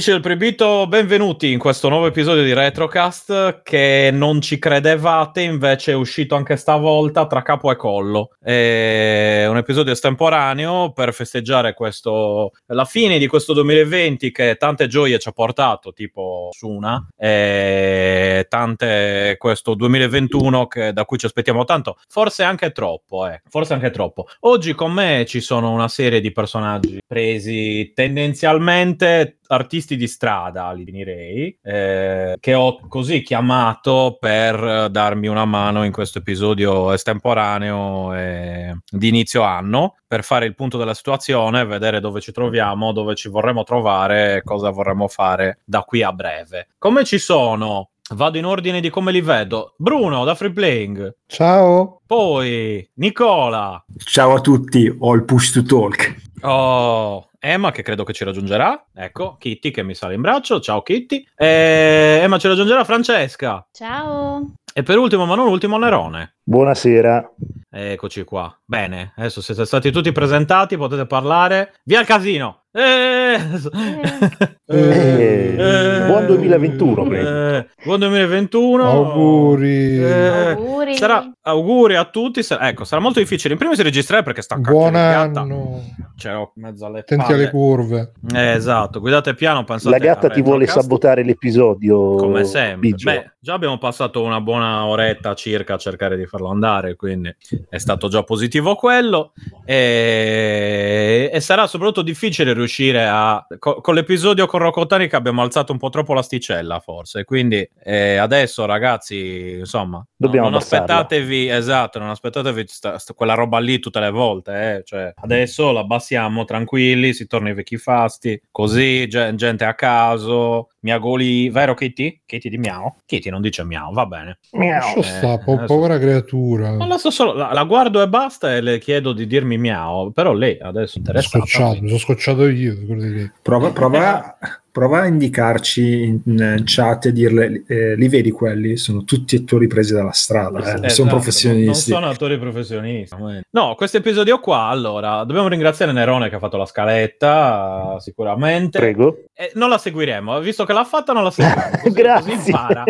Amici del Proibito, benvenuti in questo nuovo episodio di Retrocast che non ci credevate, invece è uscito anche stavolta tra capo e collo. È un episodio estemporaneo per festeggiare questo, la fine di questo 2020 che tante gioie ci ha portato, tipo Suna, e tante questo 2021 che, da cui ci aspettiamo tanto, forse anche troppo, eh, forse anche troppo. Oggi con me ci sono una serie di personaggi presi tendenzialmente artisti di strada, li finirei, eh, che ho così chiamato per darmi una mano in questo episodio estemporaneo eh, di inizio anno, per fare il punto della situazione, vedere dove ci troviamo, dove ci vorremmo trovare cosa vorremmo fare da qui a breve. Come ci sono? Vado in ordine di come li vedo. Bruno da Free Playing. Ciao. Poi Nicola. Ciao a tutti, ho il push to talk. Oh, Emma che credo che ci raggiungerà. Ecco, Kitty che mi sale in braccio. Ciao Kitty. E Emma ci raggiungerà Francesca. Ciao. E per ultimo, ma non ultimo, Nerone. Buonasera. Eccoci qua. Bene, adesso siete stati tutti presentati, potete parlare. Via il casino! Eh, eh, eh, buon 2021. Eh, buon 2021. Auguri. Auguri. Sarà, auguri a tutti. Sarà, ecco, sarà molto difficile. In primo si registrare perché sta Buon anno. C'ero mezzo alle Attenti palle. alle curve. Eh, esatto, guidate piano. Pensate La gatta ti vuole sabotare l'episodio. Come sempre. Biggio. Beh, già abbiamo passato una buona oretta circa a cercare di farlo andare, quindi è stato già positivo quello. E, e sarà soprattutto difficile riuscire a. co- con l'episodio con Rocco Tanica abbiamo alzato un po' troppo l'asticella, forse. Quindi eh, adesso, ragazzi, insomma, Dobbiamo non abbassarla. aspettatevi, esatto, non aspettatevi sta- sta- quella roba lì tutte le volte. eh. Cioè, adesso la abbassiamo tranquilli, si torna ai vecchi fasti, così, ge- gente a caso. Miagoli, vero Kitty? Kitty di miau? Kitty non dice miau, va bene. Lascia Eh, sta, po- povera creatura. Ma la, so solo- la- la guardo e basta e le chiedo di dirmi miau, però lei adesso Mi sono scocciato, mi sono scocciato io. Prova, prova, prova a indicarci in, in chat e dirle, eh, li vedi quelli? Sono tutti attori presi dalla strada, eh, Esatto, sono Non professionisti. sono attori professionisti. No, questo episodio qua, allora, dobbiamo ringraziare Nerone che ha fatto la scaletta, sicuramente. Prego. E non la seguiremo, visto che l'ha fatta non la seguiremo. Così, Grazie. Così impara.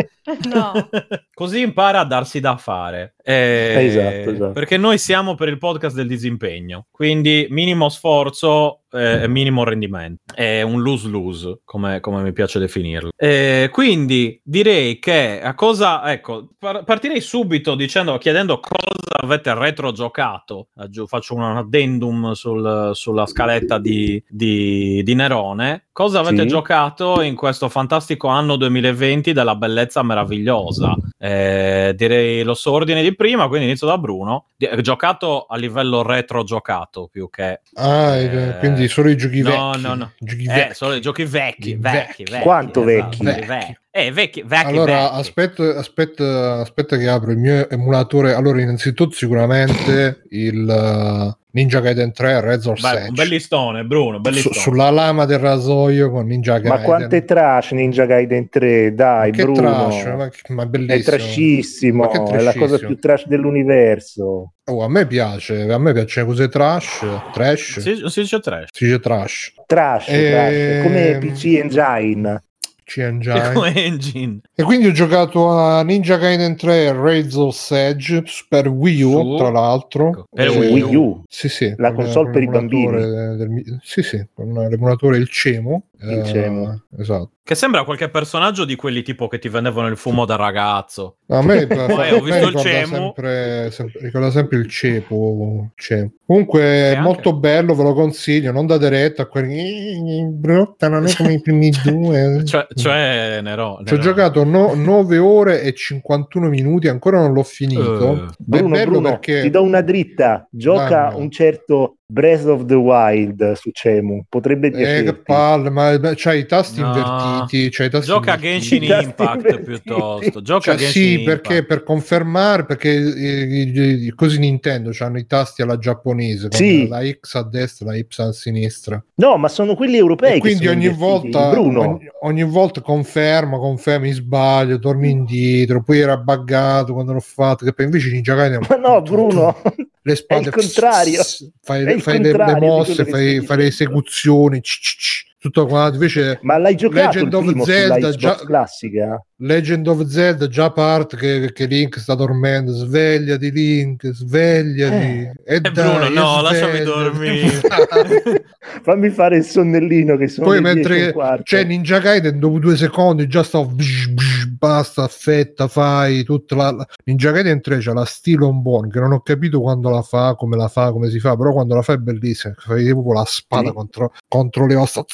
No. così impara a darsi da fare. Eh, Esatto, esatto. Perché noi siamo per il podcast del disimpegno, quindi minimo sforzo eh, e minimo rendimento. È un lose-lose, come, come mi piace definirlo. Eh, quindi direi che a cosa... Ecco, par- partirei subito dicendo, chiedendo cosa avete retrogiocato. Faccio un addendum sul- sulla scaletta di, di- di Nerone. Cosa avete Sì. Giocato in questo fantastico anno 2020 della bellezza meravigliosa? Eh, direi lo so ordine di prima, quindi inizio da Bruno. Di- giocato a livello retro giocato più che... Ah, Eh, quindi solo i giochi no, vecchi. no, no. Giochi Eh, vecchi. solo i giochi vecchi, Vecchi. vecchi, vecchi. Quanto esatto, vecchi? vecchi. Eh, vecchi, vecchi, allora, aspetta, aspetta, aspetta che apro il mio emulatore. Allora, innanzitutto, sicuramente il uh, Ninja Gaiden 3 Razor Beh, un bellistone, Bruno, Su- bellistone. sulla lama del rasoio con Ninja Gaiden. Ma quanto è trash Ninja Gaiden 3? Dai, che Bruno. trash, ma, ma è È bellissimo. trashissimo, Ma che è la cosa trashissimo. più trash dell'universo. Oh, a me piace, a me piacciono cose trash, trash, si, Si, si dice trash. dice trash. Trash, Ehm, trash, come PC Engine. CNG. Engine. E quindi ho giocato a Ninja Gaiden 3 Razor's Edge per Wii U, Su- tra l'altro. Ecco, per Eh, Wii U. Sì, sì. La con- console con per i bambini. del- del sì, sì, con l'emulatore il CEMU. Il Eh, CEMU. Esatto. Che sembra qualche personaggio di quelli tipo che ti vendevano il fumo da ragazzo. No, A me, Poi ho me visto il ricorda CEMU. sempre, sempre- ricorda sempre il cepo. CEMU. Comunque è molto bello, ve lo consiglio. Non date retta a quelli "Eh, brutta, non è come i primi due. Cioè, cioè Nero. Ci ho Nero. giocato 9 ore e 51 minuti, ancora non l'ho finito. È Bruno, bello Bruno, perché ti do una dritta. Gioca Mamma. un certo Breath of the Wild su Cemu. Potrebbe Eh, che piacerti. palle, ma c'hai i tasti No. invertiti. C'hai i tasti Gioca a invertiti. Genshin tasti Impact invertiti. piuttosto. Gioca Cioè, a Genshin sì, Impact. perché per confermare, perché i- così Nintendo hanno i tasti alla giapponese, Sì. la X a destra, la Y a sinistra. No, ma sono quelli europei. E quindi ogni volta, Bruno. ogni, ogni volta conferma, conferma, mi sbaglio, torni indietro, poi era buggato quando l'ho fatto, che poi invece Ninja Gaiden Ma no, Bruno. le spade È il contrario. fai, È il fai le, le contrario di mosse, fai, fai le esecuzioni c- c- tutto quanto. Invece Ma l'hai giocato Legend il of primo Zelda, già- classica? Legend of Zelda già parte che, che Link sta dormendo, svegliati Link, svegliati. Eh. E Eh, Bruno, no, lasciami dormire. Fammi fare il sonnellino che sono Poi le 10 mentre c'è Ninja Gaiden dopo due secondi già sto bsh, bsh, basta affetta fai tutta la, Ninja Gaiden 3 c'ha la stile on buon che non ho capito quando la fa come la fa come si fa però quando la fa è bellissima fai proprio la spada Sì. contro, contro le ossa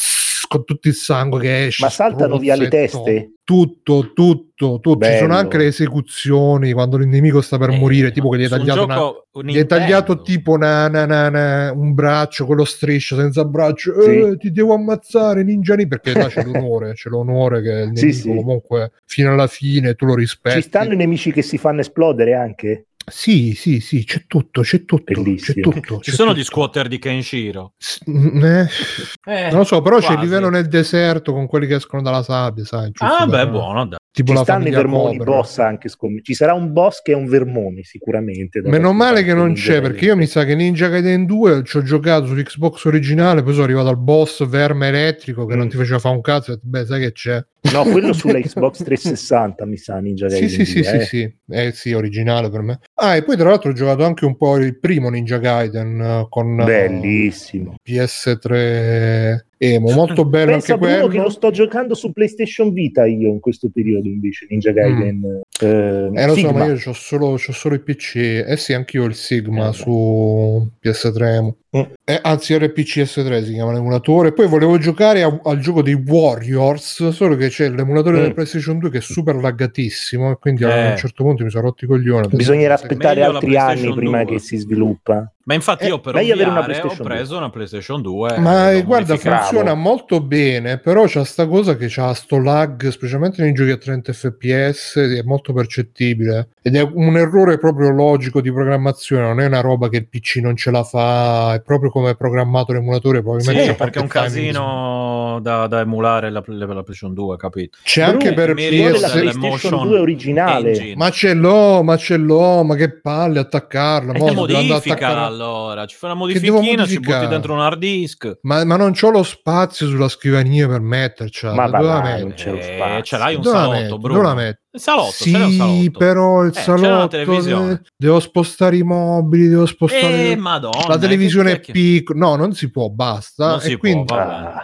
con tutto il sangue che esce Ma saltano via le teste? tutto tutto tutto ci sono Bello. anche le esecuzioni quando il nemico sta per Eh, morire tipo che gli è su un tagliato una, gioco gli è tagliato tipo una, una- un braccio, quello striscio senza braccio. Sì. Eh, ti devo ammazzare, ninja Ni, perché là c'è l'onore, c'è l'onore che il Sì, nemico sì. comunque fino alla fine tu lo rispetti. Ci stanno i nemici che si fanno esplodere anche? Sì, sì, sì, c'è tutto, c'è tutto, c'è Bellissimo. tutto. Ci c'è sono tutto. gli squatter di Kenshiro. S- eh, Eh, non lo so, però c'è il quasi. livello nel deserto con quelli che escono dalla sabbia, sai? Ah, per- beh, buono, dai. Tipo Ci la stanno i vermoni Cobra. boss anche, scom- ci sarà un boss che è un vermone sicuramente. da Meno male che non c'è, perché io mi sa che Ninja Gaiden 2 ci ho giocato sull'Xbox originale, poi sono arrivato al boss verme elettrico che Mm. non ti faceva fare un cazzo, e beh, sai che c'è? No, quello sulla Xbox 360 mi sa Ninja Sì, Gaiden sì, sì, 2, sì, eh. sì, eh, sì, originale per me. Ah, e poi tra l'altro ho giocato anche un po' il primo Ninja Gaiden eh, con eh, Bellissimo. PS3 Emo, molto bello Pensa anche Bruno quello. che lo sto giocando su PlayStation Vita io in questo periodo invece Ninja Gaiden eh, Mm. Eh, lo so, Sigma. ma io c'ho solo, c'ho solo il PC. Eh sì, anch'io ho il Sigma Eh, su PS3. Emo. Mm. Eh, anzi, RPCS3 si chiama l'emulatore. Poi volevo giocare a- al gioco dei Warriors, solo che c'è l'emulatore Mm. del PlayStation 2 che è super laggatissimo. E quindi a Eh. un certo punto mi sono rotti i coglioni. Bisognerà aspettare altri anni prima 2. che si sviluppa. Ma infatti Eh, io per meglio avere una ovviare ho PlayStation preso una PlayStation 2. Ma eh, l'ho guarda, funziona molto bene, però c'ha sta cosa che c'ha sto lag, specialmente nei giochi a 30 fps, è molto percettibile. Ed è un errore proprio logico di programmazione, non è una roba che il PC non ce la fa, è proprio come è programmato l'emulatore, probabilmente Sì, perché è un casino da, da emulare la, la, la PlayStation 2, capito? C'è anche Bruno, per PS... PlayStation motion 2 originale. engine. Ma ce l'ho, ma ce l'ho, ma che palle attaccarla. E mo te allora, ci fai una modifichina, ci butti dentro un hard disk. Ma, ma non c'ho lo spazio sulla scrivania per mettercela. Ma va dove la là, metto? non c'è lo Eh, ce l'hai un Dove la salotto, metto? Bruno. Dove la metto? Il salotto, sì, un salotto. però il Eh, salotto eh, devo spostare i mobili, devo spostare Eh, madonna. la televisione è piccola. No, non si può, basta. Non E si quindi- può,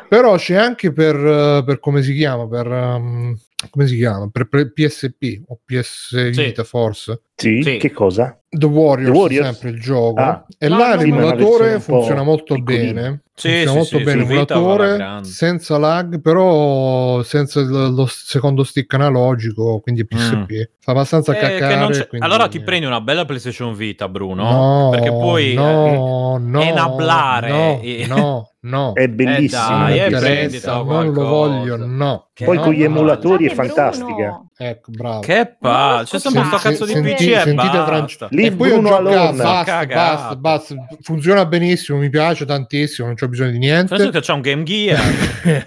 Però c'è anche per, eh, per come si chiama, per um, come si chiama? Per, per PSP o PS Sì. Vita forse. sì? Sì. che cosa? The Warriors, The Warriors? sempre il gioco. Ah. e No, là sì, l'emulatore funziona molto piccolina. bene. Sì, sì, molto sì, bene l'emulatore grande. senza lag, però senza il- lo secondo stick analogico, quindi PSP. Fa abbastanza Eh, cacare. quindi- Allora ti prendi una bella PlayStation Vita, Bruno. No, perché poi no, no, enablare no, i- no, no. È bellissimo. dai, non eh, interessa, non lo voglio, no. Che Poi no, con gli no, emulatori è fantastica. Bruno. Ecco, bravo. Che palle, c'è sempre sto cazzo di senti- PC e sentite basta. Franci- Lì e poi ho Bruno giocato, Alone. basta, basta, basta, funziona benissimo, mi piace tantissimo, non c'ho bisogno di niente. Penso che c'è un Game Gear.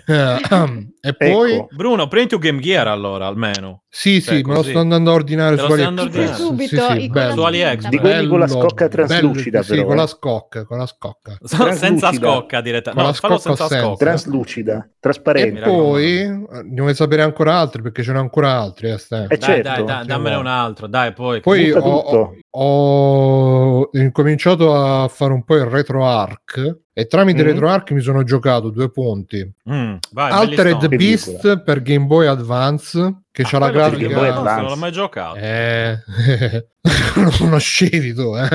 e poi Ecco. Bruno, prendi un Game Gear allora, almeno. sì, Cioè, sì, me lo così. sto andando a ordinare Te su AliExpress. Sì, Subito, sì, i bello. Su AliExpress. Di quelli con la Bello, scocca bello, traslucida, sì, però, con eh. la scocca, con la scocca. senza Traslucida. scocca diretta. Con No, la fallo scocca senza senza. scocca. Transllucida, E trasparente. raccomando. poi eh, ne vuoi sapere ancora altri perché ce n'è ancora altri. Eh. Eh, Dai, certo. dai, dai, dammene un altro, dai, poi. Poi ho, tutto. ho incominciato a fare un po' il retro arc e tramite Mhm. retro arc mi sono giocato due punti. Mm, vai, Altered. Beast per Game Boy Advance che c'ha la Ah, Boy Boy grafica. Non l'ho mai giocato. Eh, lo conoscevi tu, eh?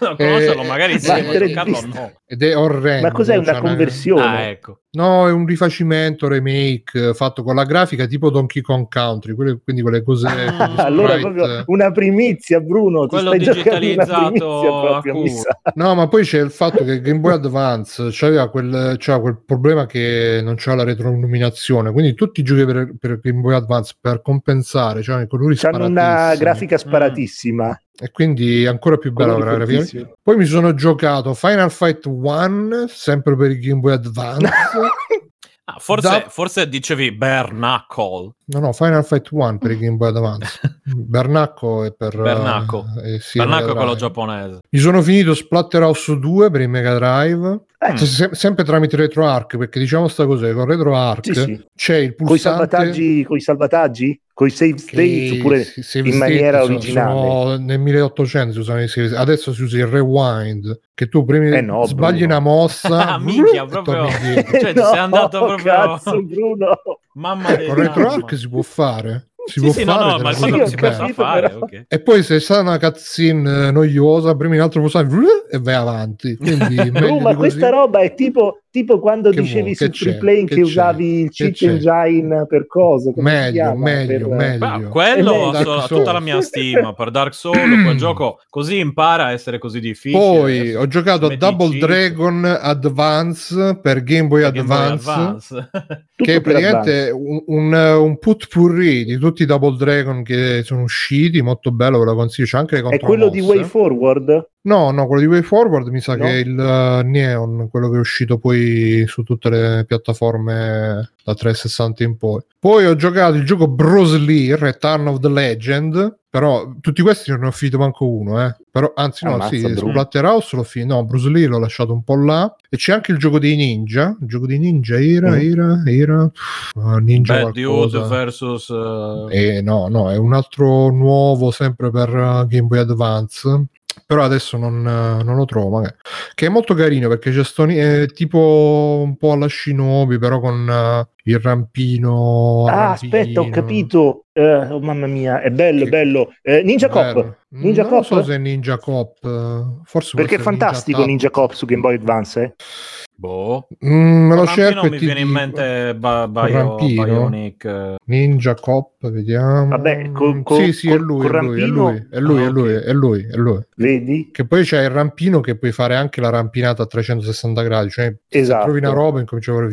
No, conoscerlo eh, magari sì, giocarlo no. Ed è orrendo. Ma cos'è una c'ha conversione? Ah, ecco. No, è un rifacimento, remake eh, fatto con la grafica tipo Donkey Kong Country, quelle- quindi quelle cose. Ah, allora proprio una primizia, Bruno. Ti Quello una digitalizzato proprio. No, ma poi c'è il fatto che Game Boy Advance c'aveva quel, c'aveva quel problema che non c'era la retroilluminazione, quindi tutti i giochi per, per Game Boy Advance per compensare c'erano i colori C'hanno una grafica sparatissima. e quindi ancora più bella la grafica. Poi mi sono giocato Final Fight 1 sempre per il Game Boy Advance. Ah, forse, Da- forse dicevi bare knuckle. No, no, Final Fight 1 per il Game Boy Advance. Bernacco è per... Bernacco. eh, sì, Bernacco è quello giapponese. Mi sono finito Splatterhouse 2 per il Mega Drive. Eh, Se- se- sempre tramite RetroArch, perché diciamo sta cosa, con RetroArch Sì, sì. c'è il Coi pulsante... salvataggi, coi salvataggi, coi save states, che oppure save in state maniera sono- originale. sono- nel 1800 si usavano i save state. adesso si usa il rewind che tu prima Eh no, sbagli Bruno. una mossa Ah, minchia, proprio-. Cioè, ti sei andato proprio- Cazzo, Bruno. Mamma del con RetroArch si può fare si Sì, può sì, no, fare no, te ma che si fare, però. ok. e poi se sta una cutscene eh, noiosa premi un altro pulsante e vai avanti quindi Bruno, ma così. questa roba è tipo, tipo quando Che dicevi vuoi? su? Free Plane Che che, usavi il Che cheat engine per cosa? Meglio meglio Per- meglio Ma quello Eh, ha Souls. tutta la mia stima per Dark Souls, quel gioco così impara a essere così difficile. poi Adesso ho giocato a Double cheat, Dragon Advance per Game Boy Game Boy Advance, Advance. Tutto che è praticamente un, un, un putpurri di tutti i Double Dragon che sono usciti, molto bello, ve lo consiglio, c'è anche le È quello di. Way Forward? No, no, quello di Way Forward mi sa No? che è il uh, Neon, quello che è uscito poi su tutte le piattaforme da 360 in poi. Poi ho giocato il gioco Bruce Lee, Return of the Legend, però tutti questi non ne ho finito manco uno, eh. Però, anzi no, Ammazza, sì, Bruno. Splatterhouse l'ho finito, no, Bruce Lee l'ho lasciato un po' là. E c'è anche il gioco dei ninja, il gioco dei ninja era, Mm. era, era, uh, ninja Bad qualcosa. Dude versus... eh, Eh, no, no, è un altro nuovo sempre per uh, Game Boy Advance. Però adesso non, uh, non lo trovo, magari. Che è molto carino perché c'è sto è tipo un po' alla Shinobi, però con uh, il rampino. Ah, rampino. aspetta, ho capito. Eh, oh, mamma mia, è bello, Che- bello. Eh, Ninja Cop. Ninja non Cop? so se è Ninja Cop, forse Perché è fantastico Tap. Ninja Cop su Game Boy Advance. eh? Boh. Mm, me lo cerco e mi ti viene in dico. mente ba- Bio- Rampino? Bionic. eh. Ninja Cop, vediamo. Vabbè, con- con- sì, sì, è con- lui, con è lui, è lui, è lui, Ah, è lui, è lui, è lui. Vedi? Che poi c'è il rampino che puoi fare anche la rampinata a 360 gradi, cioè se Esatto. trovi una roba incomincia a fare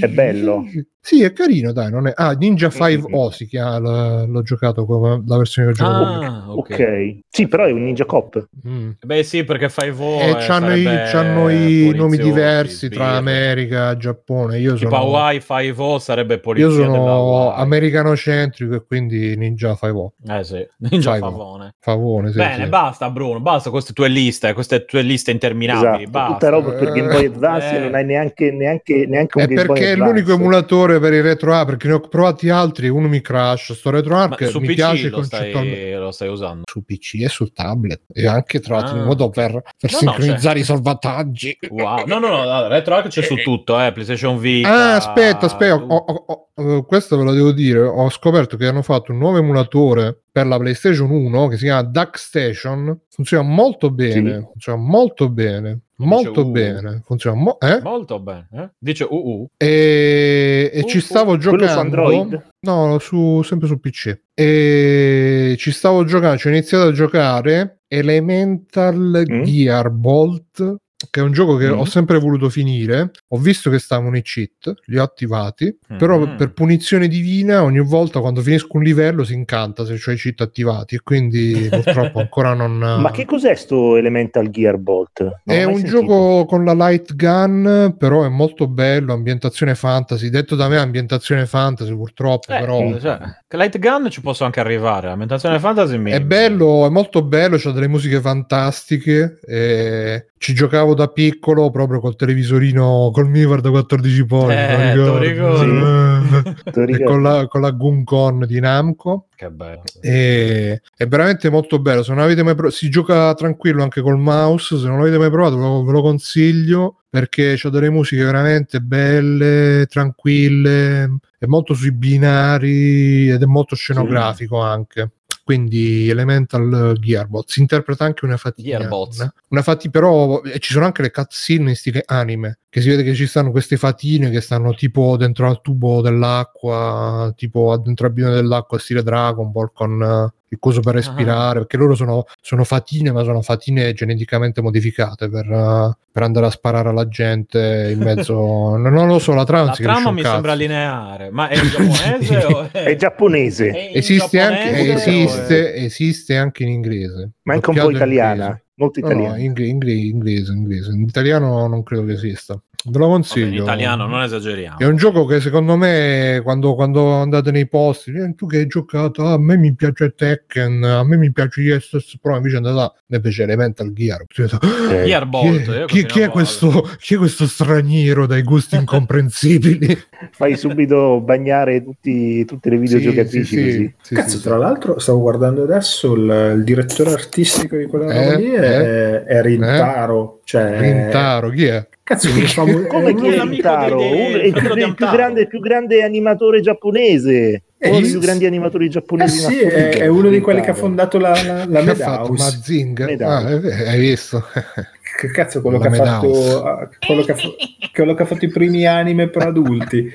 È bello. 嗯 Sì, è carino, dai, non è Ah, Ninja 5O Mm-hmm. si chiama, l- l'ho giocato come la versione che ho giocato. io. Ah, Ok. ok. Sì, però è un Ninja Cop. Mm. Beh sì, perché fai vo E c'hanno, i, c'hanno i nomi diversi tra America e Giappone. Io Tipo sono, Hawaii 5 sarebbe polizia io sono americanocentrico e quindi Ninja 5O. Eh sì, Ninja Five-O. Favone. Favone, sì, Bene, sì. basta Bruno, basta queste tue liste, queste tue liste interminabili, Esatto, basta. tutta roba per Game Boy Advance Eh. non hai neanche, neanche, neanche un È Game Boy perché è Advance. l'unico emulatore per il RetroArch, perché ne ho provati altri, uno mi crash, sto Ma RetroArch su mi PC piace lo stai, lo stai usando. Su PC e sul tablet e anche trovato Ah. un modo per, per No, no, sincronizzare cioè- i salvataggi. Wow. No, no, no, no RetroArch c'è su tutto, eh, PlayStation Vita. Ah, aspetta, aspetta, ho- ho- ho- eh, questo ve lo devo dire. Ho scoperto che hanno fatto un nuovo emulatore per la PlayStation 1 che si chiama Duck Station. Funziona molto bene. Sì. Funziona molto bene. Dice, Molto uh. bene. Funziona mo- eh? Molto bene. eh? Dice UU. E, e Uh, ci uh, stavo su giocando. Android? No, su, sempre su PC. E ci stavo giocando, ci ho iniziato a giocare Elemental Mm? Gearbolt, che è un gioco che Mm. ho sempre voluto finire. Ho visto che stavano i cheat, li ho attivati, però Mm. per punizione divina ogni volta quando finisco un livello si incanta se ho i cheat attivati e quindi purtroppo ancora non... Ma che cos'è sto Elemental Gearbolt? Non È un sentito. gioco con la light gun, però è molto bello, ambientazione fantasy. Detto da me ambientazione fantasy purtroppo, Eh, però cioè, Light Gun ci posso anche arrivare. L'ambientazione fantasy mi... è bello, è molto bello, c'ha delle musiche fantastiche. e ci giocavo da piccolo proprio col televisorino col Mivar da 14 pollici, Eh, ricordo? con la, con la Guncon di Namco. Che bello. E è veramente molto bello. Se non avete mai provato, si gioca tranquillo anche col mouse. Se non l'avete mai provato, ve lo, ve lo consiglio perché c'ha delle musiche veramente belle, tranquille. È molto sui binari ed è molto scenografico anche. Quindi Elemental Gearbot si interpreta anche una fatina. Gearbots. Una, una fatina, però e ci sono anche le cutscene in stile anime. Che si vede che ci stanno queste fatine che stanno tipo dentro al tubo dell'acqua, tipo dentro al bino dell'acqua, stile Dragon Ball con eh, il coso per respirare. Perché loro sono, sono fatine, ma sono fatine geneticamente modificate per, eh, per andare a sparare alla gente in mezzo. non, lo so, la trama, La trama mi cazzo. sembra lineare, ma è giapponese o è... È giapponese, è Esiste anche, giapponese o è- esiste, esiste anche in inglese. ma anche un po' italiana. Inglese. Molto No, no, italiana. ingle- ingle- inglese, inglese. In italiano non credo che esista. Ve lo Vabbè, consiglio. in italiano non esageriamo. È un gioco che secondo me quando, quando andate nei posti, "Eh, tu che hai giocato, "Ah, a me mi piace Tekken, a me mi piace ISS Pro, invece andate là, mi piace Elemental Gear. Eh, Gearbolt, chi, chi- chi è questo, chi è questo straniero dai gusti incomprensibili? Fai subito bagnare tutti, tutte le videogiocatrici Sì, sì, così. sì, Cazzo, sì, tra l'altro, stavo guardando adesso il, il direttore artistico di quella Eh, roba lì è, è Rintaro. Cioè, Rintaro, chi è? Cazzo, che famo- Come chi è Rintaro? di- il più, di il più grande, più grande animatore giapponese. Eh, Uno dei più grandi animatori Eh giapponesi. in sì, è, è uno di quelli che ha fondato la, la, la Che ha fatto Madhouse. Mazing? Madhouse. Ah, eh, hai visto? Che cazzo, quello La che, ha fatto, ah, quello, che ha, fa- quello che ha fatto i primi anime per adulti.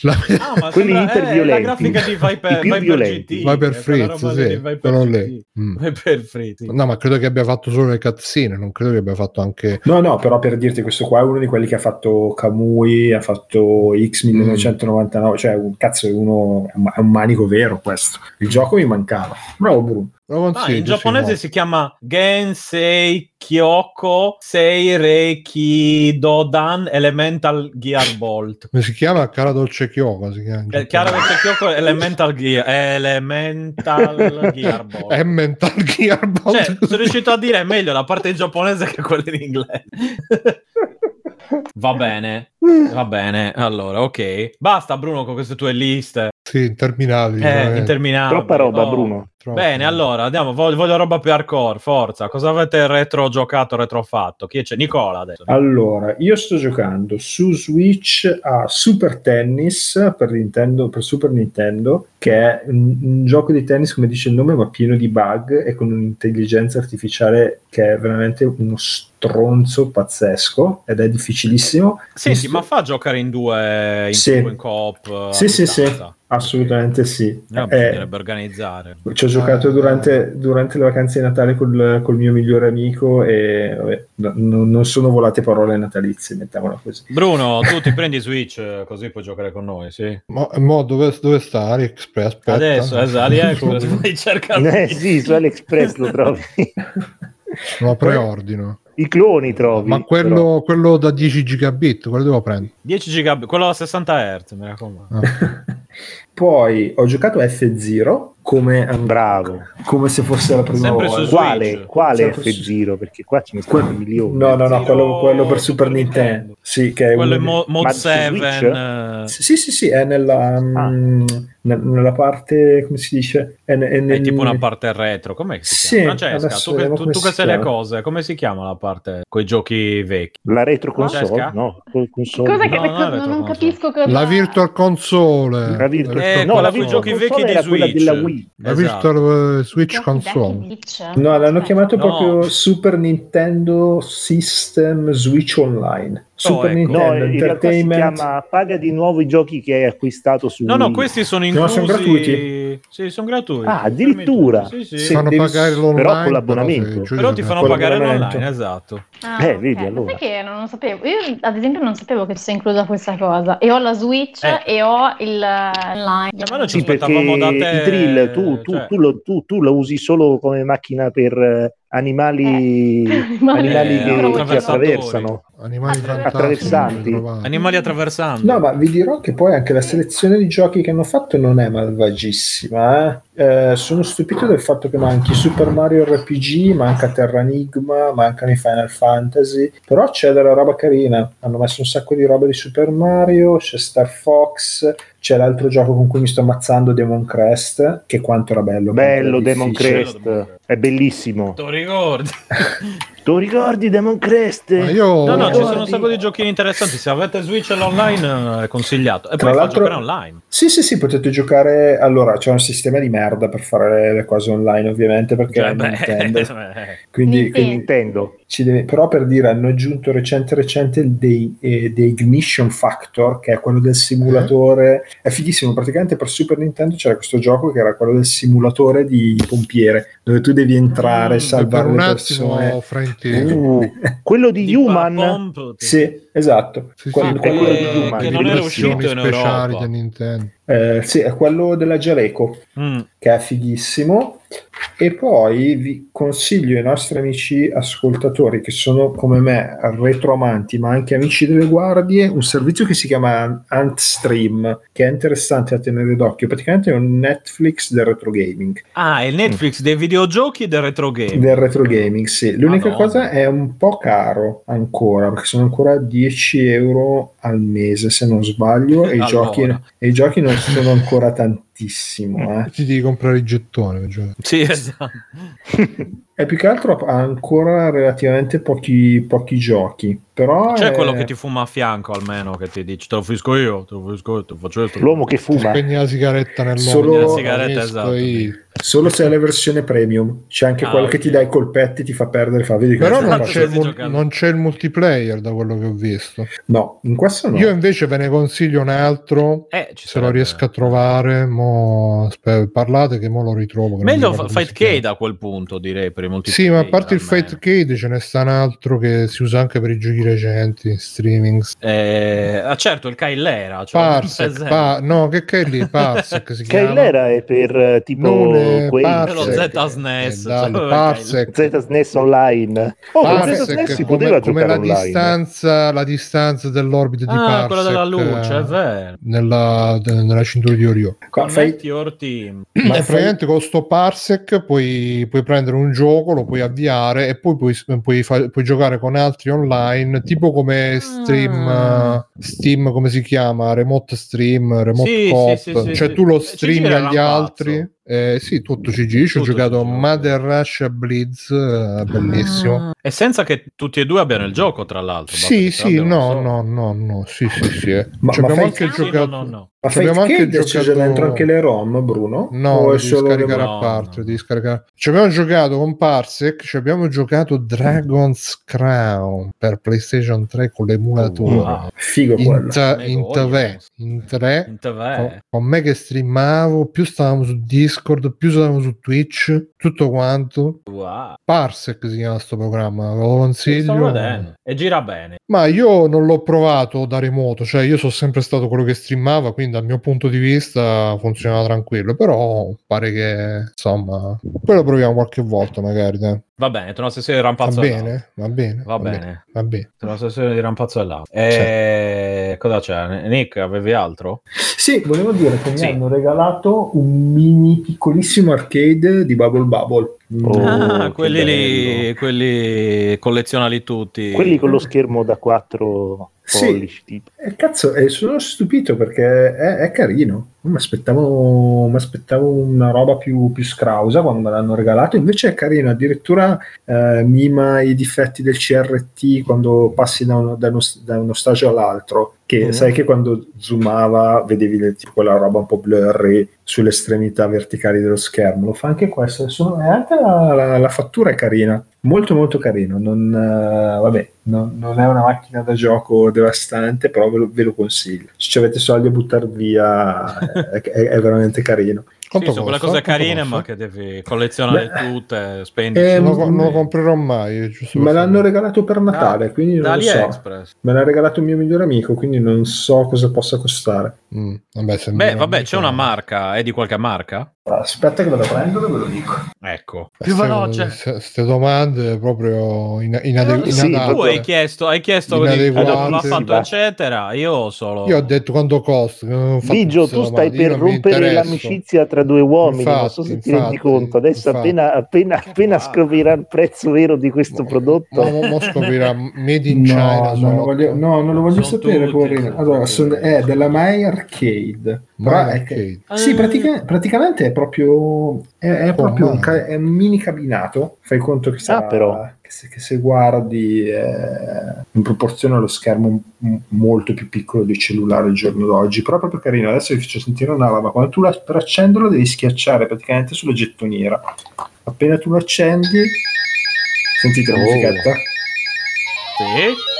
La- ma Quelli sembra- eh, iperviolenti. la grafica di Viper, Viper violenti. GT, Vai per è quella Fritz, sì, Viper. Mm. Viper Fritz. No, ma credo che abbia fatto solo le cazzine, non credo che abbia fatto anche... No, no, però per dirti, questo qua è uno di quelli che ha fatto Kamui, ha fatto X1999, cioè un cazzo, è uno, è un- è un manico vero questo. Il gioco mi mancava. Bravo Bruno. Ah, in giapponese si chiama Gensei Kyoko Sei Reiki Dodan Elemental Gear Bolt. Come si chiama? Cara Dolce Kyoko si chiama. Eh, che Kyoko Elemental Gear Elemental Gear Bolt. È Mental Gear Bolt. Cioè, sono riuscito a dire meglio la parte in giapponese che quella in inglese. Va bene, va bene. Allora, ok. Basta, Bruno, con queste tue liste. Sì, interminabili. Eh, interminabili. Troppa roba, Oh. Bruno. Troppo. Bene, allora andiamo. Voglio, voglio roba più hardcore. Forza, cosa avete retro giocato, retro fatto? Chi c'è? Nicola adesso. Allora, io sto giocando su Switch a Super Tennis per, Nintendo, per Super Nintendo, che è un, un gioco di tennis, come dice il nome, ma pieno di bug e con un'intelligenza artificiale che è veramente uno stronzo pazzesco ed è difficilissimo. Senti, Visto- ma fa giocare in due, in, Sì. in coop? a Sì, sì, sì, assolutamente sì. No, Eh, bisognerebbe organizzare. Ci ho giocato Ah. durante, durante le vacanze di Natale col, col mio migliore amico e vabbè, no- non- sono volate parole natalizie, mettiamola così. Bruno, tu ti prendi Switch eh, così puoi giocare con noi, sì? Mo, mo dove, dove sta AliExpress? Aspetta. Adesso, esatto, AliExpress, vai cercare. Eh sì, su AliExpress lo trovi. Lo preordino. I cloni trovi. Ma quello, quello da 10 gigabit, quello devo prendere. 10 GB, quello a 60 Hz, mi raccomando. Ah. Poi ho giocato F0 come, Bravo. come se fosse la prima Sempre volta. Quale, quale Sempre F0? Perché qua ce ne stanno Que- milioni. No, no, no, F0 quello, quello per Super Nintendo. Nintendo. Sì, che è Quello uno è mo- su 7. Switch? eh, Sì, sì, sì, è nella, Ah. mm, ne- nella parte, come si dice? È, è È nel- tipo una parte retro, com'è che si Sì, chiama? Francesca, adesso tu che, tu, tu sai le cose, come si chiama la parte con i giochi vecchi? La retro console? Francesca? No, co- console. Cosa che No, no, non console. capisco cosa La Virtual Console. La Virtual- Eh, no, quella la Virtual giochi vecchi di era quella Switch. della Wii. La Esatto. Virtual eh, Switch Console. No, l'hanno Aspetta. chiamato No. proprio Super Nintendo System Switch Online. Super ecco. Nintendo No, Entertainment. chiama paga di nuovo i giochi che hai acquistato su No, no, questi sono No, inclusi. sono gratuiti. Sì, sono gratuiti. Ah, addirittura? Sì, sì. Fanno devi- pagare l'online. però con l'abbonamento. se giochi Però ti fanno pagare l'online, esatto. Ah, Eh, ok. vedi, allora. sai che non lo sapevo? Io, ad esempio, non sapevo che fosse inclusa questa cosa. E ho la Switch Eh. e ho il eh, line. Eh, ma noi ci Sì, perché aspettavamo da te, drill tu, tu, cioè- tu lo, tu, tu lo usi solo come macchina per eh, animali, Eh, animali eh, che, che attraversatori. attraversano. Animali Attraversanti. Attraversanti. Animali attraversando. No, ma vi dirò che poi anche la selezione di giochi che hanno fatto non è malvagissima. eh. Eh, sono stupito del fatto che manchi Super Mario RPG, manca Terra Enigma, mancano i Final Fantasy, però c'è della roba carina. Hanno messo un sacco di roba di Super Mario, c'è Star Fox, c'è l'altro gioco con cui mi sto ammazzando, Demon Crest, che quanto era bello. Bello era Demon difficile. Crest, Demon Crest. è bellissimo. Te lo ricordi? Tu ricordi Demon Crest? Ma io No, no, ci sono un sacco di giochini interessanti. Se avete Switch online è consigliato. E Tra poi fa l'altro- giocare online. Sì, sì, sì, potete giocare. Allora, c'è un sistema di merda per fare le cose online, ovviamente, perché Cioè, è beh, Nintendo. eh. Quindi, Nintendo. quindi Nintendo. Ci deve- però per dire, hanno aggiunto recente recente il dei, eh, dei Ignition Factor, che è quello del simulatore. È fighissimo. Praticamente per Super Nintendo c'era questo gioco che era quello del simulatore di pompiere, dove tu devi entrare, Mm, per salvare un le attimo persone. frainteso. Uh, quello di, Di Human. Pump, Sì, esatto. Sì, Quello- sì, è quello di che, Human, che di non era uscito in Europa. da Nintendo. Eh, sì, è quello della Jaleco. Mm. che è fighissimo. E poi vi consiglio ai nostri amici ascoltatori che sono come me retroamanti ma anche amici delle guardie un servizio che si chiama Antstream che è interessante da tenere d'occhio praticamente è un Netflix del retro gaming Ah, è il Netflix dei videogiochi e del retro game. del retro gaming sì l'unica Madonna. cosa è un po' caro ancora perché sono ancora 10 euro al mese se non sbaglio e, i, Allora. giochi, e i giochi non sono ancora tantissimo eh. Ti devi comprare i gettoni. per giocare. Sì, esatto. E più che altro ha ancora relativamente pochi, pochi giochi. Però C'è è- quello che ti fuma a fianco almeno, che ti dice te lo fisco io, te lo fisco io, te lo faccio io. te lo- L'uomo che fuma. Spegni la sigaretta nell'olio. Solo- ho La sigaretta, esatto. io. Solo se è la versione premium. C'è anche Ah, quello ok. che ti dà i colpetti, ti fa perdere, fa vedi Però non faccio?" c'è, mul- non c'è il multiplayer da quello che ho visto. No, in questo no. Io invece ve ne consiglio un altro. Eh, ci Se lo sarebbe- riesco a trovare, mo... parlate che mo lo ritrovo. Meglio ricordo Fight Cade a quel punto, direi, per i multiplayer. Sì, ma a parte il. Fight Cade ce ne sta un altro che si usa anche per i giochi recenti, streaming. Eh, ah, certo, il Kailera. Cioè Parsec, pa- no, che lì? Parsec si chiama. Kailera è per tipo Non è quei Parsec. Lo Z SNES. Eh, dai, cioè, Parsec. ZSNES online. Oh, Parsec si come, poteva come la online. distanza, la distanza dell'orbita di Ah, Parsec quella della luce, eh, è vero. nella, nella cintura di Orione. Qua fai- your team. Ma fai- praticamente con sto parsec puoi, puoi prendere un gioco, lo puoi avviare e poi puoi, puoi, fa- puoi giocare con altri online, tipo come stream, Ah. eh, Steam, come si chiama? Remote stream, remote Sì, coop. sì, sì, sì, cioè sì. tu lo E ci streami gira agli altri. Eh, sì, tutto CG. Ci ho Tutto giocato CG, Mother Russia Blitz, eh, bellissimo. Ah. E senza che tutti e due abbiano il gioco, tra l'altro. Sì, sì, no, solo. no, no, no, sì, sì, sì. eh. Ma- ma abbiamo anche giocato. no, no, no. Ma Ci abbiamo anche giocato- dentro anche le ROM, Bruno? No, O devi solo scaricare a parte, devi scaricare. Ci abbiamo giocato con Parsec, ci abbiamo giocato Dragon's Crown per PlayStation 3 con l'emulatore. Wow. Figo In, Me in tre, in tre, In TV. con, con me che streamavo, più stavamo su Discord, più stavamo su Twitch, tutto quanto. Wow. Parsec si chiama sto programma, ve lo consiglio. E gira bene. Ma io non l'ho provato da remoto, cioè io sono sempre stato quello che streamava, quindi dal mio punto di vista funzionava tranquillo, però pare che insomma, poi lo proviamo qualche volta magari, dai. Va bene, tra una sessione di Va rampazzo l'altro. bene, va bene, Va bene. va bene. Tra una sessione di rampazzo e l'altro. E... Cosa c'è? Nick, avevi altro? Sì, volevo dire che mi Sì. hanno regalato un mini piccolissimo arcade di Bubble Bubble. Oh, ah, quelli lì, quelli collezionali tutti. Quelli con lo schermo da 4 Sì. pollici. Tipo. E cazzo, e sono stupito perché è, è carino. Mi aspettavo, mi aspettavo una roba più, più scrausa quando me l'hanno regalato, invece è carino. Addirittura eh, mima i difetti del CRT quando passi da uno, da uno, da uno stagio all'altro. Che Mm. sai che quando zoomava vedevi tipo quella roba un po' blurry sulle estremità verticali dello schermo. Lo fa anche questo. E anche la, la- la fattura è carina, molto molto carino. Non, eh, vabbè, non, non è una macchina da gioco devastante, però ve lo, ve lo consiglio. Se ci avete soldi a buttare via, è, è- veramente carino. Sì, Quanto sono quelle costa? cose Quanto carine, costa? ma che devi collezionare Beh, tutte, spendi. eh, Non lo, non lo comprerò mai. Me l'hanno regalato per Natale, quindi da non lo so. Me l'ha regalato il mio migliore amico, quindi non so cosa possa costare. Mm, vabbè, se Beh, vabbè, c'è una marca. È di qualche marca? Aspetta che vado a prendere, ve lo dico. Ecco. Eh, Più veloce. se- Ste domande proprio in, inade- Eh, sì, inadatte. tu hai chiesto, hai chiesto Inadeguate. l'ha fatto, eccetera. Io solo. Io ho detto quanto costa. non Vigio, queste tu stai domande, per non rompere l'amicizia tra due uomini, non so Infatti, se ti rendi infatti, conto. Adesso infatti. appena, appena, appena scoprirà il prezzo vero di questo prodotto, Mo, mo- mo scoprirà Made in No, China. non sono lo voglio, no, non lo voglio Sono sapere, tutti, poverino. Allora, sono- è della My Arcade. My Però è che- Arcade. sì, Eh. pratica- praticamente è proprio, è, è proprio un, my. ca- è un mini cabinato. Fai conto che, sarà- Ah, però. che, se, che se guardi eh, in proporzione allo schermo m- molto più piccolo dei cellulari al giorno d'oggi, però proprio carino. Adesso vi faccio sentire una roba. Quando tu la, per accenderlo devi schiacciare praticamente sulla gettoniera. Appena tu lo accendi, sentite la Oh. musichetta? Sì.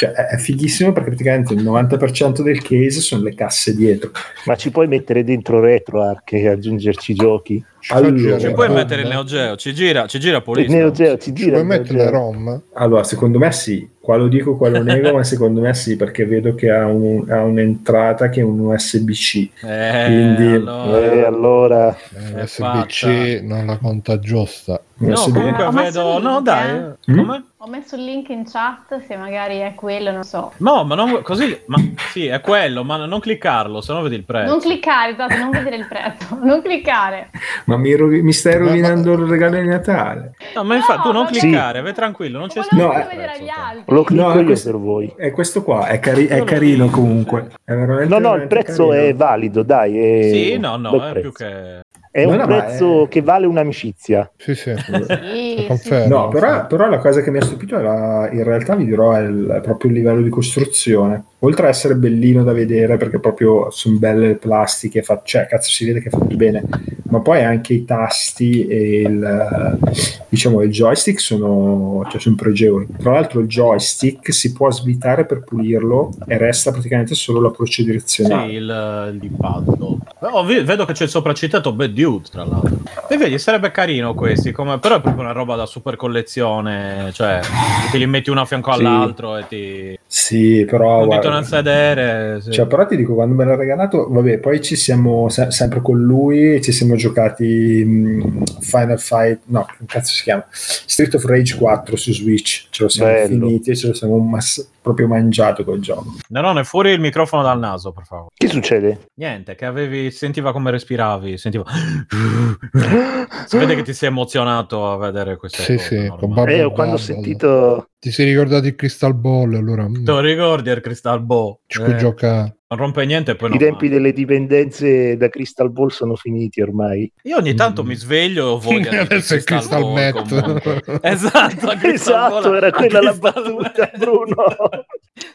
Cioè, è è fighissimo perché praticamente il 90% del case sono le casse dietro. Ma ci puoi mettere dentro RetroArch e aggiungerci giochi? Ci Allora, Ci puoi mettere il eh? Neo Geo, ci gira, ci gira Il pulito. Neo Geo ci Ci gira puoi il Neo mettere le Geo. ROM? Allora, secondo me sì. Qua lo dico, qua lo nego, ma secondo me sì, perché vedo che ha, un- ha un'entrata che è un USB-C. Eh, Quindi- allora. Eh, allora, Eh, USB-C non la conta giusta. No, USB. comunque messo vedo... No, dai. eh. Come? Ho messo il link in chat se magari è quello, non so. No, ma non così. Ma sì, è quello, ma non cliccarlo, se no vedi il prezzo. Non cliccare, esatto, non vedere il prezzo. Non cliccare. Ma mi, rovi- mi stai rovinando il regalo di Natale. No, ma infatti tu No, non ma- cliccare, vai tranquillo, non c'è No, solo eh. vedere agli altri. lo clicco No, io questo- per voi. È questo qua, è, cari- è carino comunque. È veramente, No, no, il prezzo carino. è valido, dai. È Sì, no, no, è prezzo. più che. È No, un prezzo è- che vale un'amicizia. Sì, sì, Sì, sì. Confermo. No, però, però la cosa che mi ha stupito è la- in realtà vi dirò è, il, proprio il livello di costruzione. Oltre a essere bellino da vedere perché proprio sono belle le plastiche, fa- cioè cazzo si vede che è fatto bene, ma poi anche i tasti e il, diciamo, il joystick sono, cioè, sono pregevoli. Tra l'altro il joystick si può svitare per pulirlo e resta praticamente solo la croce Sì, direzionale. il, il impatto. Oh, ve- vedo che c'è il sopracitato Bad Dude, tra l'altro. E vedi, sarebbe carino questi, come... però è proprio una roba da super collezione, cioè ti li metti uno a fianco Sì. all'altro e ti... Sì, però... un dito guarda- nel sedere. sì. Cioè, però ti dico, quando me l'ha regalato, vabbè, poi ci siamo se- sempre con lui, ci siamo giocati mh, Final Fight, no, che cazzo si chiama? Street of Rage 4 su Switch, ce lo siamo Bello. finiti ce lo siamo mas- proprio mangiato col gioco. Nerone, fuori il microfono dal naso, per favore. Che succede? Niente, che avevi... sentiva come respiravi, sentiva... si vede che ti sei emozionato a vedere queste Sì, cose. sì, Bubble Eh, quando ho sentito... Ti sei ricordato il Crystal Ball, allora Te lo ricordi il Crystal Ball? ci puoi Eh, giocare. Non rompe niente e poi I non tempi manca. delle dipendenze da Crystal Ball sono finiti ormai. Io ogni tanto Mm. mi sveglio e ho voglia di Adesso è Crystal Ball, Met. comunque. Esatto, Crystal Esatto, Ball- era quella la Crystal battuta. Bruno.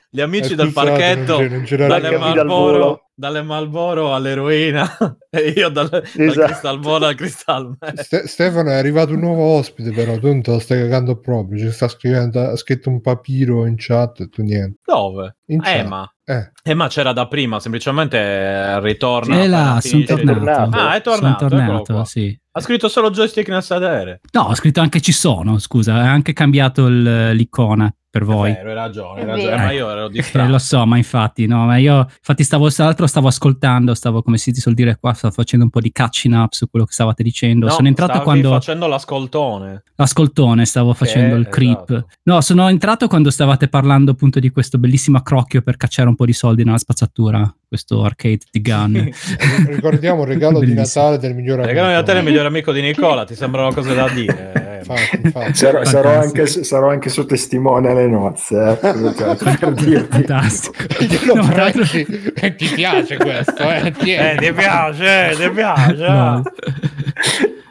Gli amici del parchetto, dalle dal. Malboro, dalle Malboro all'eroina e io dal, dal Esatto. Crystal Ball al Crystal Met. Ste- Stefano è arrivato un nuovo ospite, però tu non te lo stai cagando proprio. Ci sta scrivendo, ha scritto un papiro in chat e tu niente. Dove? In chat. Emma. Eh, Emma c'era da prima, semplicemente eh, ritorna. E là, appena sono tornato. Ah, è Sono tornato, eccolo tornato, sì. Ha scritto solo joystick nel sedere. No, ho scritto anche ci sono, scusa, ha anche cambiato il- l'icona per voi. È vero, hai ragione, hai ragione, ma io ero Eh, distratto. lo so, ma infatti, no, ma io infatti stavo, tra l'altro stavo ascoltando, stavo come si suol dire qua, stavo facendo un po' di catching up su quello che stavate dicendo. No, sono entrato quando facendo l'ascoltone. ascoltone, stavo facendo il creep. esatto. No, sono entrato quando stavate parlando appunto di questo bellissimo accrocchio per cacciare un po' di soldi nella spazzatura, questo arcade di gun. ricordiamo il regalo di. Natale del miglior amico. Regalo di Natale il migliore amico di Nicola, ti sembrano cose da dire. eh. Infatti, infatti. Sarò, sarò anche, sarò anche suo testimone alle nozze, eh, per per dirti. Fantastico. Glielo No, tra l'altro- prendi e ti piace questo, eh? Eh, Tieni. ti piace, ti piace. No.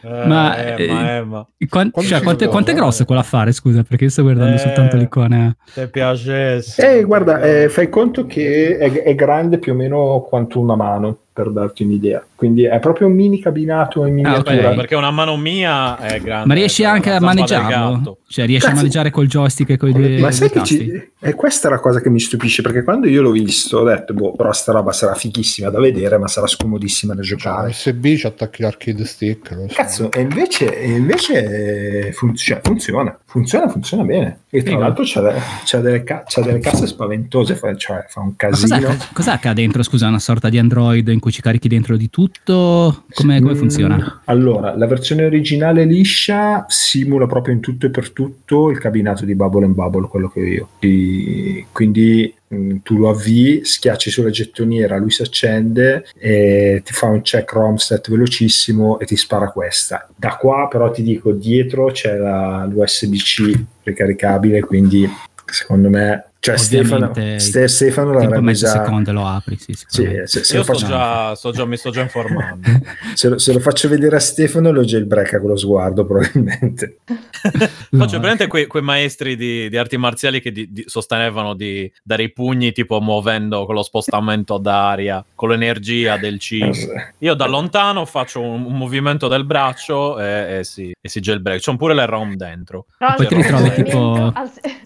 Eh, Ma, Emma, eh, Emma, Quan- Quanto cioè, quanto, quanto è grosso quell'affare, scusa, perché io sto guardando Eh. soltanto l'icona. ti piacesse. Eh, guarda, eh, fai conto che è, è grande più o meno quanto una mano, per darti un'idea. Quindi è proprio un mini cabinato in Ah, miniatura. Eh, perché una mano mia è grande. Ma riesci è anche a maneggiarlo? Cioè, riesci a Cazzo. maneggiare col joystick e con i due, Ma sai che ci... è questa la cosa che mi stupisce perché quando io l'ho visto ho detto boh però sta roba sarà fighissima da vedere ma sarà scomodissima da C'è giocare USB, ci attacchi l'arcade stick. lo so. cazzo e invece, e invece fun- cioè, funziona funziona funziona bene e tra l'altro c'ha, de- c'ha delle, ca- c'ha delle casse spaventose fa, cioè fa un Ma cos'è, casino cos'è che ha dentro, scusa, una sorta di Android in cui ci carichi dentro di tutto? Come, come Mm, funziona? Allora, la versione originale liscia simula proprio in tutto e per tutto il cabinato di Bubble and Bubble, quello che ho io. Di- quindi mm, tu lo avvii, schiacci sulla gettoniera, lui si accende e ti fa un check ROM set velocissimo e ti spara questa. Da qua però ti dico, dietro c'è la- l'USB-C ricaricabile, quindi secondo me... Cioè Stefano, Ovviamente, Ste- Stefano l'avrebbe già... secondo lo apri, sì, Sì, se, se Io lo sto faccio, già, sto già- mi sto già informando. se lo- se lo faccio vedere a Stefano lo jailbreaka con lo sguardo probabilmente. No, Faccio presente quei, quei maestri di, di arti marziali che di- di- sostenevano di dare i pugni tipo muovendo con lo spostamento d'aria, con l'energia del Chi. Io da lontano faccio un, un movimento del braccio e, e si, e si jailbreak. C'ho pure le ROM dentro. Tra Poi ti ritrovi tipo-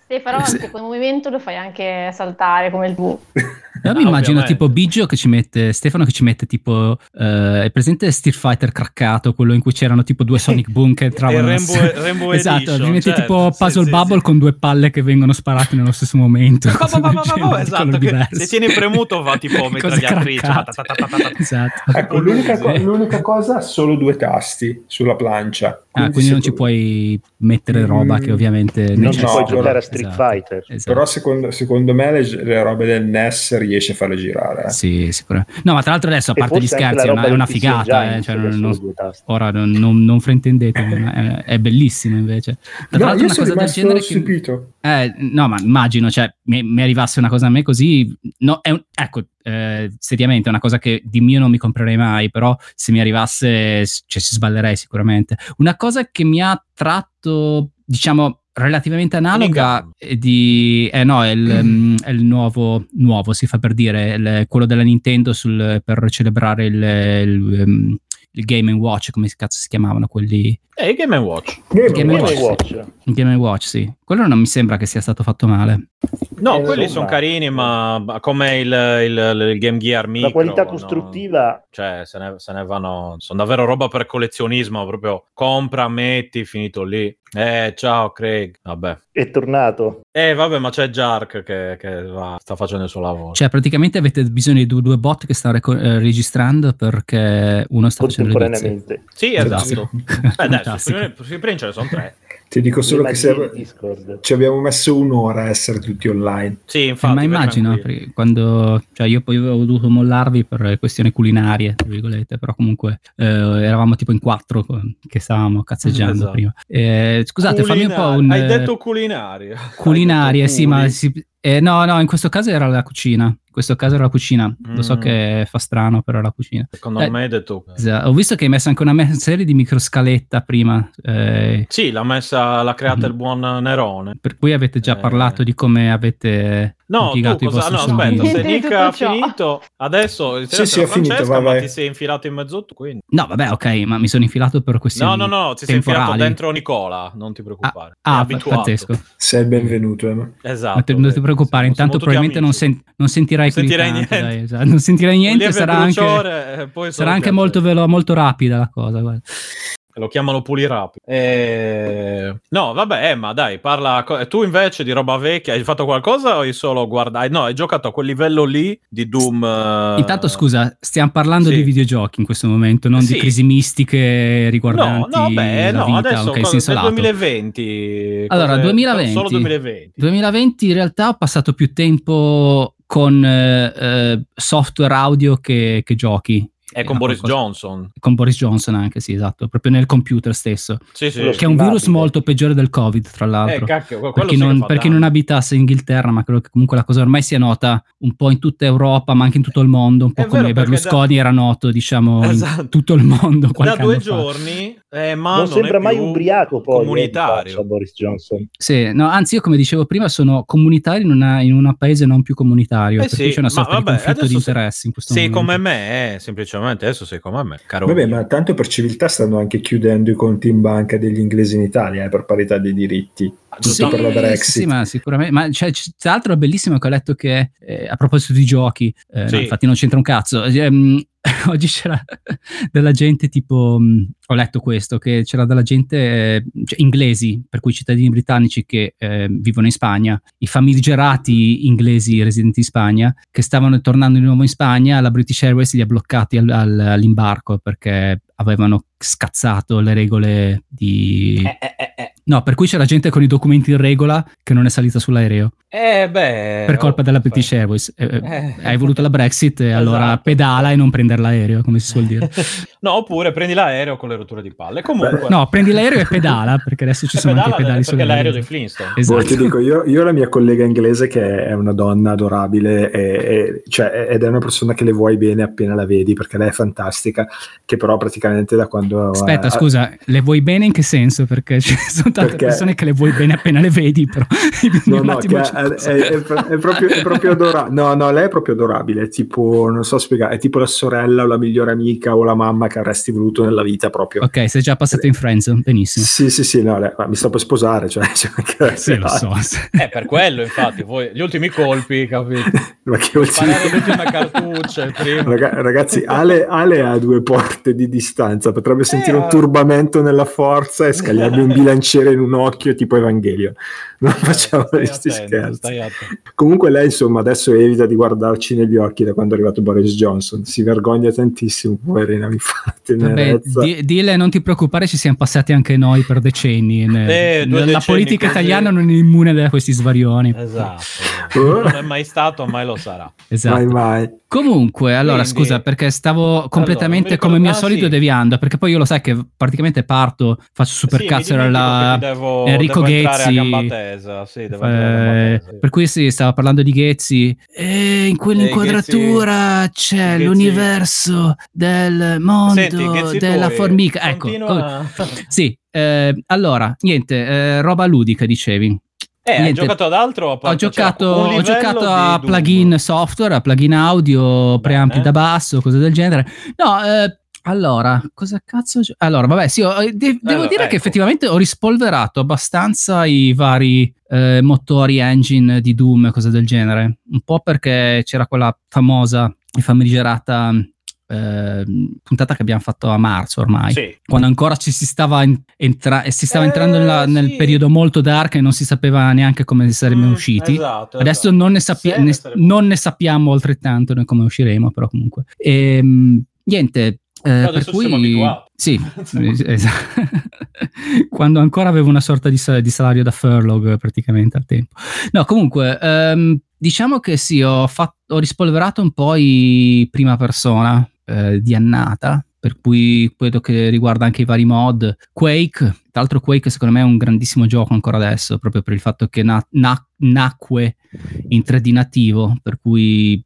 Sì, però Sì. anche quel movimento lo fai anche saltare come il V. Io mi Ah, immagino ovviamente. tipo Biggio che ci mette, Stefano che ci mette tipo, eh, è presente Street Fighter craccato, quello in cui c'erano tipo due Sonic Boom che entravano Rainbow- Rainbow Esatto, Edition, ci metti certo, tipo Puzzle sì, Bubble sì. con due palle che vengono sparate nello stesso momento. Di esatto, se tieni premuto fa tipo mitragliatrice. Esatto. Ecco, l'unica, co- l'unica cosa solo due tasti sulla plancia. Ah, quindi non ci puoi mettere roba Mm, che ovviamente Non ci puoi giocare a Street esatto, Fighter. esatto. Però secondo, secondo me le, le robe del NES riesce a farle girare. eh. Sì, sicuramente. No, ma tra l'altro adesso, a parte gli scherzi, è una, è una figata. Eh, cioè, non- ora non, non, non fraintendetemi, ma è, è bellissimo invece. Tra No, l'altro io una cosa del genere che... Eh, no, ma immagino, cioè, mi, mi arrivasse una cosa a me così, no, è un- ecco, eh, seriamente, è una cosa che di mio non mi comprerei mai, però se mi arrivasse, cioè, ci sballerei sicuramente. Una cosa che mi ha tratto, diciamo, relativamente analoga di eh no è il, mm, è il nuovo nuovo si fa per dire il- quello della Nintendo sul, per celebrare il, il, um, il Game Watch come cazzo si chiamavano quelli Eh, Game Watch. Game Game Watch. Game Watch. il Game Watch sì quello non mi sembra che sia stato fatto male No, Eh, quelli sono carini, ma ma come il, il- il Game Gear Micro. La qualità no? costruttiva Cioè, se ne, se ne vanno... Sono davvero roba per collezionismo, proprio compra, metti, finito lì. Eh, ciao Craig. Vabbè. è tornato Eh, vabbè, ma c'è Jark che, che va- sta facendo il suo lavoro. cioè praticamente avete bisogno di due, due bot che stanno reco- eh, registrando perché uno sta facendo le. Sì, esatto. Eh, dai, sui primi ce ne sono tre. Ti dico solo che se, ci abbiamo messo un'ora a essere tutti online. Sì, Eh, infatti. ma immagino quando cioè io poi avevo dovuto mollarvi per questioni culinarie tra virgolette però comunque eh, eravamo tipo in quattro che stavamo cazzeggiando Esatto. prima Eh, scusate fammi un po' un Hai detto culinario. culinarie Hai sì detto ma si- eh, no no in questo caso era la cucina in questo caso era la cucina lo so Mm. che fa strano però era la cucina Secondo Eh, me hai detto... Esatto. ho visto che hai messo anche una me- serie di microscaletta prima eh, Sì, l'ha messa, l'ha creata Mhm. il buon Nerone. per cui avete già Eh. parlato di come avete No, tu cosa... No, aspetta, se Nick ha finito, adesso il Sì, sì, è finito, vai, ma ti sei infilato in mezzo tu, quindi... no vabbè ok ma mi sono infilato per questioni No, no, no, ti sei infilato temporali. dentro Nicola, non ti preoccupare. Ah, abituato. pazzesco. Sei il benvenuto. Emma. Esatto. non, ti, non ti preoccupare, intanto probabilmente non, sen- non sentirai Non sentirai niente. dai, esatto. Non sentirai niente, sarà anche, bruciore, e poi sarà anche molto, velo- molto rapida la cosa. guarda. Lo chiamano pulirapido. Eh... No, vabbè, Emma, dai, parla. co- Tu invece di roba vecchia hai fatto qualcosa o hai solo guardato? No, hai giocato a quel livello lì di Doom. eh, Intanto scusa, stiamo parlando sì. di videogiochi in questo momento, non Sì. di crisi mistiche No, riguardanti no, beh, la no, vita, adesso ok, cosa- senso nel lato. 2020. Allora, cose- 2020. Solo 2020. 2020 in realtà ho passato più tempo con eh, eh, software audio che, che giochi. È con Boris qualcosa- Johnson. Con Boris Johnson anche, sì, esatto, proprio nel computer stesso. Sì, sì. Che è un virus molto peggiore del Covid, tra l'altro. Eh, cacchio, quello per chi, non, per chi non abitasse in Inghilterra, ma credo che comunque la cosa ormai sia nota un po' in tutta Europa, ma anche in tutto il mondo, un po' È come vero, Berlusconi era noto, diciamo, Esatto. in tutto il mondo Da due giorni, eh, ma non, sembra è mai ubriaco poi eh, comunitario. faccia, Boris Johnson. Sì, no, anzi io come dicevo prima sono comunitario in, una- in un paese non più comunitario, Eh per sì, cui c'è una sorta vabbè, di conflitto di interessi in questo Sei momento. come me, eh, semplicemente adesso sei come me, caro Vabbè, mio. ma tanto per civiltà stanno anche chiudendo i conti in banca degli inglesi in Italia eh, per parità dei diritti. Tutto Sì, per la Brexit. sì, ma sicuramente. Ma cioè, tra l'altro è bellissimo che ho letto che eh, a proposito di giochi, eh, no, Sì. infatti non c'entra un cazzo. ehm, oggi c'era della gente tipo. mh, ho letto questo: che c'era della gente eh, cioè, inglesi, per cui cittadini britannici che eh, vivono in Spagna, i famigerati inglesi residenti in Spagna, che stavano tornando di nuovo in Spagna. La British Airways li ha bloccati al- al- all'imbarco perché avevano scazzato le regole di. No, per cui c'era gente con i documenti in regola che non è salita sull'aereo Eh, beh, per colpa oh, della fai- British Airways. Eh, eh, Eh. Hai voluto la Brexit e allora Esatto. pedala e non prendere l'aereo, come si suol dire. no, oppure prendi l'aereo con le rotture di palle. Comunque, No, prendi l'aereo e pedala, perché adesso ci sono anche i pedali perché è l'aereo dei. Flintstone. Esatto. Boh, ti dico, io, io ho la mia collega inglese che è una donna adorabile e- e- cioè, ed è una persona che le vuoi bene appena la vedi perché lei è fantastica, che però praticamente da quando... Aspetta, eh, scusa, le vuoi bene in che senso? Perché ci sono tante Perché- persone che le vuoi bene appena le vedi, però No, no, che è, è- è pro- è proprio, è proprio adorabile. No, no, lei è proprio adorabile. È tipo, non so spiegare, è tipo la sorella o la migliore amica o la mamma che avresti voluto nella vita proprio. Ok, sei già passato in friendzone, benissimo. Sì, sì, sì, no, mi sto per sposare, cioè, cioè, Sì, lo so. Eh, per quello, infatti, poi gli ultimi colpi, capito? Ma che ultimi- il primo. Raga- ragazzi, Ale, Ale ha due porte di distanza, potrebbe sentire Eh, un turbamento nella forza e scagliarmi un bilanciere in un occhio tipo Evangelio. Non facciamo Eh, stai questi attento, scherzi. Comunque lei insomma adesso evita di guardarci negli occhi da quando è arrivato Boris Johnson, si vergogna tantissimo, poverina, mi fa tenerezza. di- dile, non ti preoccupare, ci siamo passati anche noi per decenni. Eh, la decenni politica così. italiana non è immune da questi svarioni. Esatto. Non è mai stato, mai lo sarà. Esatto. Mai mai. Comunque, allora Quindi- sua perché stavo completamente mi come mio solito sì. deviando, perché poi io lo sai che praticamente parto, faccio super Sì, cazzo alla devo- Enrico devo Ghezzi. tesa, sì, devo Eh, per cui sì, stavo parlando di Ghezzi. E in quell'inquadratura c'è Ghezzi- l'universo del mondo Senti, Ghezzi della formica. Ecco, continua- sì, eh, allora, niente, eh, roba ludica dicevi. Eh, hai Niente. giocato ad altro? Ho giocato, ho giocato a plugin software, a plugin audio, preampi da basso, cose del genere. No, eh, allora, cosa cazzo... Allora, vabbè, sì, ho- de- devo Allora, dire ecco. che effettivamente ho rispolverato abbastanza i vari eh, motori engine di Doom cose del genere. Un po' perché c'era quella famosa e famigerata eh, puntata che abbiamo fatto a marzo ormai Sì. quando ancora ci si stava, entra- e si stava Eh, entrando nella- nel sì. periodo molto dark e non si sapeva neanche come saremmo Mm, usciti. esatto, Adesso esatto. non ne, Se ne non ne sappiamo altrettanto noi come usciremo, però comunque. Ehm, niente. eh, per cui sì, esatto. quando ancora avevo una sorta di, di salario da furlough praticamente al tempo. No, comunque, ehm, diciamo che sì, ho, fatto, ho rispolverato un po' i prima persona eh, di annata, per cui credo che riguarda anche i vari mod. Quake, tra l'altro Quake secondo me è un grandissimo gioco ancora adesso, proprio per il fatto che na- na- nacque in 3D nativo, per cui...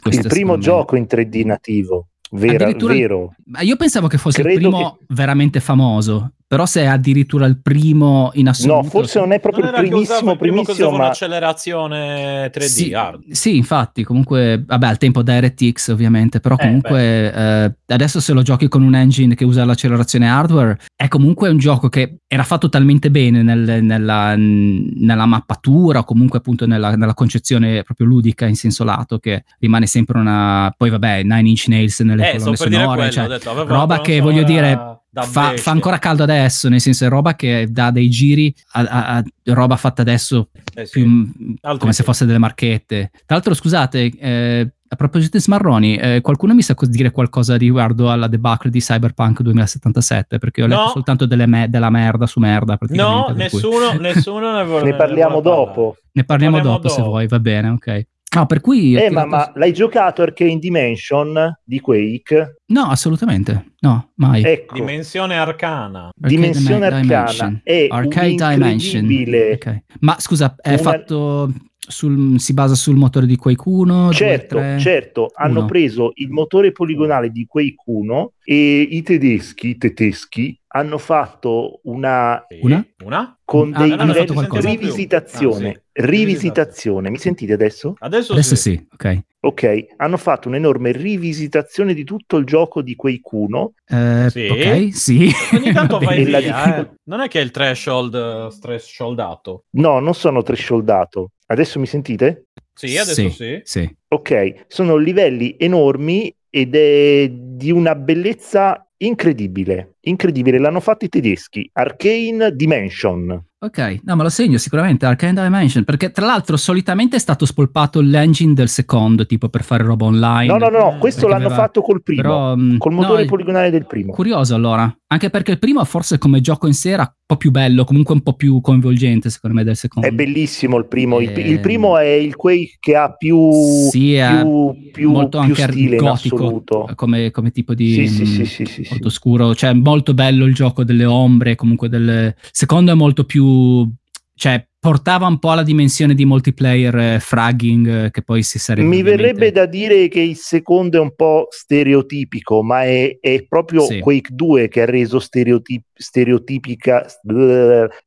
questo Il primo gioco in 3D nativo, vera- vero. Io pensavo che fosse Credo il primo veramente famoso, però se è addirittura il primo in assoluto... No, forse non è proprio Non il primissimo, il primo che primissimo, ma un'accelerazione 3D Sì, sì, infatti, comunque, vabbè, al tempo DirectX ovviamente, però Eh, comunque eh, adesso se lo giochi con un engine che usa l'accelerazione hardware, è comunque un gioco che era fatto talmente bene nel- nella, nella mappatura o comunque appunto nella, nella concezione proprio ludica in senso lato che rimane sempre una... Poi vabbè, Nine Inch Nails nelle Eh, colonne sonore, quello, cioè, detto, roba che voglio dire fa, fa ancora caldo adesso, nel senso è roba che dà dei giri a, a- a roba fatta adesso Eh sì. più, come se fosse delle marchette. Tra l'altro, scusate, eh, a proposito di smarroni, eh, qualcuno mi sa dire qualcosa riguardo alla debacle di Cyberpunk 2077? Perché ho letto No. soltanto delle me- della merda su merda. praticamente, No, nessuno, nessuno ne vuole ne parliamo parlare. dopo. Ne parliamo, parliamo dopo, se dopo. vuoi, va bene, ok. No, per cui. Eh, ma, ma l'hai giocato Arcane Dimension di Quake? No, assolutamente. No, mai. Ecco, Dimensione arcana. Arcade Dimensione Dim- Arcana Dimension. è Arcade Dimension. un'incredibile- Ok. Ma scusa, è Una- fatto. Sul, si basa sul motore di Quake 1? due, Certo, tre? certo, hanno Uno. preso il motore poligonale di Quake 1 e i tedeschi, i tedeschi hanno fatto una. Una? Una? con Ah, dei hanno livelli fatto qualcosa. rivisitazione, Ah, sì. rivisitazione. Mi sentite adesso? Adesso, Adesso sì. sì, ok. Ok, hanno fatto un'enorme rivisitazione di tutto il gioco di Quake 1. Eh, Sì. Ok, sì. Ogni tanto Va vai via, difficoltà- eh. Non è che è il threshold eh, thresholdato. No, non sono thresholdato. Adesso mi sentite? Sì, adesso sì. sì. Ok, sono livelli enormi ed è di una bellezza incredibile. Incredibile, l'hanno fatto i tedeschi. Arcane Dimension. Ok, no, ma lo segno sicuramente Arcane Dimension, perché tra l'altro solitamente è stato spolpato l'engine del secondo, tipo per fare roba online. No, no, no, Mm, questo l'hanno aveva- fatto col primo, Però, mh, col motore no, poligonale del primo. Curioso allora, anche perché il primo forse come gioco in sé era un po' più bello, comunque un po' più coinvolgente secondo me del secondo. È bellissimo il primo. Il, Eh, il primo è il Quake che ha più, Sì, più, più, molto più anche stile gotico come, come tipo di Sì, sì, sì, sì, sì, sì. molto scuro, cioè molto bello il gioco delle ombre, comunque del secondo è molto più cioè portava un po' alla dimensione di multiplayer eh, fragging eh, che poi si sarebbe Mi ovviamente- verrebbe da dire che il secondo è un po' stereotipico, ma è, è proprio Sì. Quake 2 che ha reso stereotip- stereotipica,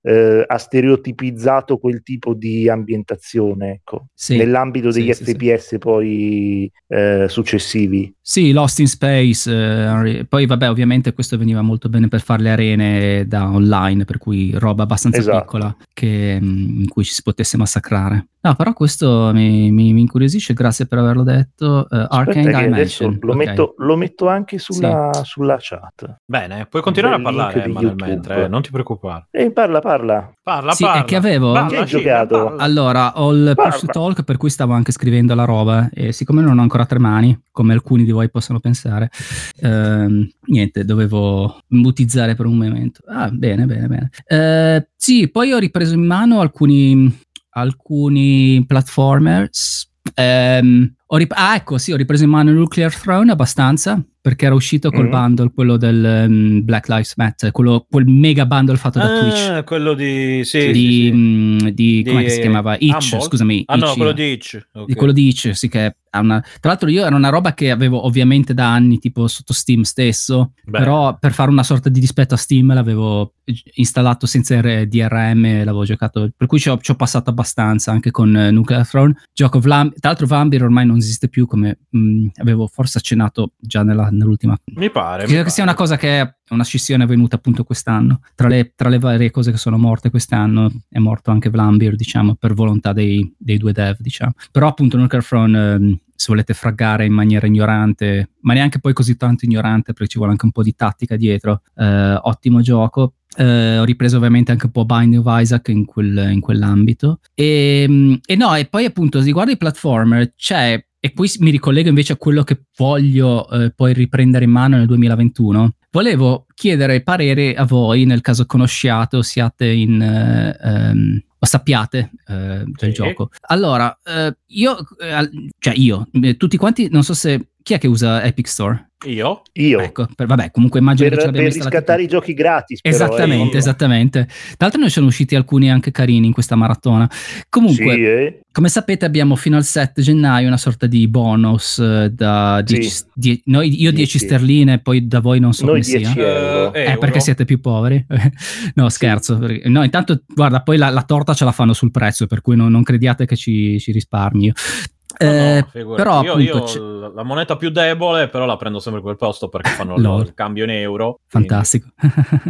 eh, ha stereotipizzato quel tipo di ambientazione, ecco, Sì. nell'ambito degli Sì, sì, sì. FPS poi eh, successivi. Sì, Lost in Space, eh, poi vabbè ovviamente questo veniva molto bene per fare le arene da online, per cui roba abbastanza Esatto. piccola che, mm, in cui ci si potesse massacrare. No, però questo mi, mi- mi incuriosisce, grazie per averlo detto. eh, Aspetta Arcane Dimension. lo, ok. metto, lo metto anche sulla, sulla chat. Bene, puoi continuare a parlare, di Emma, nel mentre, eh, non ti preoccupare. E parla, parla. Parla, Sì, parla. è che avevo- Parla, Che hai giocato? parla. Allora, ho il push to talk per cui stavo anche scrivendo la roba e siccome non ho ancora tre mani, come alcuni di voi possono pensare, ehm, niente, dovevo mutizzare per un momento. Ah, bene, bene, bene. Eh, sì, poi ho ripreso in mano alcuni, alcuni platformers. Ehm, ho rip- ah, ecco, sì, ho ripreso in mano Nuclear Throne abbastanza perché era uscito col Mhm. bundle, quello del ehm, Black Lives Matter, quello, quel mega bundle fatto da Twitch Ah, quello di... Sì, di, sì, sì. mh, di, Di come si chiamava? Itch, Humble? scusami. Ah no, Itch, quello io. di Itch. ok. Di quello di Itch, sì, che ha una... Tra l'altro io era una roba che avevo ovviamente da anni, tipo sotto Steam stesso, Beh. però per fare una sorta di dispetto a Steam l'avevo installato senza DRM l'avevo giocato, per cui ci ho, ci ho passato abbastanza anche con eh, Nuclear Throne. Gioco Vlam- tra l'altro Vambir ormai non esiste più come mh, avevo forse accennato già nella- nell'ultima Mi pare. mi Credo che pare. sia una cosa che è una scissione avvenuta appunto quest'anno. Tra le, tra le varie cose che sono morte quest'anno è morto anche Vlambeer, diciamo, per volontà dei, dei due dev, diciamo. Però appunto Nuclear Throne, ehm, se volete fraggare in maniera ignorante, ma neanche poi così tanto ignorante perché ci vuole anche un po' di tattica dietro, eh, ottimo gioco. Eh, ho ripreso ovviamente anche un po' Binding of Isaac in, quel- in quell'ambito. E, e no, e poi appunto riguardo i platformer c'è e poi mi ricollego invece a quello che voglio eh, poi riprendere in mano nel 2021. Volevo chiedere parere a voi nel caso conosciate o siate in eh, o sappiate eh, del Sì. gioco. Allora, eh, io, eh, cioè io, eh, tutti quanti, non so se chi è che usa Epic Store? Io? Io, Ecco, per- vabbè, comunque immagino per, che ce per l'abbiamo riscattare i giochi gratis. però, Esattamente, eh. esattamente. Tra l'altro ne sono usciti alcuni anche carini in questa maratona. Comunque, Sì, eh. come sapete abbiamo fino al 7 gennaio una sorta di bonus eh, da 10, Sì. die- noi- io 10 10. sterline, poi da voi non so Noi come sia. 10 euro. Eh, Eh, perché siete più poveri? no, scherzo. perché- no, intanto, guarda, poi la, la torta ce la fanno sul prezzo, per cui non, non crediate che ci, ci risparmi. No, no, Eh, figurati. però io, appunto io la moneta più debole, però la prendo sempre quel posto perché fanno il, cambio in euro. quindi- fantastico.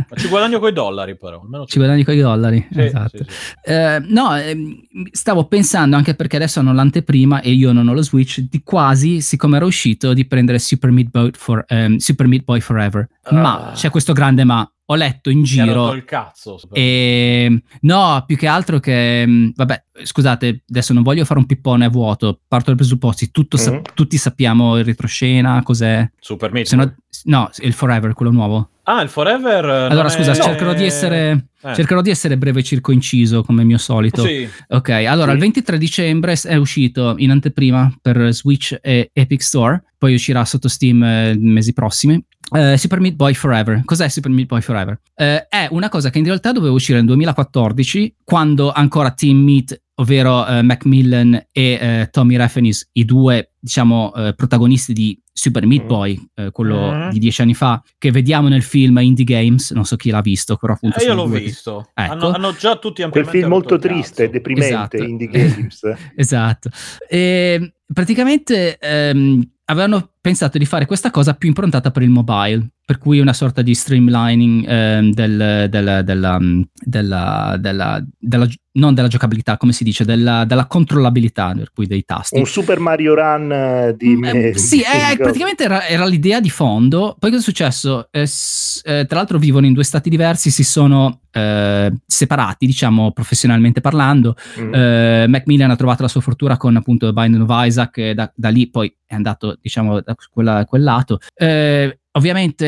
Ma ci guadagno coi dollari, però. almeno ci guadagni con i dollari. Sì, esatto. sì, sì. Eh, no, ehm, stavo pensando anche perché adesso hanno l'anteprima e io non ho lo Switch, di quasi, siccome era uscito, di prendere Super Meat Boy, for, ehm, Super Meat Boy Forever. Ma Ah. c'è questo grande ma. Ho letto in giro il cazzo. e no, più che altro che mh, vabbè, scusate, adesso non voglio fare un pippone a vuoto, parto dai presupposti, tutto sa- tutti sappiamo il retroscena, cos'è? Super Meat no, no, il Forever, quello nuovo. Ah, il Forever. eh, Allora scusa, è- cercherò di essere Eh. cercherò di essere breve e circoinciso come mio solito. Sì. Ok, allora Sì. il 23 dicembre è uscito in anteprima per Switch e Epic Store, poi uscirà sotto Steam eh, mesi prossimi. Eh, Super Meat Boy Forever. Cos'è Super Meat Boy Forever? Eh, è una cosa che in realtà doveva uscire nel 2014, quando ancora Team Meat, ovvero eh, Macmillan e Tommy Refenis, i due diciamo protagonisti di Super Meat. Boy, quello Mm. di dieci anni fa, che vediamo nel film Indie Games, non so chi l'ha visto, però appunto Eh, io l'ho due che- visto. Ecco. Hanno, hanno già tutti Quel ampiamente film molto triste, cazzo. deprimente, Esatto. Indie Games. esatto. E praticamente ehm, avevano pensato di fare questa cosa più improntata per il mobile, per cui una sorta di streamlining ehm, del- della, della, mm, della- della- della- non della giocabilità, come si dice, della, della controllabilità, per cui dei tasti. Un Super Mario Run eh, di... Mm, eh, sì, eh, praticamente era, era l'idea di fondo. Poi cosa è successo? Eh, s- eh, tra l'altro vivono in due stati diversi, si sono eh, separati, diciamo, professionalmente parlando. Mm. Macmillan ha trovato la sua fortuna con appunto Binding of Isaac e da, da lì poi è andato, diciamo, da quella- quel lato. Eh, ovviamente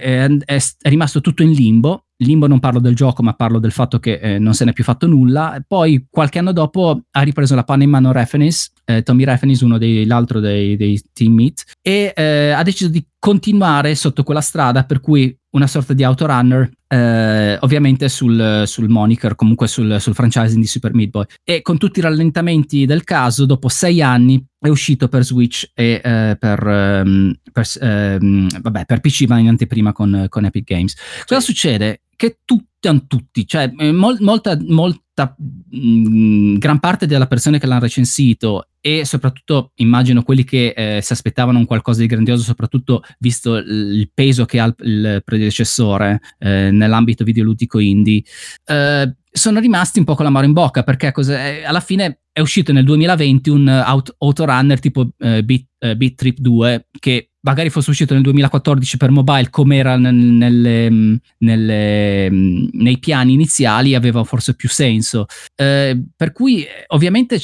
eh, è, è rimasto tutto in limbo. Limbo non parlo del gioco, ma parlo del fatto che eh, non se n'è più fatto nulla. Poi, qualche anno dopo, ha ripreso la panna in mano Refenis, eh, Tommy Refenis, uno dei, l'altro dei, dei Team Meat, e eh, ha deciso di continuare sotto quella strada, per cui una sorta di autorunner, eh, ovviamente sul, sul, moniker, comunque sul, sul franchising di Super Meat Boy. E con tutti i rallentamenti del caso, dopo sei anni è uscito per Switch e eh, per, um, per, um, vabbè, per, PC, ma in anteprima con, con Epic Games. Cosa succede? Che tutti tutti, cioè eh, mol, molta, molta mh, gran parte delle persone che l'hanno recensito e soprattutto immagino quelli che eh, si aspettavano un qualcosa di grandioso, soprattutto visto il peso che ha il predecessore eh, nell'ambito videoludico indie, eh, sono rimasti un po' con la mano in bocca perché eh, alla fine è uscito nel 2020 un auto, autorunner tipo eh, Beat, eh, Beat Trip 2 che magari fosse uscito nel 2014 per mobile come era nelle, nelle, nei piani iniziali aveva forse più senso eh, per cui ovviamente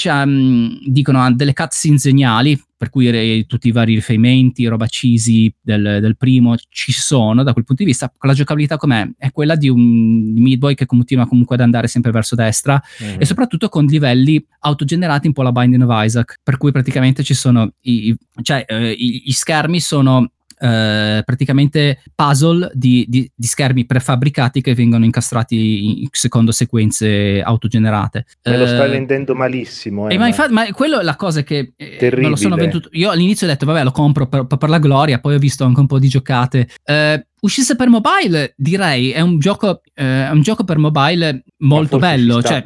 dicono ha delle cutscenes geniali per cui tutti i vari riferimenti, roba cheesy del, del, primo ci sono da quel punto di vista. La giocabilità com'è? È quella di un Meat Boy che continua comunque ad andare sempre verso destra mm-hmm. e soprattutto con livelli autogenerati un po' la Binding of Isaac, per cui praticamente ci sono i, cioè, eh, gli schermi sono eh, praticamente puzzle di, di, di, schermi prefabbricati che vengono incastrati in, secondo sequenze autogenerate. Me lo stai eh, vendendo malissimo. Eh, ma, infatti, ma quello è la cosa che eh, non lo sono venduto. Io all'inizio ho detto, vabbè, lo compro per, per, la gloria, poi ho visto anche un po' di giocate. Eh, uscisse per mobile, direi, è un gioco, eh, è un gioco per mobile molto bello. Cioè,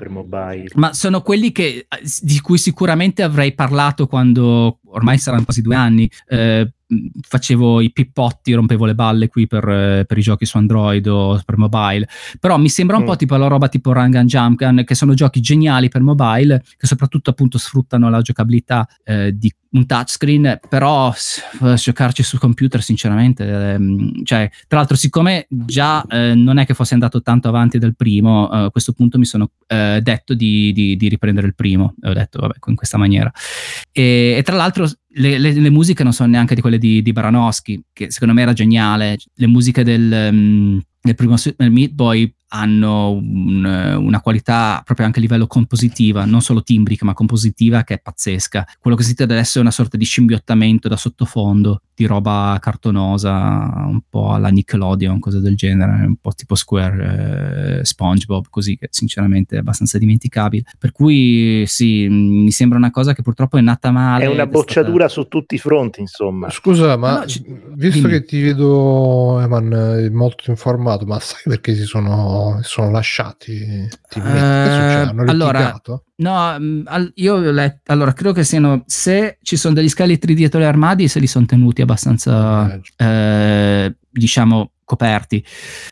ma sono quelli che, di cui sicuramente avrei parlato quando ormai saranno quasi due anni. Eh, facevo i pippotti, rompevo le balle qui per, eh, per, i giochi su Android o per mobile. Però mi sembra un mm. po' tipo la roba tipo Run and Jump Gun, che sono giochi geniali per mobile, che soprattutto appunto sfruttano la giocabilità eh, di un touchscreen, però giocarci sul computer sinceramente, ehm, cioè, tra l'altro siccome già eh, non è che fosse andato tanto avanti del primo, eh, a questo punto mi sono eh, detto di, di, di, riprendere il primo, ho detto vabbè in questa maniera. E, e tra l'altro le, le, le, musiche non sono neanche di quelle di, di Baranowski, che secondo me era geniale, le musiche del... Um, nel primo Meat Boy hanno un, una qualità proprio anche a livello compositiva, non solo timbrica, ma compositiva che è pazzesca. Quello che sentite adesso è una sorta di scimbiottamento da sottofondo di roba cartonosa, un po' alla Nickelodeon, cose del genere, un po' tipo Square, eh, SpongeBob, così che sinceramente è abbastanza dimenticabile. Per cui sì, mi sembra una cosa che purtroppo è nata male. È una bocciatura stata... su tutti i fronti, insomma. Scusa, ma no, c- visto dimmi. che ti vedo, Eman, molto informato, ma sai perché si sono sono, lasciati? Hanno allora, no, mm, io ho letto, allora credo che siano, se ci sono degli scheletri dietro gli armadi, se li sono tenuti abbastanza, eh, eh, diciamo, coperti.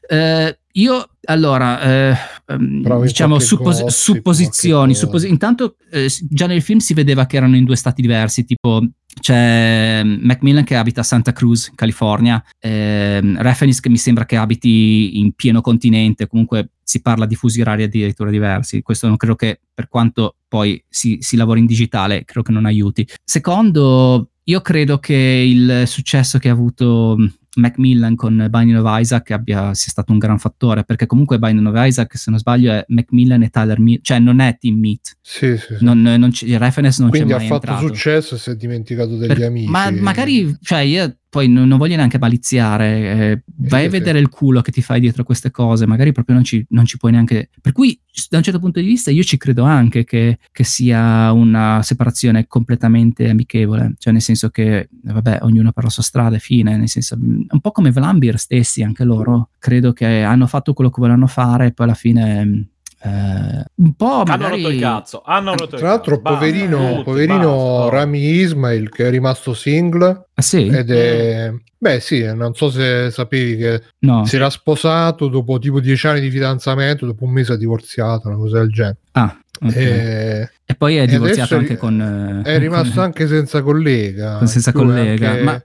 Eh, io allora, eh, ehm, diciamo suppos- gossip, supposizioni. Suppos- intanto eh, già nel film si vedeva che erano in due stati diversi, tipo c'è Macmillan che abita a Santa Cruz, California, eh, Reference che mi sembra che abiti in pieno continente, comunque si parla di fusi orari addirittura diversi. Questo non credo che, per quanto poi si, si lavori in digitale, credo che non aiuti. Secondo, io credo che il successo che ha avuto Macmillan con Binding of Isaac abbia, sia stato un gran fattore, perché comunque Binding of Isaac, se non sbaglio, è Macmillan e Tyler Meat, cioè non è Team Meat. Sì, sì, sì. Non, non c- il reference non Quindi c'è mai ha fatto entrato. successo e si è dimenticato degli per, amici. Ma magari, cioè io poi non, non voglio neanche maliziare, eh, vai sì, a vedere il culo che ti fai dietro queste cose, magari proprio non ci, non ci, puoi neanche... Per cui da un certo punto di vista io ci credo anche che, che, sia una separazione completamente amichevole, cioè nel senso che, vabbè, ognuno per la sua strada e fine, nel senso, un po' come Vlambir stessi, anche loro, credo che hanno fatto quello che volevano fare e poi alla fine eh, un po' magari... hanno rotto il cazzo hanno rotto tra l'altro poverino, tutti, poverino basta. Rami Ismail che è rimasto single ah, sì? ed è mm. beh sì non so se sapevi che no. si era sposato dopo tipo dieci anni di fidanzamento dopo un mese ha divorziato una cosa del genere ah Okay. E, e, poi è divorziato anche con... È rimasto con, anche senza collega. Senza collega, anche, ma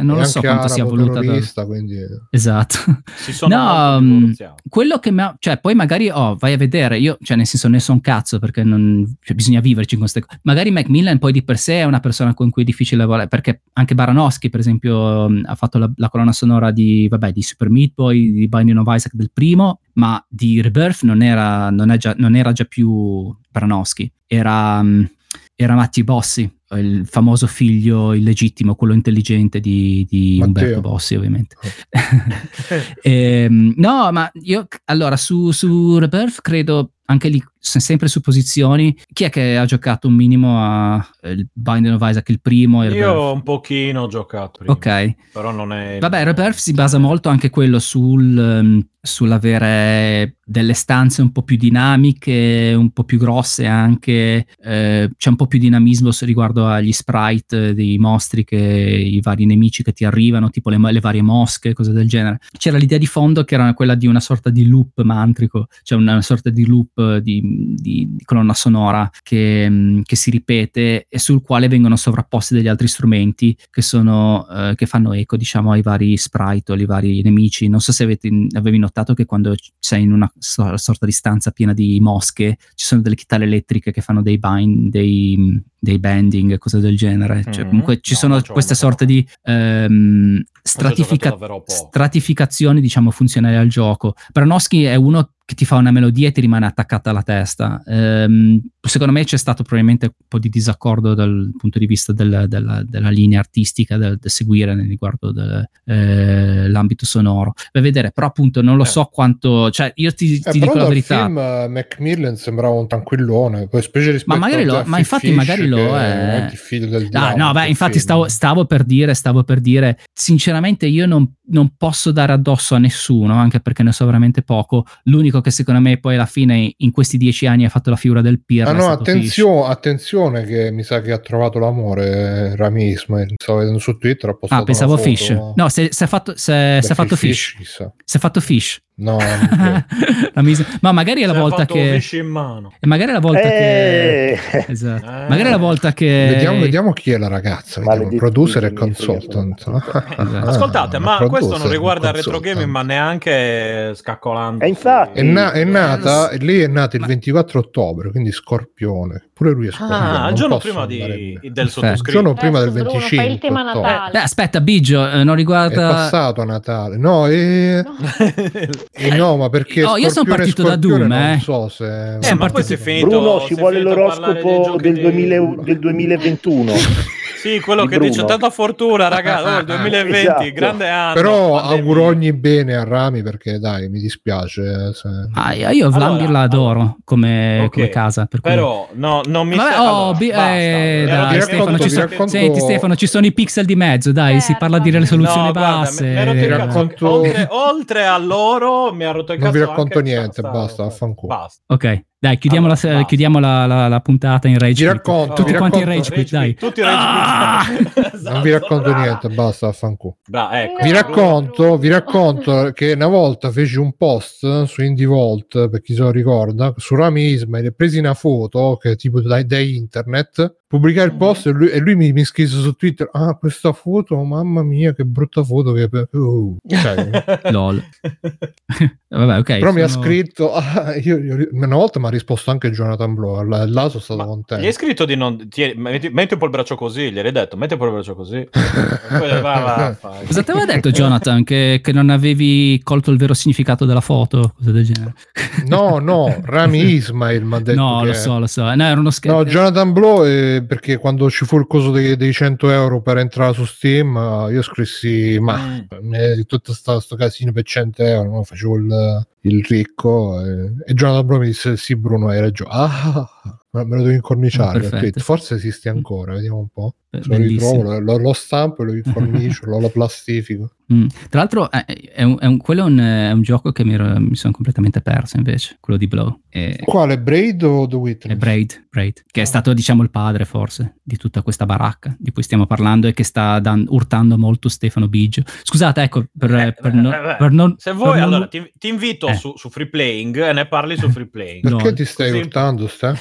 non lo so quanto sia voluta. Da... Quindi... Esatto. Si sono no, mm, quello che mi ha... Cioè, poi magari, oh, vai a vedere, io, cioè nel senso ne so un cazzo perché non... Cioè, bisogna viverci con queste cose. Magari Macmillan poi di per sé è una persona con cui è difficile lavorare, perché anche Baranowski, per esempio, mm, ha fatto la, la colonna sonora di, vabbè, di Super Meat Boy, di Binding of Isaac del primo, ma di Rebirth non era, non già, non era già più Baranowski, era, um, era Matti Bossi. il famoso figlio illegittimo, quello intelligente di, di. Umberto Bossi, ovviamente. Ehm, no, ma io allora su, su Rebirth credo anche lì se- sempre su posizioni. Chi è che ha giocato un minimo a eh, il Binding of Isaac, il primo? Io Rebirth? un pochino ho giocato. prima, Ok, Però non è. Vabbè, Rebirth si basa molto anche quello sul, ehm, sull'avere delle stanze un po' più dinamiche, un po' più grosse anche, eh, c'è un po' più dinamismo riguardo agli sprite dei mostri che i vari nemici che ti arrivano, tipo le, le varie mosche, cose del genere. C'era l'idea di fondo che era quella di una sorta di loop mantrico, cioè una sorta di loop di, di- di colonna sonora che, mm, che si ripete e sul quale vengono sovrapposti degli altri strumenti che sono eh, che fanno eco diciamo ai vari sprite o ai vari nemici. Non so se avete, avevi notato che quando sei in una so- sorta di stanza piena di mosche ci sono delle chitarre elettriche che fanno dei bind dei, dei bending cose del genere. Cioè, Mhm. comunque ci No, sono queste sorte di ehm, stratifica- stratificazioni diciamo funzionali al gioco. Branowski è uno che ti fa una melodia e ti rimane attaccata alla testa Ehm, secondo me c'è stato probabilmente un po' di disaccordo dal punto di vista del- della, della linea artistica da seguire nel riguardo dell'ambito sonoro per vedere però appunto non lo Eh. so quanto cioè io ti, Eh, ti dico la verità film eh, Macmillan sembrava un tranquillone, specie rispetto Ma magari lo- ma infatti Fish, magari lo è. il figlio del Ah, diavolo, no, beh, infatti stavo, stavo per dire, stavo per dire, sinceramente io non, non posso dare addosso a nessuno, anche perché ne so veramente poco. L'unico che secondo me poi alla fine in questi dieci anni ha fatto la figura del pirla Ah no, Fish. attenzio- attenzione che mi sa che ha trovato l'amore eh, Rami Ismail. Stavo vedendo su Twitter, ha postato Ah, pensavo foto Fish. No, se, se ha fatto, se, se ha fatto Fish. chissà. Se ha fatto Fish. No, mis- ma magari è la è volta che... in mano. E magari è la volta che... Eh, Esatto. Eh. Magari è la volta che... vediamo, vediamo chi è la ragazza. Vediamo, producer e consultant. Esatto. Ah, Ascoltate, ma questo non riguarda il retro gaming, ma neanche scaccolando. E infatti- È, na- è Eh, nata, lei è nata il Ma- 24 ottobre, quindi scorpione. Pure lui è scorpione. Ah, il giorno prima di, del Il sottoscritto. giorno prima del Adesso, Bruno, 25 fai il tema ottobre. Natale. Beh, aspetta, Biggio, eh, non È riguarda... passato a Natale. No, è... No. Eh, no, ma perché Oh, io sono partito da Doom, non eh. so se Eh, Sono ma poi si è finito, Bruno, si ci vuole dei l'oroscopo del, 2000 del 2021. Sì, quello che dice tanta fortuna, ragazzi. Oh, il 2020, Esatto. grande anno. Però pandemia. auguro ogni bene a Rami perché dai, mi dispiace. eh, se- Ah, io Vlambir Allora, la adoro come, Ok, come casa. Per cui- Però, no, non mi Vabbè, sta- oh, allora, bi- basta. eh, dai, detto- Stefano, ci detto- racconto- Senti, Stefano, ci sono i pixel di mezzo, dai, si Certo. parla di risoluzione No, guarda, basse. il Vi cazzo. racconto- Oltre, oltre a loro, mi ha rotto il Non cazzo. vi racconto anche niente, sta- basta, vaffanculo. Basta. Ok, dai, chiudiamo, Allora, la, chiudiamo la, la- la puntata in rage. Vi racconto, Tutti vi quanti in rage quit, dai. Tutti rage Ah! non vi racconto niente, basta, vaffanculo. Bra- ecco. Vi racconto, vi racconto che una volta feci un post su Indie Vault, per chi se lo ricorda, su Rami Ismail e presi una foto che tipo da, da internet, pubblicai il Mhm. post e lui, e lui mi, mi scrisse su Twitter, ah questa foto, mamma mia che brutta foto che... Uh, cioè, LOL. Vabbè, ok. però mi ha sono- scritto, ah, io- io- una volta mi ha risposto anche Jonathan Blow, là, là sono stato Ma contento. Gli hai scritto di non. tieni- metti, metti un po' il braccio così, gli hai detto, metti un po' il braccio così. Va, va. Cosa ti aveva detto Jonathan? Che, che non avevi colto il vero significato della foto? Cose del genere. No, no, Rami Ismail mi ha detto no, che... lo so, lo so. No, era uno scherzo. No, Jonathan Blow eh, perché quando ci fu il coso dei, dei 100 euro per entrare su Steam, eh, io scrissi, ma Mm. tutto sto, sto casino per 100 euro, no? facevo il, il ricco eh, e Jonathan Blow mi disse, sì Bruno hai ragione, ah, me lo devo incorniciare, forse esiste ancora, vediamo un po'. Lo ritrovo, lo, lo stampo, lo incornicio, lo, lo plastifico. Mm. Tra l'altro, è, è un, è un- quello è un, è un gioco che mi, ero- mi sono completamente perso invece, quello di Blow. È, Quale, Braid o The è Witness? Braid, Braid, che è stato, diciamo, il padre forse di tutta questa baracca di cui stiamo parlando e che sta dan- urtando molto Stefano Biggio. Scusate, ecco, per, Eh, per no- eh, beh. per non. Se vuoi, per non- allora ti, ti invito Eh. su, su Free Playing e ne parli su Free Playing. Perché No, ti stai così- urtando, Ste?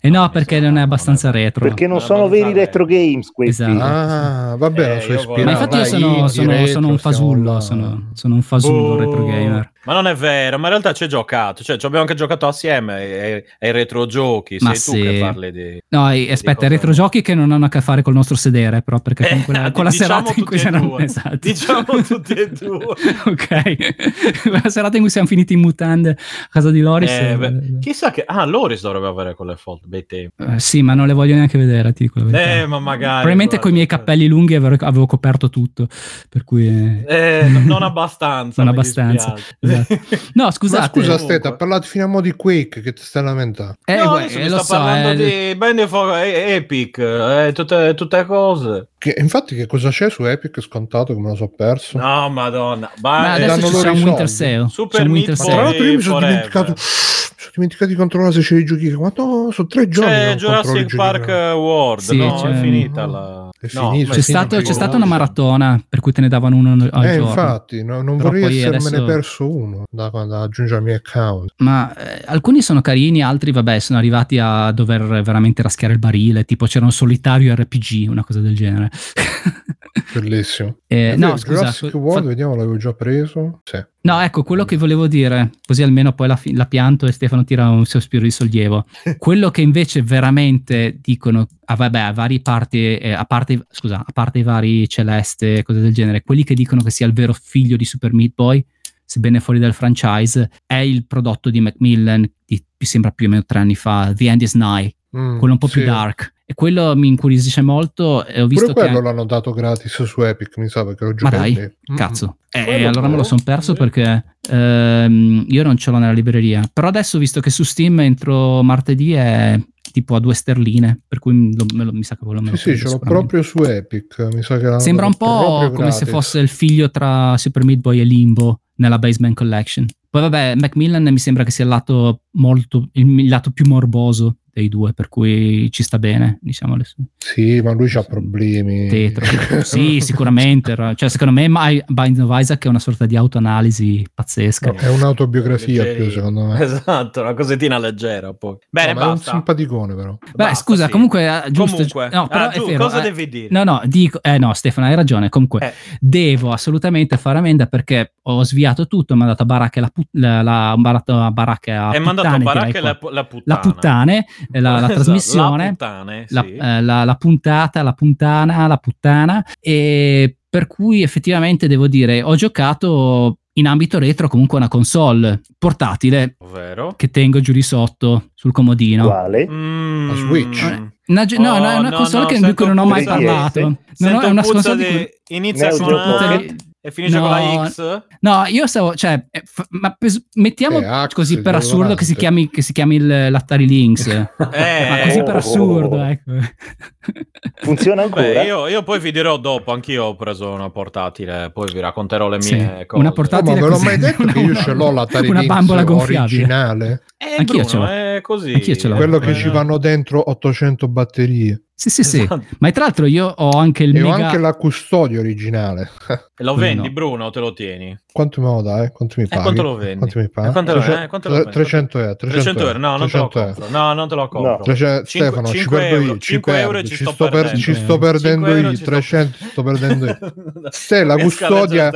Eh no, mi perché non è abbastanza retro. Perché non sono veri retro games questi. Esatto. Ah, va bene, Eh, sono io ispirato. Ma infatti io sono, sono- sono un fasullo, sono, sono un fasullo Boh. retro gamer. Ma non è vero, ma in realtà ci hai giocato, cioè ci abbiamo anche giocato assieme ai, ai retrogiochi, Ma sei tu sì. che parli di... No, eh, aspetta, cosa- retrogiochi che non hanno a che fare col nostro sedere, però, perché con quella, Eh, quella diciamo serata in cui c'erano... Esatto. Diciamo tutti e due. ok. quella serata in cui siamo finiti in mutande a casa di Loris. Eh, eh, beh, chissà che... Ah, Loris dovrebbe avere quelle foto, bei tempi. eh, sì, ma non le voglio neanche vedere, ti dico la. Eh, ma magari... Probabilmente con i miei capelli lunghi avevo, avevo coperto tutto, per cui... eh, Eh, no- non abbastanza. Non abbastanza, dispiace. No, Ma scusate. scusa, comunque. aspetta, ha parlato fino a mo' di Quake che ti stai lamentando. Eh, no, adesso eh, lo so, parlando eh, di Band of Epic, eh, tutte, tutte cose. Che, infatti, che cosa c'è su Epic scontato che me lo so perso? No, madonna. Ma Ba- adesso ci un Winter. Sale. Super Winter Ma tra. Sale. l'altro io mi sono dimenticato, mi sono dimenticato di controllare se c'è i giochi. Ma no, sono tre giorni. C'è Jurassic Park. World, Sì, no? c'è- È finita la... No, C'è, stato- c'è stata una maratona per cui te ne davano uno al Eh, giorno. infatti, no, non Però vorrei essermene adesso- perso uno da, da aggiungere al mio account. Ma eh, alcuni sono carini, altri, vabbè, sono arrivati a dover veramente raschiare il barile. Tipo, c'era un solitario RPG, una cosa del genere. Bellissimo. Eh, no, scusa. Jurassic fa- World, vediamo, l'avevo già preso. Sì. No, ecco, quello che volevo dire, così almeno poi la, fi- la pianto e Stefano tira un sospiro di sollievo. quello che invece veramente dicono, ah, vabbè, a vari parti, eh, a parte, scusa, a parte i vari Celeste e cose del genere, quelli che dicono che sia il vero figlio di Super Meat Boy, sebbene fuori dal franchise, è il prodotto di Macmillan di, mi sembra più o meno tre anni fa, The End is Nigh, Mm, quello un po' più sì. dark. E quello mi incuriosisce molto e ho visto Pure che... quello l'hanno dato gratis su Epic, mi sa, perché lo Ma giocato dai, lì. Mm. cazzo. E Quello allora me lo no. sono perso Sì. perché ehm, io non ce l'ho nella libreria. Però adesso, visto che su Steam entro martedì è tipo a due sterline, per cui lo- me lo- mi sa che me lo Sì, sì, prendo ce l'ho proprio su Epic. Mi sa che Sembra un po' come se fosse il figlio tra Super Meat Boy e Limbo nella Basement Collection. Poi vabbè, Macmillan mi sembra che sia il lato molto il, il lato più morboso dei due, per cui ci sta bene, diciamo le sue. Sì, ma lui ha problemi. Tetro. sì, sicuramente. era- Cioè, secondo me My- Bind of Isaac è una sorta di autoanalisi pazzesca. No, è un'autobiografia più, Leggerina. secondo me. Esatto, una cosettina leggera poi. Bene, No, ma è un simpaticone, però. Beh, Basta, scusa, sì. comunque, eh, giusto. Comunque, no, però ah, è giù, vero, cosa eh, devi dire? No, no, dico, eh no, Stefano, hai ragione. Comunque, Eh. devo assolutamente fare ammenda perché ho sviato tutto. Mi ha dato a baracche la, put- la, la, ho mandato a baracche a Hai mandato a puttane, direi la, la puttana. la puttane, la, la Esatto, trasmissione, La puttane, la, sì. eh, la- la puntata, la puntana, la puttana, e per cui effettivamente devo dire, ho giocato in ambito retro comunque una console portatile Ovvero? che tengo giù di sotto sul comodino. Quale? Mm. La Switch. Una, ge- no, Oh, no, è una no, console no, che- di sento cui non ho mai parlato. Non Sento ho- è un una console di di- cui... Inizia una Pocket? E finisce con No. la X? No, io stavo, cioè, eh, f- ma pes- mettiamo Eh, così per assurdo che si chiami, che si chiami il- l'Atari Lynx. Eh, ma così per oh. assurdo, ecco. Funziona ancora? Beh, io, io poi vi dirò dopo, anch'io ho preso una portatile, poi vi racconterò le Sì, mie cose. una Oh, portatile ma ve l'ho mai detto che io una- ce l'ho l'Atari una gonfiabile. originale? Eh, Anch'io Bruno, ce l'ho. è così. Anch'io ce l'ho. Quello che Eh, ci vanno dentro 800 batterie. Sì, sì, sì. Esatto. Ma tra l'altro io ho anche il E ho mega... anche la custodia originale. E lo vendi, no. Bruno, o te lo tieni? Quanto me lo dai? Quanto mi Eh, paghi? quanto lo vendi? Quanto mi paghi? Eh, quanto lo- 300 eh, quanto lo vendi? 300 euro. 300 euro? No, non te lo 300 euro. compro. No, non te lo compro. No. 300 Cinque- Stefano, ci cinque perdo euro, io. 5 5 euro euro. ci Ci sto per- perdendo. ci sto perdendo 5 euro io. ci sto- 300 sto perdendo io. Se la custodia-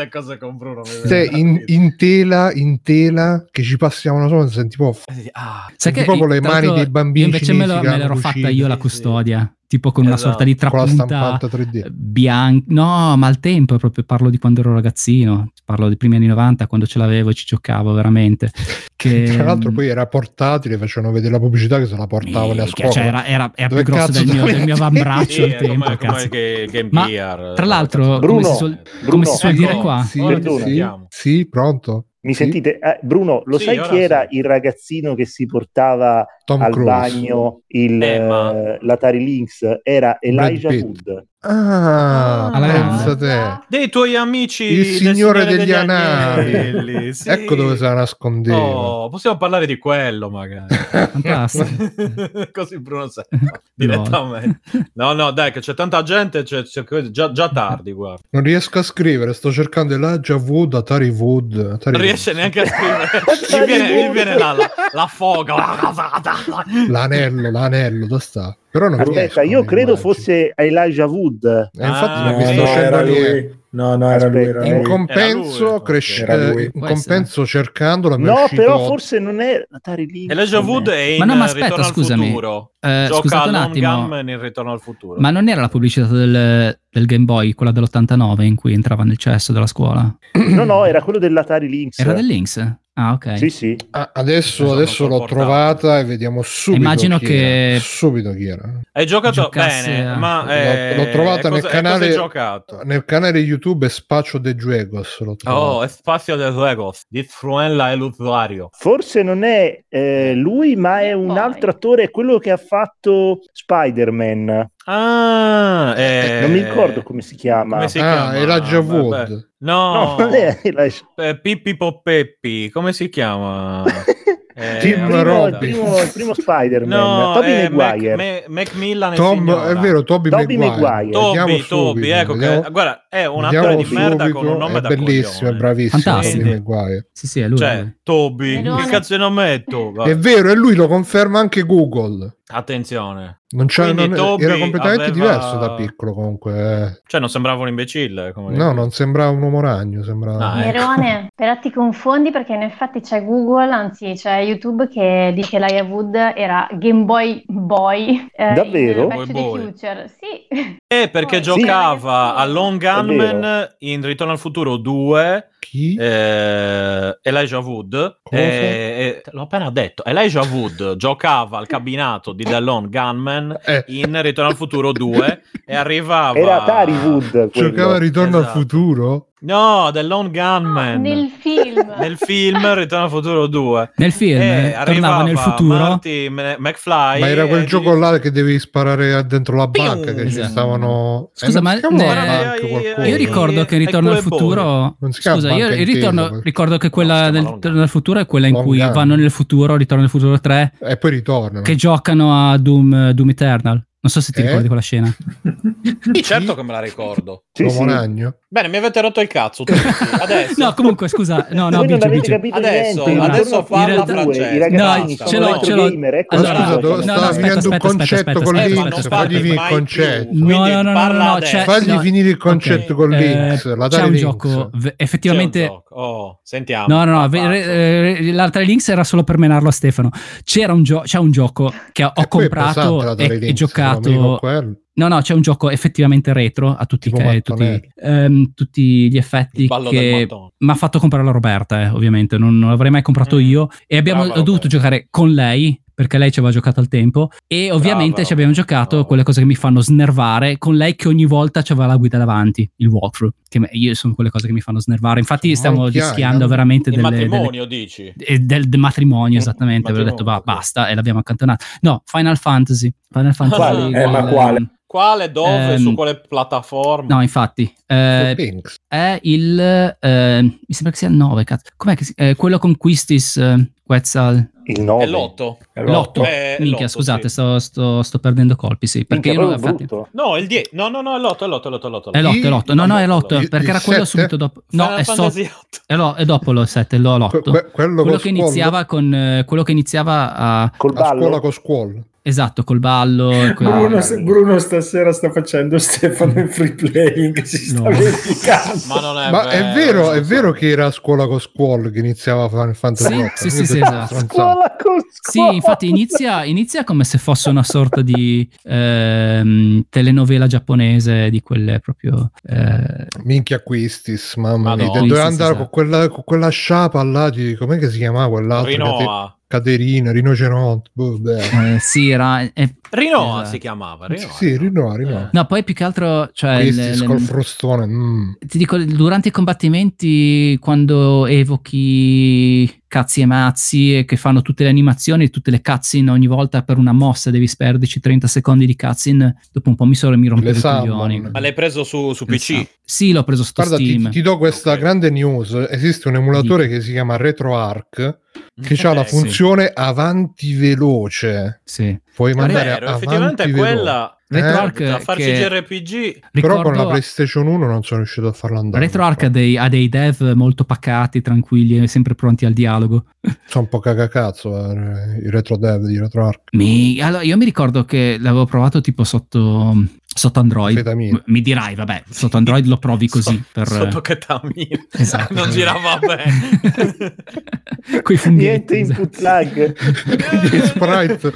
Se in, in tela, in tela, che ci passiamo una sola, senti tipo Eh, Ah, Sai Senti che proprio le mani dei bambini invece me, l'ero fatta io la Sì, custodia, tipo con una Esatto. sorta di trapunta 3D. bianca. No, ma al tempo, proprio parlo di quando ero ragazzino, parlo dei primi anni 90 quando ce l'avevo e ci giocavo veramente. Che, Tra l'altro poi era portatile, facevano vedere la pubblicità che se la portavano a Minchia, scuola. cioè era, era, era più grosso del mio, del mio avambraccio sì, al è tempo. come, come cazzo. che Game Ma. Tra l'altro, come Bruno, si suol, Bruno, come si suol ecco, dire qua, Sì, sì, sì, pronto? Mi Sì. sentite? Eh, Bruno, lo Sì, sai chi era sì. il ragazzino che si portava Tom al Cruise. bagno il, Eh, ma- eh, l'Atari Lynx? Era Elijah. Wood. Ah, pensa te. Dei tuoi amici Il signore degli degli anelli. Sì. Ecco dove la nascondeva. Oh, possiamo parlare di quello magari. fantastico. Così Bruno sa direttamente. No, no, dai, che c'è tanta gente, c'è- c'è- già, già tardi, guarda. Non riesco a scrivere, sto cercando Elijah Wood, Atari Wood. Atari Non riesce neanche a scrivere. gli, viene, viene la, la, la foga. L'anello, l'anello, dove sta? Però non Aspetta, riesco, io credo immagino. fosse Elijah Wood. Eh, infatti Ah, non mi no, sto lui. No, no, era lui, era In lui. compenso, Era lui, cres- ok. Era lui. eh, in compenso cercandolo No, uscito- però forse non è Atari Lynx. Elijah Wood è. in Ma no, ma aspetta, Ritorno al scusami. futuro. Eh, Gioca scusate un attimo. In Ritorno al futuro. Ma non era la pubblicità del, del Game Boy, quella dell'89 in cui entrava nel cesso della scuola? No, no, era quello dell'Atari Lynx. Era del Lynx? Ah, ok. Sì, sì. Ah, adesso, adesso l'ho portato. trovata e vediamo subito. Immagino chi che- era. Subito chi era. Hai giocato Giocasse bene, a- ma L'ho- eh, l'ho trovata e nel cosa- e canale-? Nel canale YouTube è Spaccio de Juegos. L'ho trovata. Oh, è spazio del Legos di Fruella e l'usuario. Forse non è eh, lui, ma è un Poi. altro attore, è quello che ha fatto Spider-Man. Ah, eh, Non mi ricordo come si chiama. come si ah, chiama? Elijah Vabbè. Wood. No, No, è Elijah- eh, Pippi Poppeppi, come si chiama? Eh, il, Tim primo, il, primo, il primo Spider-Man, No, Tobey eh, Mac- Maguire. Me- Macmillan e Tom, è vero, Toby, Tobey Maguire. Maguire. Toby, Toby, subito, ecco che, guarda, è un attore di merda con un subito, nome è da bellissimo, è bravissimo Fantastico. Tobey Maguire. Sì, sì, è lui. Cioè, Toby, Melone. che cazzo di nome è Toby? È vero, e lui lo conferma anche Google. Attenzione. Non c'è, non- era completamente aveva- diverso da piccolo comunque. eh. Cioè, non sembrava un imbecille. Come No, non sembrava un uomo ragno, sembrava... Ah, ecco. Nerone, però ti confondi perché in effetti c'è Google, anzi c'è YouTube che dice che Elijah Wood era Game Boy Boy eh, Davvero? Boy boy. Future. Sì. Eh, perché Poi- giocava Sì. a Long Gunman in Ritorno al futuro 2. Chi? eh, Elijah Wood, Cosa? eh, eh, l'ho appena detto. Elijah Wood giocava al cabinato di Lone Gunman Eh, in Ritorno al futuro 2 e arrivava. Era Atari Wood. quello. giocava Ritorno Esatto. al futuro? No, The Lone Gunman. Nel film. Nel film Ritorno al futuro 2. Nel film Eh, eh, tornava nel futuro. Marty McFly. Ma era quel e gioco devi- là che devi sparare dentro la banca che ci Esatto. stavano... Scusa, non ma ne- Io ricordo che in ai Ritorno al futuro. Non si chiama Scusa, io ritorno, Intesa, ricordo che quella del Ritorno al futuro è quella in Long cui Gun. vanno nel futuro, Ritorno nel futuro 3, E poi ritornano. che giocano a Doom, Doom Eternal. Non so se ti Eh? ricordi quella scena. Sì, certo che me la ricordo. Sì, L'uomo sì. ragno. Bene, mi avete rotto il cazzo tutti. Adesso. No, comunque, scusa, no, no, Biggio. capito Adesso- niente. adesso parla Francesco. No, ce l'ho, ce l'ho. ecco Allora, scusa, dove no, no, aspetta, finendo un aspetta, concetto aspetta, con aspetta, aspetta, fagli aspetta. finire il concetto. No, no, no, no, parla no, c'è- Fagli no, finire il concetto con eh, la c'è un gioco, effettivamente... gioco. Oh, sentiamo. No, no, no, Ah, eh, l'altra Links era solo per menarlo a Stefano. C'era un gio- c'è un gioco che ho comprato e, Lynx, giocato. No, no, c'è un gioco effettivamente retro a tutti, che- tutti, ehm, tutti gli effetti che mi ha fatto comprare la Roberta, eh, ovviamente, non, non l'avrei mai comprato Mm. io e abbiamo Brava ho dovuto Roberta. giocare con lei perché lei ci aveva giocato al tempo e ovviamente Brava ci abbiamo giocato brava. quelle cose che mi fanno snervare con lei che ogni volta aveva la guida davanti, il walkthrough, che io sono quelle cose che mi fanno snervare. Infatti stiamo Occhiaia. rischiando veramente Il delle, delle, matrimonio, dici? eh, del, del matrimonio, esattamente. Avevo detto, va, basta, e l'abbiamo accantonato. No, Final Fantasy. Final Fantasy. Quali? Eh, ma quale? Quale, dove, Ehm, su quale piattaforma? No, infatti, eh, è il. eh, mi sembra che sia il 9, cazzo. Com'è che si, eh, quello con Quistis, eh, Quetzal. Il 9. È l'otto. È L'otto. Eh, Minchia, l'otto, scusate, sì. sto, sto- sto perdendo colpi, sì. Perché Minchia, io non, infatti, brutto. No, il 10. No, no, no, è l'otto, è l'otto, è l'otto, è l'otto. è l'otto, è l'otto. No, no, è l'otto, Il- perché era quello subito dopo. No, è, so- otto. è, lo- è dopo lo 7, lo Que- l'otto. que- quello Quello con che iniziava con eh, quello che iniziava a Col a scuola con Squall. Esatto col ballo quel- Bruno, Bruno stasera sta facendo Stefano in free playing, si sta No. vendicando. Ma non è Ma è vero. vero, è vero che era a scuola con Squall che iniziava Final Fantasy Sì, VIII. sì, sì, sì, esatto. Scuola con Sì, scuola. infatti inizia, inizia come se fosse una sorta di ehm, telenovela giapponese di quelle proprio... eh, Minchia Quistis, mamma mia. Madonna. Doveva andare esatto. con quella, con quella sciapa là di... Com'è che si chiamava quell'altro? Rinoa. Caterina, Rinoceronte. boh, eh, sì, era... eh, Rinoa Esatto. si chiamava. Sì, Rinoa. sì, Rinoa, Rinoa. no, poi più che altro... Cioè, Quistis le- col frustone. mm. ti dico, durante i combattimenti, quando evochi cazzi e mazzi e che fanno tutte le animazioni, tutte le cutscene ogni volta per una mossa, devi sperderci 30 secondi di cutscene, dopo un po' mi solo mi rompevo Le i coglioni. Ma l'hai preso su, su PC? Sì, l'ho preso su Guarda, ti, Steam. ti do questa Ok. grande news. Esiste un emulatore che si chiama RetroArch che ha la Eh, sì. funzione avanti veloce. Sì. Puoi È mandare vero, effettivamente avanti quella RetroArch da farci che- JRPG Però con la PlayStation 1 non sono riuscito a farlo andare. RetroArch ha dei, ha dei dev molto pacati, tranquilli e sempre pronti al dialogo. Sono un po' cagacazzo eh, i retro dev di RetroArch. Mi- allora, io mi ricordo che l'avevo provato tipo sotto, Sotto Android. Mi dirai, vabbè, sotto Android lo provi così. So- per, Sotto ketamina. Esatto. non girava bene. Quei funghetti. Niente input lag. Gli sprite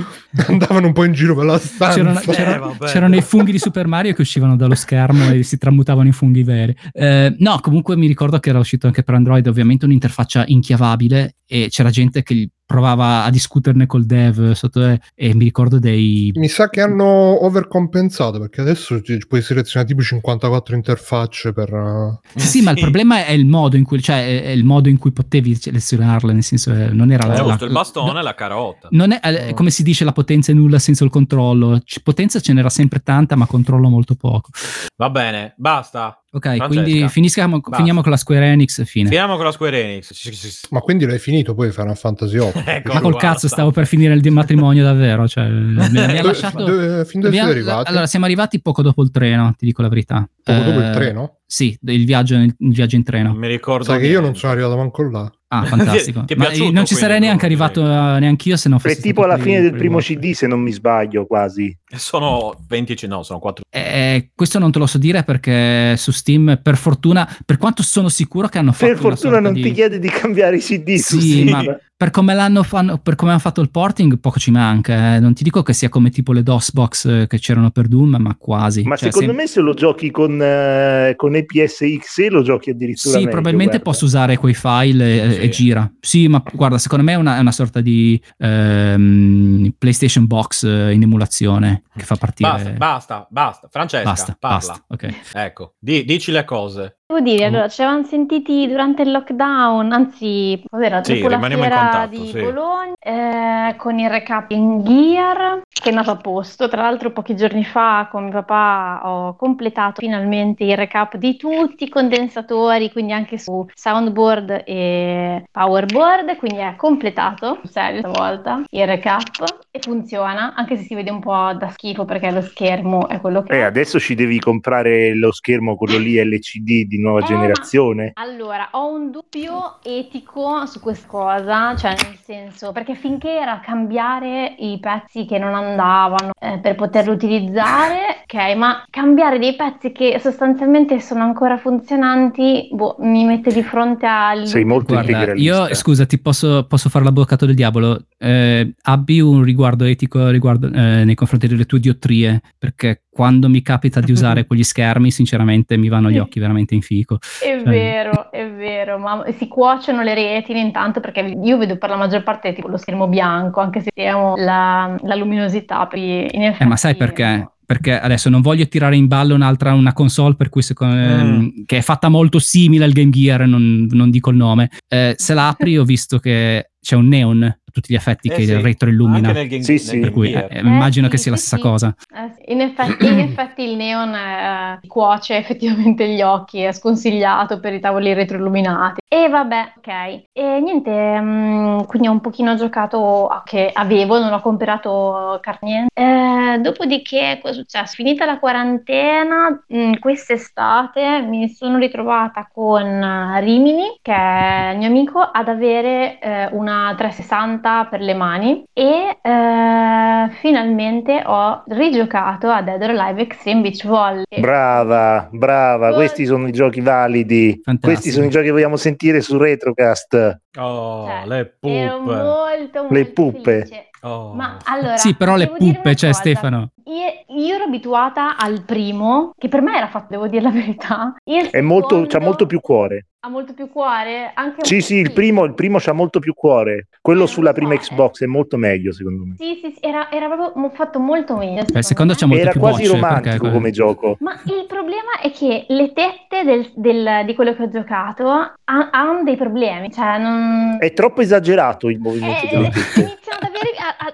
andavano un po' in giro per la stanza. C'erano, Eh, c'era- vabbè. c'erano i funghi di Super Mario che uscivano dallo schermo e si tramutavano in funghi veri. Eh, no, comunque mi ricordo che era uscito anche per Android, ovviamente un'interfaccia inchiavabile e c'era gente che provava a discuterne col dev sotto, e, e mi ricordo dei... Mi sa che hanno overcompensato perché adesso puoi selezionare tipo 54 interfacce per... uh, Sì, ma il problema è il modo in cui, cioè, è- è il modo in cui potevi selezionarle, nel senso, eh, non era la... È la- giusto il bastone e la carota. Non è, eh, come si dice, la potenza è nulla senza il controllo. Potenza ce n'era sempre tanta, ma controllo molto poco. Va bene, basta. Ok, Francesca. quindi finiscamo, finiamo con la Square Enix. Fine. Finiamo con la Square Enix. Ma quindi l'hai finito poi Final Fantasy 8? Ecco, Ma col guarda. cazzo, stavo per finire il matrimonio davvero. Cioè, mi, ha lasciato. dove- fin dove abbiamo- siete arrivati? allora, siamo arrivati poco dopo il treno, ti dico la verità. Poco dopo il Eh, treno? Sì, il viaggio, il viaggio in treno. Non mi ricordo. Sai che io non sono arrivato manco là. Ah, fantastico. Ti è Ma piaciuto, non ci sarei quindi, neanche arrivato probabilmente? eh, neanch'io se non fosse È tipo alla fine del primo. CD, se non mi sbaglio, quasi. Sono 20, no, sono 4. Eh, questo non te lo so dire perché su Steam, per fortuna, per quanto sono sicuro che hanno fatto Per una fortuna sorta non di- ti chiede di cambiare i CD su Sì, Steam. ma per come l'hanno fanno, per come hanno fatto il porting, poco ci manca. eh. Non ti dico che sia come tipo le DOS box eh, che c'erano per Doom, ma quasi. Ma Cioè, secondo sem- me se lo giochi con, eh, con EPS XE lo giochi addirittura Sì, meglio, probabilmente guarda. posso usare quei file e, Sì. e gira. Sì, ma guarda, secondo me è una, è una sorta di ehm, PlayStation Box eh, in emulazione che fa partire. Basta, basta, basta. Francesca, Basta, parla. basta, ok. Ecco, di- dici le cose. Devo dire, Mm. allora, ci avevamo sentiti durante il lockdown, anzi, cos'era, Sì, dopo la contatto, di sì. Bologna, eh, con il recap in Gear, che è andato a posto. Tra l'altro pochi giorni fa con mio papà ho completato finalmente il recap di tutti i condensatori, quindi anche su soundboard e powerboard, quindi è completato, serio stavolta, il recap e funziona, anche se si vede un po' da schifo perché lo schermo è quello che Eh, adesso ci devi comprare lo schermo, quello lì LCD di nuova Eh, generazione. Allora, ho un dubbio etico su questa cosa, cioè nel senso, perché finché era cambiare i pezzi che non andavano eh, per poterlo utilizzare, ok, ma cambiare dei pezzi che sostanzialmente sono ancora funzionanti, boh, mi mette di fronte al Sei molto Guarda, integralista. io scusa, ti posso, posso fare l'avvocato del diavolo. Eh, abbi un riguardo etico riguardo, eh, nei confronti delle tue diottrie, perché quando mi capita di usare quegli schermi, sinceramente mi vanno gli occhi veramente in fico. È Cioè- vero, è vero, ma si cuociono le retine intanto perché io vedo per la maggior parte tipo lo schermo bianco, anche se abbiamo la, la luminosità, effetti... Eh, ma sai perché? Perché adesso non voglio tirare in ballo un'altra una console per cui secondo- ehm, che è fatta molto simile al Game Gear, non, non dico il nome. Eh, se la apri ho visto che c'è un neon tutti gli effetti Eh che sì, retroillumina. Anche nel game, Sì, sì. Per cui eh, immagino sì, che sia la sì, stessa sì. cosa. Eh in, effetti, in effetti il neon eh, cuoce effettivamente gli occhi, è sconsigliato per i tavoli retroilluminati. E vabbè, ok. E niente, mm, quindi ho un pochino giocato a- che avevo, non ho comprato car- niente. Eh, dopodiché, cosa è successo? Finita la quarantena, mm, quest'estate mi sono ritrovata con eh, Rimini, che è il mio amico, ad avere eh, una 360 per le mani e eh, finalmente ho rigiocato a Dead or Alive Extreme Beach Volley. Brava, brava, Oh. questi sono i giochi validi. Fantastico. Questi sono i giochi che vogliamo sentire su Retrocast. Oh, Cioè, le Ero puppe. molto, molto Le puppe. felice. Oh. Ma allora, sì, però le puppe, cioè cosa. Stefano. Io, io ero abituata al primo, che per me era fatto, devo dire la verità. Il È molto, c'ha secondo molto più cuore. Ha molto più cuore? Anche Sì, sì, il primo, il primo c'ha molto più cuore. Quello Eh, sulla prima eh. Xbox è molto meglio, secondo me. Sì, sì, sì, era, era proprio fatto molto meglio. Il secondo c'ha molto Era più quasi bocce, romantico perché- come gioco. Ma il problema è che le tette del- del- di quello che ho giocato ha- hanno dei problemi, cioè non... È troppo esagerato il movimento Eh, delle tette. iniziano ad avere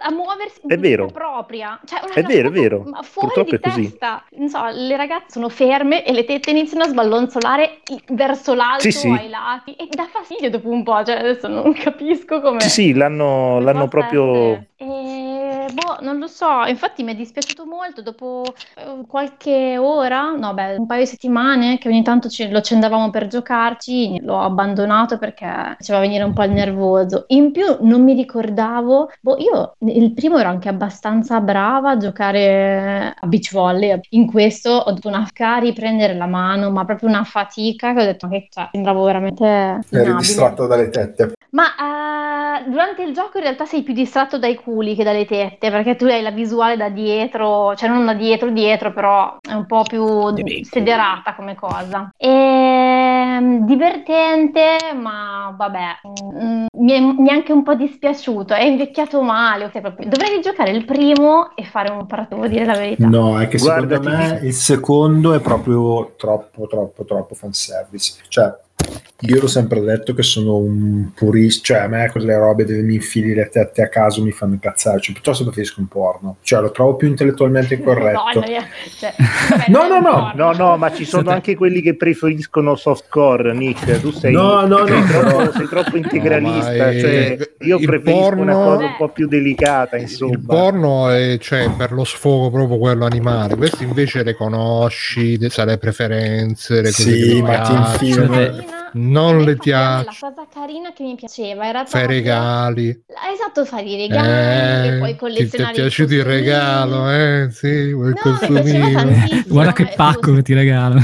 a, muoversi in È vero. propria. Cioè, una È vero, è vero. ma fuori Purtroppo di è così. testa. Non so, le ragazze sono ferme e le tette iniziano a sballonzolare verso l'alto Sì, sì. ai lati e dà fastidio dopo un po', cioè adesso non capisco come Sì, sì, l'hanno, l'hanno proprio... essere. Boh, non lo so, infatti mi è dispiaciuto molto dopo eh, qualche ora, no beh, un paio di settimane che ogni tanto ci- lo accendavamo per giocarci, l'ho abbandonato perché faceva venire un po' il nervoso. In più non mi ricordavo, boh, io il primo ero anche abbastanza brava a giocare a beach volley, in questo ho dovuto una a riprendere la mano, ma proprio una fatica che ho detto che cioè, sembravo veramente Eri inabile. distratto dalle tette. Ma eh, durante il gioco in realtà sei più distratto dai culi che dalle tette, perché tu hai la visuale da dietro, cioè non da dietro dietro, però è un po' più Dei bei sederata come cosa. E, divertente, ma vabbè, mm, mi è, mi è anche un po' dispiaciuto, è invecchiato male, ok, proprio. Dovrei rigiocare il primo e fare un parto, devo dire la verità. No, è che Guarda, secondo me dico- il secondo è proprio troppo, troppo, troppo fanservice. Cioè, io l'ho sempre detto che sono un purista, cioè a me quelle robe dove mi infili le tette a caso mi fanno incazzare, cioè piuttosto preferisco un porno. Cioè, lo trovo più intellettualmente corretto. no, cioè, No, non è no, no. No, no, ma ci sono anche quelli che preferiscono softcore, Nick. Tu sei, No, no, sei no, troppo, però- sei troppo integralista. No, è- cioè, io il preferisco porno- una cosa un po' più delicata, insomma. Il porno è cioè, per lo sfogo proprio quello animale, questi invece le conosci, le- sai le preferenze, le cose Sì, che ti ma ti piacciono. Non le piace. La cosa carina che mi piaceva era Fai proprio- regali. Esatto, fare i regali e Eh, poi ti, ti è collezionare piaciuto il costumini. regalo, eh? Sì, vuoi il No. Guarda che eh, pacco che ti regalo.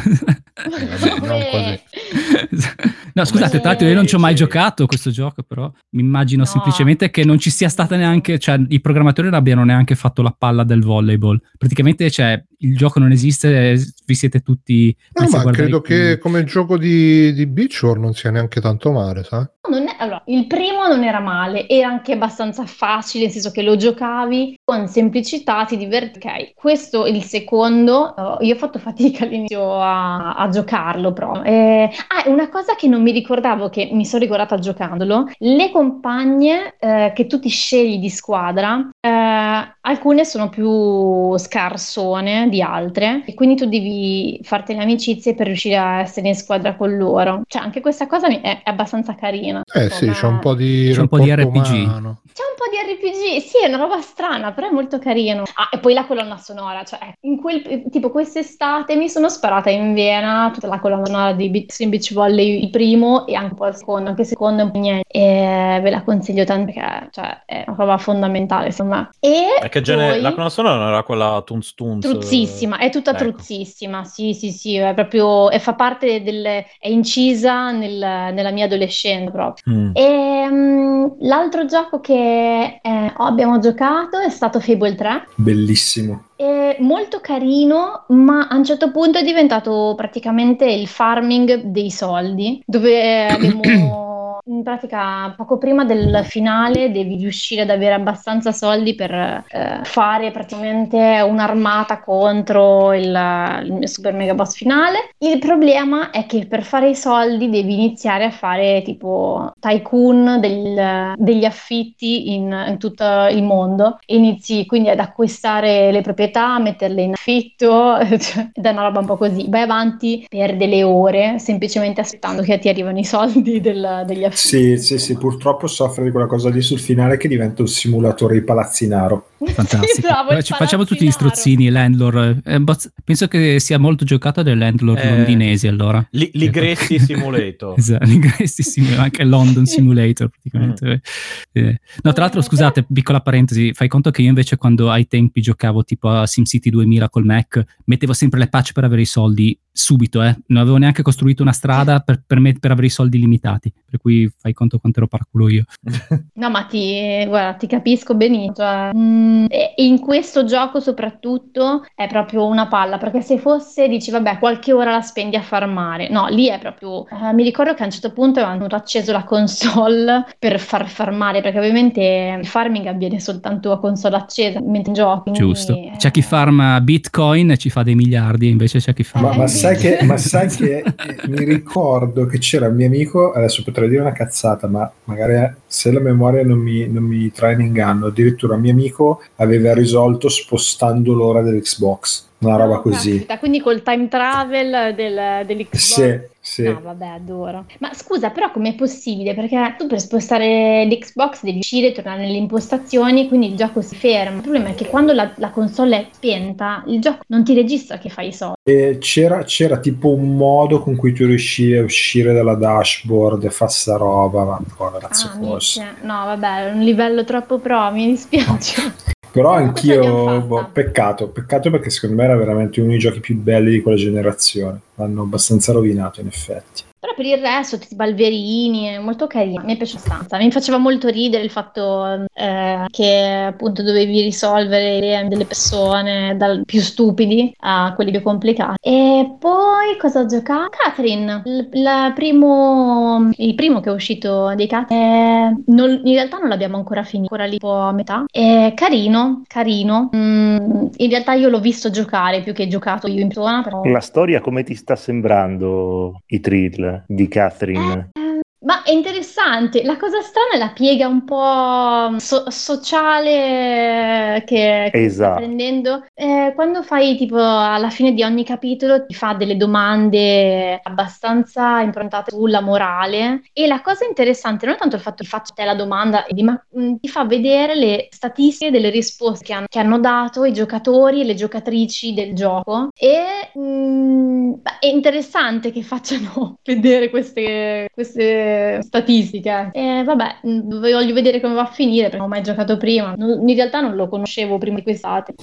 vabbè, non così. No, scusate, tra l'altro io non ci ho mai giocato questo gioco, però mi immagino No. semplicemente che non ci sia stata neanche, cioè i programmatori non abbiano neanche fatto la palla del volleyball. Praticamente, cioè, il gioco non esiste, e vi siete tutti No, ma credo che come gioco di, di Beach War non sia neanche tanto male, sai? Non è- allora, il primo non era male, era anche abbastanza facile, nel senso che lo giocavi con semplicità, ti diverti. Ok, questo il secondo, eh, io ho fatto fatica all'inizio a, a giocarlo, però. Eh, ah, una cosa che non mi ricordavo, che mi sono ricordata giocandolo, le compagne eh, che tu ti scegli di squadra, eh, alcune sono più scarsone di altre, e quindi tu devi farti le amicizie per riuscire a essere in squadra con loro. Cioè, anche questa cosa è, è abbastanza carina. Eh sì, c'è un po' di C'è un po' di RPG. umano. c'è un po' di RPG, sì, è una roba strana, però è molto carino. Ah, e poi la colonna sonora, cioè, in quel, tipo quest'estate mi sono sparata in vena tutta la colonna sonora di Beach, Beach Volley, il primo e anche un po' il secondo, anche il secondo è un po' niente. E ve la consiglio tanto perché, cioè, è una roba fondamentale, insomma. E E che genere, poi- la colonna sonora non era quella Toons Toons? Truzzissima, è tutta Ecco. truzzissima, sì, sì, sì, è proprio, e fa parte del, è incisa nel- nella mia adolescenza proprio. Mm. E, mm, l'altro gioco che eh, abbiamo giocato è stato Fable 3. Bellissimo. È molto carino, ma a un certo punto è diventato praticamente il farming dei soldi, dove abbiamo in pratica poco prima del finale devi riuscire ad avere abbastanza soldi per eh, fare praticamente un'armata contro il, il super mega boss finale. Il problema è che per fare i soldi devi iniziare a fare tipo tycoon del- degli affitti in, in tutto il mondo. Inizi quindi ad acquistare le proprietà, metterle in affitto, cioè, ed è una roba un po' così. Vai avanti per delle ore semplicemente aspettando che ti arrivano i soldi del- degli affitti. Sì, sì, sì, purtroppo soffre di quella cosa lì sul finale che diventa un simulatore di palazzinaro. Fantastico. Sì, bravo, facciamo tutti gli strozzini, landlord. Eh, penso che sia molto giocato dai landlord Eh, londinesi allora. Li- Ligressi Simulator. Esatto, l'ingressissimo, anche London Simulator praticamente. Eh, No, tra l'altro, scusate, piccola parentesi, fai conto che io invece quando ai tempi giocavo tipo a SimCity 2000 col Mac, mettevo sempre le patch per avere i soldi subito, eh. non avevo neanche costruito una strada per, per me- per avere i soldi limitati, per cui fai conto quanto ero paraculo io. No, ma ti, guarda, ti capisco benissimo. Cioè, mm, e in questo gioco soprattutto è proprio una palla, perché se fosse, dici, vabbè, qualche ora la spendi a farmare. No, lì è proprio... eh, mi ricordo che a un certo punto avevano acceso la console per far farmare, perché ovviamente il farming avviene soltanto a console accesa, mentre giochi. quindi, Giusto. eh, C'è chi farma Bitcoin e ci fa dei miliardi, invece c'è chi farma... Ma, ma Eh, sai, che, ma sai che mi ricordo che c'era un mio amico, adesso potrei dire una cazzata, ma magari eh, se la memoria non mi, non mi trae in inganno, addirittura un mio amico aveva risolto spostando l'ora dell'Xbox, una roba no, così. caspita, quindi col time travel del, dell'Xbox. Sì, Sì. No, vabbè, adoro. Ma scusa, però com'è possibile? Perché tu per spostare l'Xbox devi uscire, tornare nelle impostazioni, quindi il gioco si ferma. Il problema è che quando la, la console è spenta, il gioco non ti registra che fai i soldi. E c'era, c'era tipo un modo con cui tu riuscivi a uscire dalla dashboard e fare sta roba, ma cosa cazzo Ah, fosse. no, vabbè, è un livello troppo pro, mi dispiace. Però anch'io, boh, peccato, peccato perché secondo me era veramente uno dei giochi più belli di quella generazione. L'hanno abbastanza rovinato in effetti. Però per il resto, tutti i balberini, è molto carino, mi è piaciuto abbastanza. Mi faceva molto ridere il fatto eh, che appunto dovevi risolvere le- delle persone dal più stupidi a quelli più complicati. E poi cosa ho giocato? Catherine, il, la primo, il primo che è uscito dei Catherine. non- in realtà non l'abbiamo ancora finito, ancora lì un po' a metà. È carino, carino. Mm, in realtà io l'ho visto giocare più che giocato io in persona, però... La storia come ti sta sembrando i thrill di Catherine? Ma è interessante, la cosa strana è la piega un po' so- sociale che, che sta Esatto. prendendo. Eh, quando fai tipo alla fine di ogni capitolo ti fa delle domande abbastanza improntate sulla morale e la cosa interessante non è tanto il fatto che faccia te la domanda, di- ma mh, ti fa vedere le statistiche delle risposte che hanno, che hanno dato i giocatori e le giocatrici del gioco e mh, beh, è interessante che facciano vedere queste, queste statistiche. E vabbè, mh, voglio vedere come va a finire perché non ho mai giocato prima. In realtà non lo conoscevo prima di quest'estate.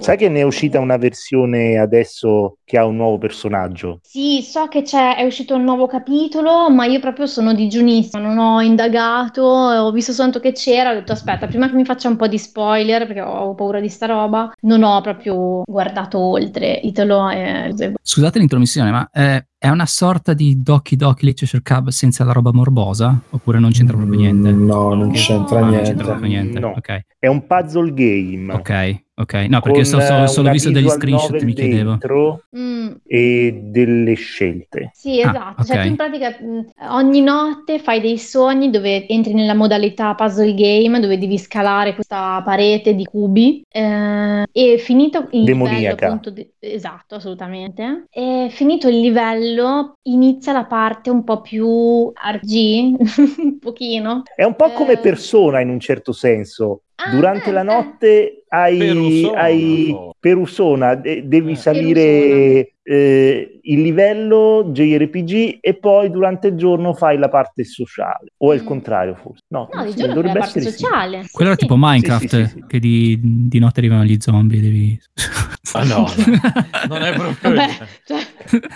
Sai che ne è uscita una versione adesso che ha un nuovo personaggio? Sì, so che c'è, è uscito un nuovo capitolo, ma io proprio sono digiunissima, non ho indagato, ho visto soltanto che c'era, ho detto aspetta, prima che mi faccia un po' di spoiler, perché ho paura di sta roba, non ho proprio guardato oltre. Italo e Scusate l'intromissione, ma eh, è una sorta di Doki Doki Literature Cub senza la roba morbosa? Oppure non c'entra proprio niente? Mm, No, non No. c'entra Ah, non niente. c'entra proprio niente. No. Ok, È un puzzle game. ok, ok. No, perché so- so- eh, solo visto degli screenshot mi chiedevo. dentro Mm, e delle scelte. Sì, Ah, esatto, cioè ok. tu in pratica mh, ogni notte fai dei sogni dove entri nella modalità puzzle game dove devi scalare questa parete di cubi eh, e finito il livello Demoniaca. appunto di- esatto, assolutamente. E finito il livello inizia la parte un po' più RG, un pochino. È un po' come Eh. persona in un certo senso. Ah, Durante eh, la eh. notte hai, Perusona, hai. Perusona, de- devi Eh. salire eh, il livello JRPG e poi durante il giorno fai la parte sociale. O è il Mm. contrario forse? No, No, di sì, giorno fai la dovrebbe parte essere sociale. Sì, Quello era sì. tipo Minecraft, Sì, sì, sì, sì. che di, di notte arrivano gli zombie, devi... Ah, no, non è proprio... Vabbè, cioè,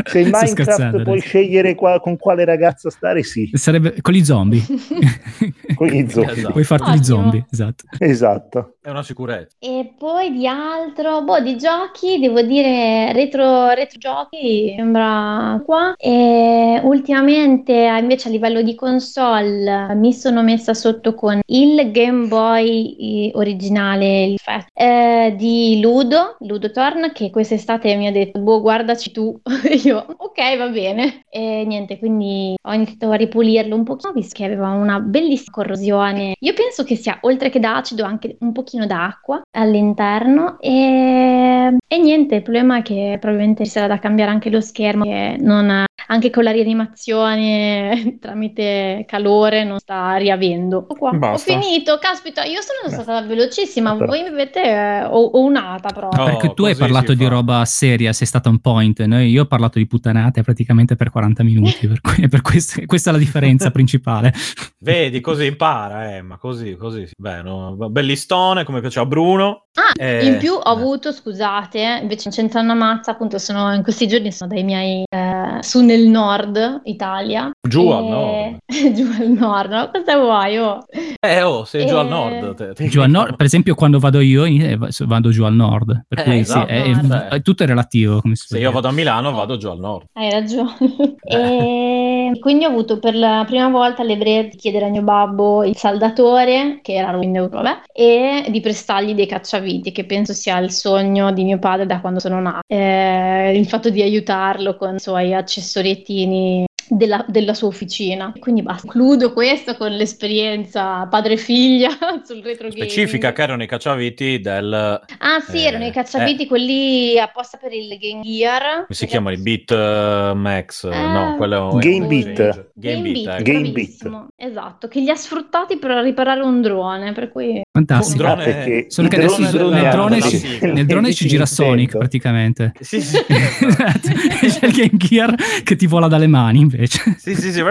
Se in Minecraft puoi adesso. scegliere qua- con quale ragazza stare, sì. Sarebbe con gli zombie. Con gli zombie. Esatto. Puoi farti gli zombie, esatto. Esatto. È una sicurezza. E poi di altro, boh, di giochi, devo dire retro, retro giochi, sembra qua. E ultimamente invece a livello di console mi sono messa sotto con il Game Boy eh, originale, il Fat, eh, di Ludo, Ludo Torn, che quest'estate mi ha detto, boh, guardaci tu. Io, ok, va bene. E niente, quindi ho iniziato a ripulirlo un pochino, visto che aveva una bellissima corrosione. Io penso che sia, oltre che da acido, anche un pochino d'acqua all'interno. E, e niente, il problema è che probabilmente ci sarà da cambiare anche lo schermo, che non, anche con la rianimazione tramite calore non sta riavendo. Ho qua, ho Basta. finito, caspita, io sono stata velocissima, Però- voi mi avete eh, o- o unata proprio. Oh, Perché tu hai parlato di fa. roba seria, sei stata un point. Noi, io ho parlato di puttanate praticamente per 40 minuti. per cui- per questo- questa è la differenza principale. Vedi, così impara, eh, ma così, così. sì. Beh, no, bellistone, come piaceva a Bruno. Ah, Eh, in più ho eh. avuto, scusate, invece non c'entra una mazza, appunto sono in questi giorni sono dai miei eh, su nel nord Italia. Giù E- al nord. giù al nord, no? Cosa vuoi? Oh? Eh, oh, sei giù al Eh, nord. te- te- Giù al nord, per esempio, quando vado io, eh, vado giù al nord. Per Eh, cui esatto, sì, è, è- cioè. è- tutto è relativo. Come si Se io vado a Milano, vado giù al nord. Hai ragione. E quindi ho avuto per la prima volta l'ebrea di chiedere a mio babbo il saldatore, che era quindi vabbè, e di prestargli dei cacciaviti, che penso sia il sogno di mio padre da quando sono nata. Eh, il fatto di aiutarlo con i suoi accessoriettini della, della sua officina. Quindi basta. Concludo questo con l'esperienza padre-figlia sul retro gaming. Specifica che erano i cacciaviti del... Ah sì, Eh, erano i cacciaviti quelli apposta per il Game Gear. come si chiamano? I Beat eh, Max? Eh, no, quello è Game Beat. Game Beat, ecco. Game bravissimo. Esatto, che li ha sfruttati per riparare un drone, per cui... Fantastico. Un drone- perché Solo che adesso droni nel drone, ci, nel drone ci gira. Sonic praticamente. Sì, sì, Esatto. C'è il Game Gear che ti vola dalle mani invece. Sì, sì, sì.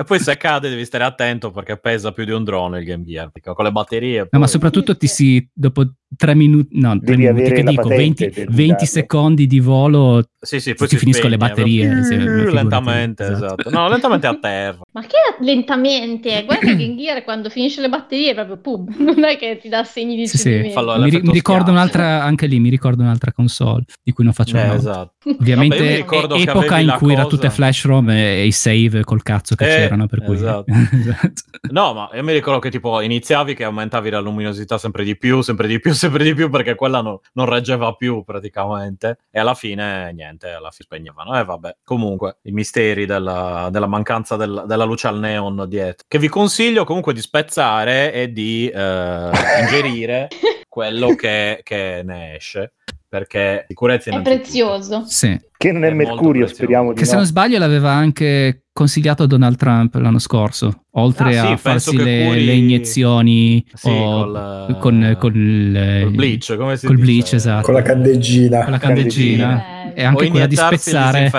E poi se cade devi stare attento perché pesa più di un drone il Game Gear, con le batterie... No, ma soprattutto ti si dopo tre minuti, no, tre Devi minuti avere che dico, patente 20, per 20 guidarlo. secondi di volo Sì, sì, poi ti si finiscono le batterie, sì, figurati. lentamente, Esatto. esatto. No, lentamente a terra. Ma che lentamente? Guarda che Game Gear quando finisce le batterie proprio pum, non è che ti dà segni di Sì, sì. Fallo- mi, ri- mi ricordo un'altra, anche lì mi ricordo un'altra console di cui non faccio Eh, esatto. Ovviamente Vabbè, epoca in cui era cosa- tutte flash ROM e, e i save col cazzo che Eh, c'erano, per cui esatto. Esatto. No, ma io mi ricordo che tipo iniziavi che aumentavi la luminosità sempre di più, sempre di più, sempre di più, perché quella no- non reggeva più praticamente. E alla fine, niente, alla fine spegnevano. E vabbè, comunque, i misteri della, della mancanza del- della luce al neon dietro. Che vi consiglio comunque di spezzare e di eh, ingerire quello che, che ne esce. Perché sicurezza È prezioso. Sì. Che non è, È Mercurio, speriamo di Che se no. non sbaglio l'aveva anche consigliato Donald Trump l'anno scorso, oltre Ah, sì, a farsi le, curi- le iniezioni Sì, o- col, con, con il, col bleach, come si col dice? bleach, esatto. Con la candeggina. con la candeggina. candeggina Eh, e anche o quella di spezzare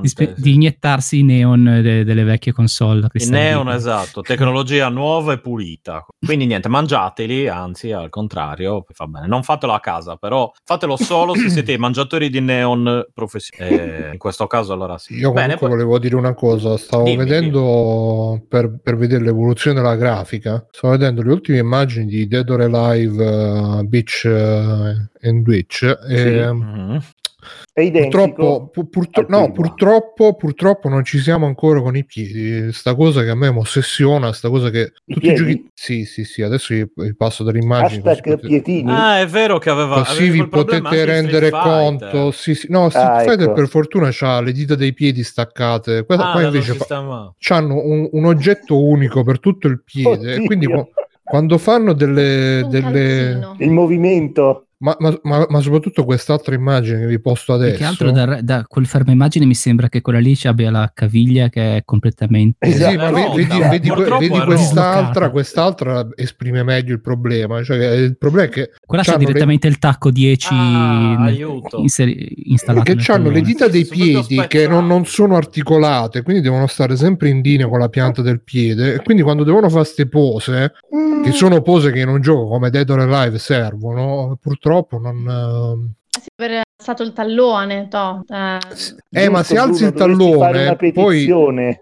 di, spe- sì. di iniettarsi i neon de- delle vecchie console Il neon, esatto, tecnologia nuova e pulita. Quindi niente, mangiateli, anzi al contrario, fa bene. Non fatelo a casa, però fatelo solo se siete i mangiatori di neon professionali. Eh, in questo caso allora sì. Io Bene, comunque poi- volevo dire una cosa, stavo Dimmi, vedendo per, per vedere l'evoluzione della grafica, stavo vedendo le ultime immagini di Dead or Alive uh, Beach uh, and Witch e Mhm. È identico. purtroppo, pu- purtro- no, purtroppo, purtroppo non ci siamo ancora con i piedi, sta cosa che a me mi ossessiona, sta cosa che I tutti i piedi? giochi... Sì, sì, sì, adesso vi, passo così Hashtag potete- Pietini. Ah, è vero che aveva Così vi potete rendere conto. Sì, sì. No, Street Ah, Fighter ecco. per fortuna ha le dita dei piedi staccate. Qua, Ah, qua invece fa- hanno un, un oggetto unico per tutto il piede. Oddio. E quindi qua- quando fanno delle, delle. Il movimento. Ma, ma- ma- ma soprattutto quest'altra immagine che vi posto Più adesso. che altro da, da quel fermo immagine mi sembra che quella lì ci abbia la caviglia che è completamente Eh sì, Esatto. ma rotta, vedi, vedi purtroppo vedi è quest'altra, quest'altra esprime meglio il problema. Cioè, che il problema è che Quella c'ha c'hanno le- direttamente il tacco 10 Ah, inseri- installato. che hanno le dita dei piedi che non, non sono articolate, quindi devono stare sempre in linea con la pianta del piede. E quindi quando devono fare queste pose, che sono pose che in un gioco come Dead or Alive servono, purtroppo non. ehm, Sì, per stato il tallone, to. Eh, Eh, ma se alzi Bruno, il tallone, poi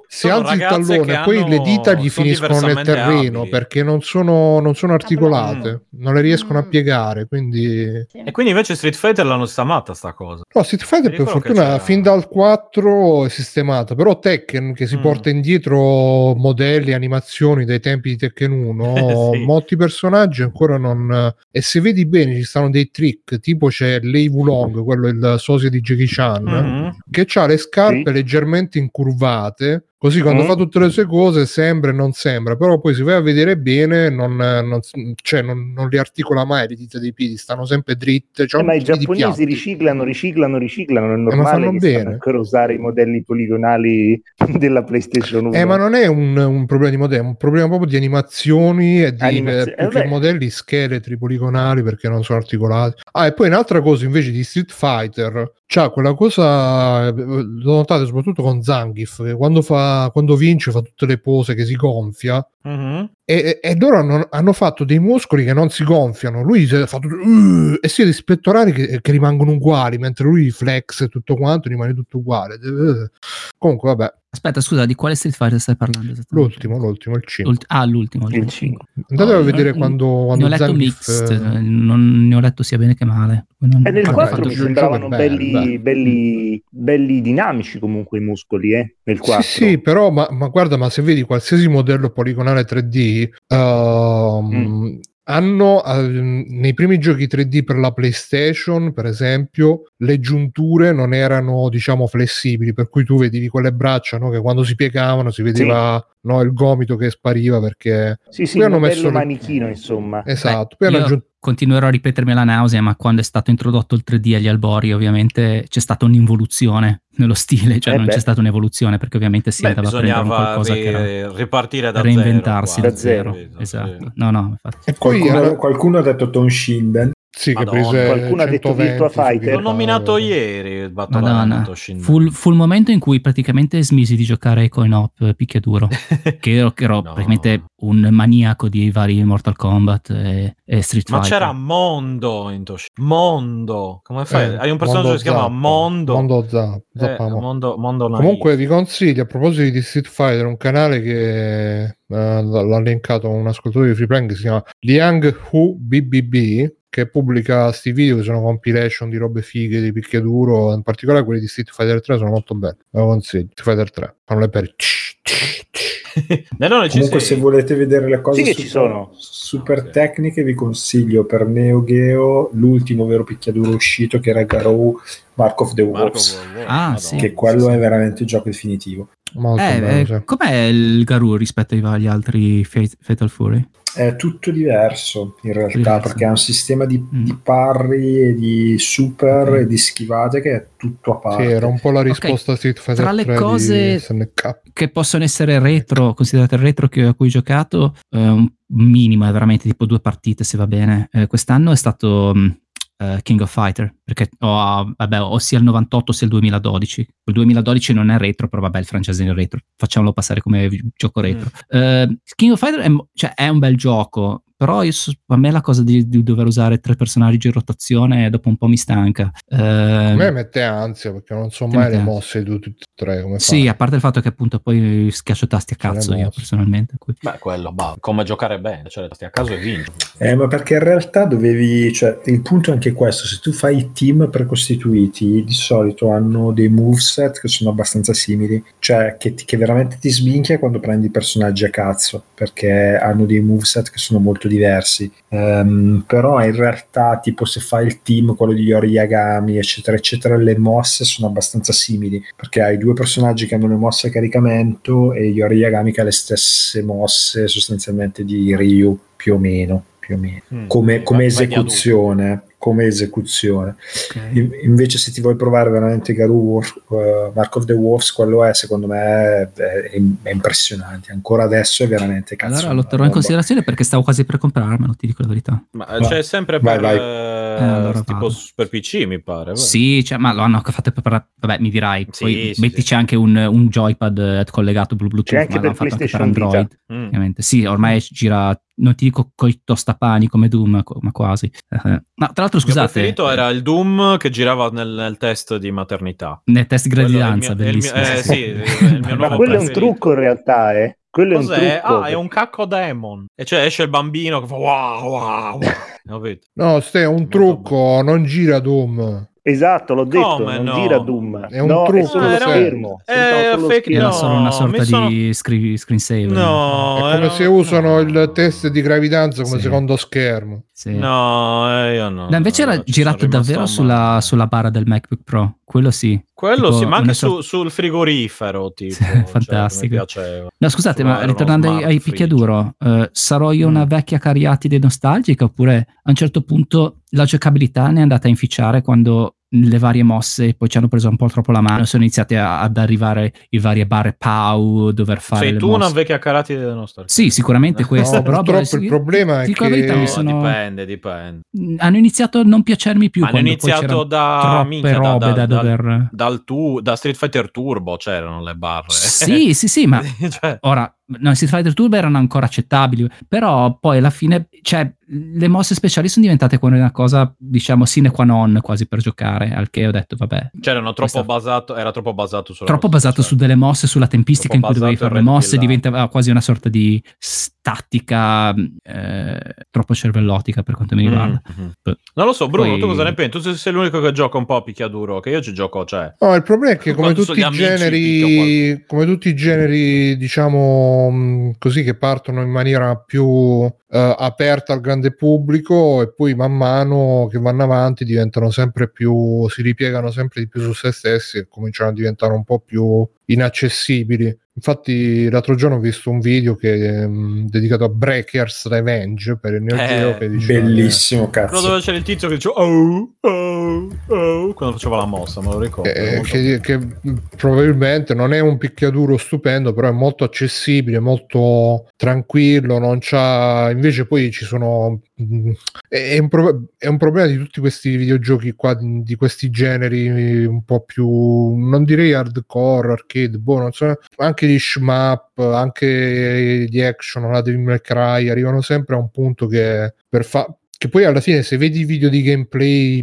se alzi il tallone, poi le dita gli finiscono nel terreno abili. perché non sono, non sono articolate, Mm. non le riescono a Mm. piegare. Quindi, sì. E quindi invece Street Fighter l'hanno sistemata sta cosa. no, Street Fighter per fortuna fin dal 4 è sistemata, però Tekken che si Mm. porta indietro modelli, animazioni dai tempi di Tekken 1, Sì. molti personaggi ancora non. E se vedi bene, ci stanno dei trick, tipo c'è Lei Wulong, quello il sosia di Jackie Chan. Mhm. che ha le scarpe Sì. leggermente incurvate, così quando Mm. fa tutte le sue cose sembra e non sembra, però poi se vai a vedere bene non, non, cioè non, non li articola mai le dita dei piedi, stanno sempre dritte. Cioè Eh, ma i giapponesi riciclano, riciclano, riciclano. È ma normale fanno che ancora usare i modelli poligonali della PlayStation 1. Eh, ma non è un, un problema di modello, è un problema proprio di animazioni e di Animazio- eh, eh, modelli scheletri poligonali perché non sono articolati. Ah, e poi un'altra cosa invece di Street Fighter, c'ha quella cosa, eh, l'ho notato soprattutto con Zangief, che quando, fa, quando vince fa tutte le pose che si gonfia. Mhm. E, e- ed ora hanno, hanno fatto dei muscoli che non si gonfiano. Lui si è fatto "Uh", e si ha dei spettorali che, che rimangono uguali, mentre lui flex e tutto quanto rimane tutto uguale. Eh, Comunque, vabbè, Aspetta, scusa, di quale Street Fighter stai parlando? l'ultimo, l'ultimo, il 5. L'ult- ah, l'ultimo. Il 5. Andate a No, vedere ne- quando, Ne quando ho letto Zangief, mixed, eh, eh, non ne ho letto sia bene che male. Non- E nel Vabbè, 4 il mi sembravano belli, bello. belli, belli dinamici comunque i muscoli, eh? Nel 4. Sì, sì, però, ma, ma guarda, ma se vedi qualsiasi modello poligonale 3D, ehm, Mm. hanno eh, nei primi giochi 3D per la PlayStation, per esempio, le giunture non erano, diciamo, flessibili, per cui tu vedevi quelle braccia no, che quando si piegavano si vedeva no, il gomito che spariva perché Sì, sì, Poi hanno messo le- manichino, insomma. esatto, Beh, poi hanno io aggiunto continuerò a ripetermi la nausea, ma quando è stato introdotto il 3D agli albori, ovviamente c'è stata un'involuzione nello stile, cioè Eh non beh. c'è stata un'evoluzione perché ovviamente si andava a prendere qualcosa ri- che era ripartire da reinventarsi zero. da zero. Esatto. Sì. No, no, infatti. e poi Qualcuno, qualcuno ha detto Tom Shinden. Sì, che prese Qualcuno ha detto 120 Virtua Fighter. L'ho nominato ieri il Madonna, fu, il- fu il momento in cui praticamente smisi di giocare ai coin op eh, picchiaduro, che ero, che ero No. praticamente un maniaco di vari Mortal Kombat e, e Street Ma Fighter. c'era Mondo in Toshin. Mondo. Come fai? Eh, Hai un personaggio che si chiama. Mondo. Mondo Zappa, Eh. Mondo, Mondo. Comunque vi consiglio a proposito di Street Fighter un canale che eh, l'ha linkato un ascoltatore di Freeplank che si chiama Liang Hu BBB che pubblica sti video che sono compilation di robe fighe di picchiaduro in particolare quelli di Street Fighter 3 sono molto belli ve lo consiglio Street Fighter 3 fanno le per Nellone ci Comunque, sei. se volete vedere le cose Sì che super, ci sono. super Ok. tecniche, vi consiglio per Neo Geo l'ultimo vero picchiaduro uscito che era Garou Mark of the Wolves. Ah, sì. Che quello è veramente il gioco definitivo. Molto Eh, bello eh, sì. com'è il Garou rispetto ai- agli altri Fate- Fatal Fury? È tutto diverso in realtà Diverso. perché ha un sistema di, Mm. di parry e di super Ok. e di schivate che è tutto a Sì, parte. era un po' la risposta a Street Fighter Tra le 3 di cose- Che possono essere retro, considerate retro che, a cui ho giocato, eh, è veramente tipo due partite se va bene. Eh, quest'anno è stato mh, eh, King of Fighter, perché ho, vabbè, ho sia il 98 sia il 2012. Il 2012 non è retro, però vabbè, il francese è retro. Facciamolo passare come gioco retro. Eh, King of Fighter è, cioè, è un bel gioco, però io so- a me la cosa di, di dover usare tre personaggi in rotazione dopo un po' mi stanca. Eh, a me mette ansia perché non so mai le mosse di tutti e tre come sì, fare. a parte il fatto che appunto poi schiaccio tasti a cazzo io personalmente. qui. Beh, quello, bah, come giocare bene, cioè stai a caso e vinci. Eh, ma perché in realtà dovevi, cioè, il punto è anche questo, se tu fai i team precostituiti, di solito hanno dei moveset che sono abbastanza simili, cioè che, ti- che veramente ti sminchia quando prendi i personaggi a cazzo, perché hanno dei moveset che sono molto diversi. Ehm, però in realtà, tipo se fai il team, quello di Yori Yagami, eccetera, eccetera, le mosse sono abbastanza simili, perché hai due personaggi che hanno le mosse a caricamento e Yori Yagami che ha le stesse mosse sostanzialmente di Ryu, più o meno. Più o meno. Mm. Come, come esecuzione, come esecuzione. In- invece, se ti vuoi provare veramente Garou, uh, Mark of the Wolves, quello è secondo me è, è- è impressionante. Ancora adesso è veramente cazzo. Allora lo terrò in considerazione perché stavo quasi per comprarmelo, ti dico la verità. Ma Va. c'è sempre Vai, per, vai. eh, allora tipo vado. s- per PC, mi pare. vero? Sì, cioè, ma lo hanno fatto per... Vabbè, mi dirai, Sì, poi sì, mettici sì. anche un, un joypad eh, collegato blu- Bluetooth, C'è anche ma per l'hanno fatto anche per PlayStation. Android. Mm. ovviamente. Sì, ormai gira, non ti dico coi tostapani come Doom, ma quasi. Eh, no, tra l'altro, Il mio scusate, preferito eh, era il Doom che girava nel, nel test di maternità. nel test di Quello è il gravidanza, mio- è il mio- bellissimo. eh, sì, è il mio Ma quello è un preferito. trucco in realtà, eh. Quello è un Cos'è? trucco. Ah, è un cacco demon. E cioè esce il bambino che fa wow, wow, wow. No, ste è un Molto trucco, non gira Doom. Esatto, l'ho detto, Come non no? gira Doom. È un no, trucco, è solo lo era un- schermo. eh, No, solo lo fake schermo. Era no, solo una sorta sono- di screen, screensaver. No, è come era- se usano no. il test di gravidanza come Sì. secondo schermo. Sì. No, eh, io no. No, invece era Ci sono girato davvero sulla, sulla barra del MacBook Pro, quello sì. Quello tipo sì, ma anche una su- sul frigorifero, tipo. Sì, cioè, fantastico. No, scusate, ma era ritornando ai, picchiaduro, eh, sarò io una Mm. vecchia cariatide nostalgica oppure a un certo punto la giocabilità ne è andata a inficiare quando le varie mosse poi ci hanno preso un po' troppo la mano, sono iniziate a- ad arrivare i varie barre PAU, dover fare Sei le tu una mosse. vecchia carattere della nostra. Sì, sicuramente questo, No, però purtroppo beh, il problema è che- verità, No, sono- dipende, dipende. hanno iniziato a non piacermi più Hanno iniziato da troppe minchia, da- robe da- da, da- dover Dal tu, da Street Fighter Turbo c'erano le barre. Sì, sì, sì, ma Cioè, Ora, no, i Street Fighter Turbo erano ancora accettabili, però poi alla fine, cioè, le mosse speciali sono diventate come una cosa, diciamo, sine qua non quasi per giocare, al che ho detto, vabbè, c'erano troppo Questa- basato, era troppo basato sulla troppo basato su speciale. delle mosse, sulla tempistica in Troppo cui dovevi fare le in mosse, diventava quasi una sorta di tattica eh, troppo cervellotica per quanto mi riguarda. Mhm. Beh. Non lo so, Bruno, Poi- tu cosa ne pensi? Tu sei l'unico che gioca un po' a picchiaduro, che io ci gioco, cioè. No, il problema è che come Quando tutti, i generi, come tutti i generi, diciamo mh, così, che partono in maniera più eh, aperta al grande pubblico e poi man mano che vanno avanti diventano sempre più, si ripiegano sempre di più su se stessi e cominciano a diventare un po' più inaccessibili. Infatti, l'altro giorno ho visto un video che è mh, dedicato a Breakers Revenge per il Neo Eh, Geo che diceva Bellissimo, cazzo. dove c'era il tizio che diceva oh, oh, oh, quando faceva la mossa, me lo ricordo. che, Molto- che- che, probabilmente non è un picchiaduro stupendo, però è molto accessibile, molto tranquillo. Non c'ha invece poi ci sono. mh, È un, pro- è un problema di tutti questi videogiochi qua, di di questi generi un po' più non direi hardcore, arcade, boh, non so, anche gli shmup, anche gli action, la Devil May Cry arrivano sempre a un punto che per fa- che poi alla fine se vedi i video di gameplay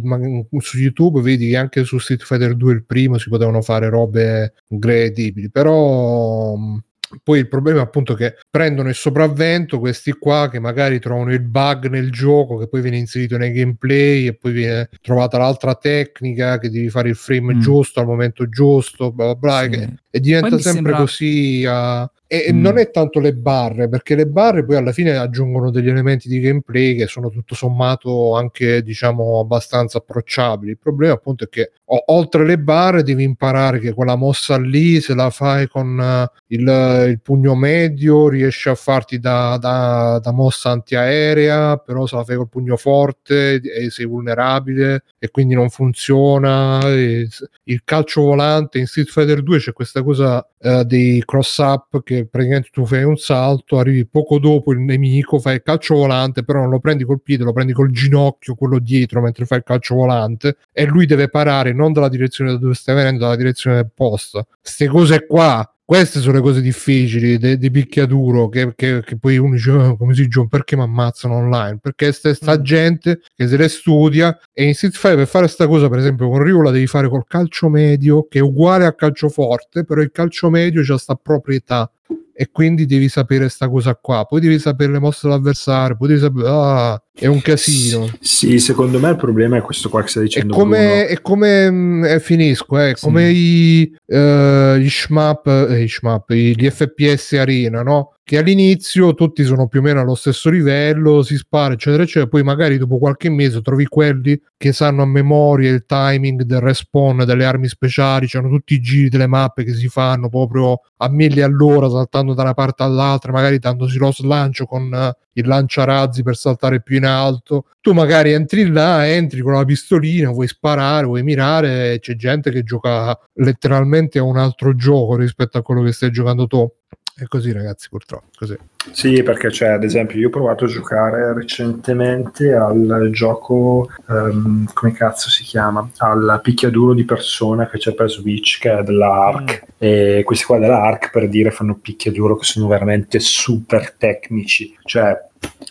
su YouTube vedi che anche su Street Fighter 2 il primo si potevano fare robe incredibili però mh, poi il problema è appunto che prendono il sopravvento questi qua che magari trovano il bug nel gioco che poi viene inserito nei gameplay e poi viene trovata l'altra tecnica che devi fare il frame Mm. giusto al momento giusto bla bla bla Sì. che- e diventa sempre sembra- così a- e, e Mm. non è tanto le barre perché le barre poi alla fine aggiungono degli elementi di gameplay che sono tutto sommato anche diciamo abbastanza approcciabili il problema appunto è che o- oltre le barre devi imparare che quella mossa lì se la fai con eh, il, il pugno medio riesci a farti da, da- da mossa antiaerea però se la fai col pugno forte e sei vulnerabile e quindi non funziona e il calcio volante in Street Fighter 2 c'è questa cosa eh, dei cross up che praticamente tu fai un salto arrivi poco dopo il nemico fai il calcio volante però non lo prendi col piede lo prendi col ginocchio quello dietro mentre fai il calcio volante e lui deve parare non dalla direzione da dove stai venendo dalla direzione opposta. Queste cose qua queste sono le cose difficili de- di picchiaduro che, che, che poi uno dice "Oh, come si gioca perché mi ammazzano online? Perché sta, sta gente che se le studia e in Street Fighter per fare sta cosa per esempio con Ryu la devi fare col calcio medio che è uguale al calcio forte però il calcio medio ha sta proprietà e quindi devi sapere sta cosa qua. Poi devi sapere le mosse dell'avversario poi devi sapere ah, è un casino Sì, secondo me il problema è questo qua che stai è dicendo. come, è come eh, finisco, è Sì. come i, eh, gli shmup, eh, shmup, gli FPS arena, no? Che all'inizio tutti sono più o meno allo stesso livello, si spara, eccetera, eccetera. Poi magari dopo qualche mese trovi quelli che sanno a memoria il timing del respawn delle armi speciali, c'hanno tutti i giri delle mappe che si fanno proprio a mille all'ora, saltando da una parte all'altra, magari dandosi lo slancio con eh, il lanciarazzi per saltare più in alto. Tu magari entri là, entri con la pistolina, vuoi sparare, vuoi mirare, c'è gente che gioca letteralmente a un altro gioco rispetto a quello che stai giocando tu. È così, ragazzi, purtroppo. Così. Sì, perché cioè, ad esempio, io ho provato a giocare recentemente al gioco, ehm, come cazzo si chiama? Al picchiaduro di persona che c'è per Switch, che è della Ark. E questi qua della Ark, per dire, fanno picchiaduro che sono veramente super tecnici. Cioè,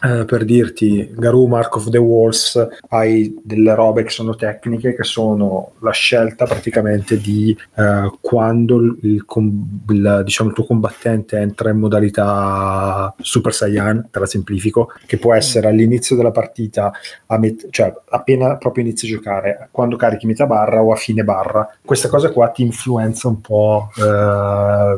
eh, per dirti, Garou Mark of the Walls, hai delle robe che sono tecniche, che sono la scelta praticamente di eh, quando il, il diciamo, il tuo combattente entra in modalità Super Saiyan, te la semplifico, che può essere all'inizio della partita, met- cioè appena proprio inizi a giocare, quando carichi metà barra o a fine barra. Questa cosa qua ti influenza un po' eh,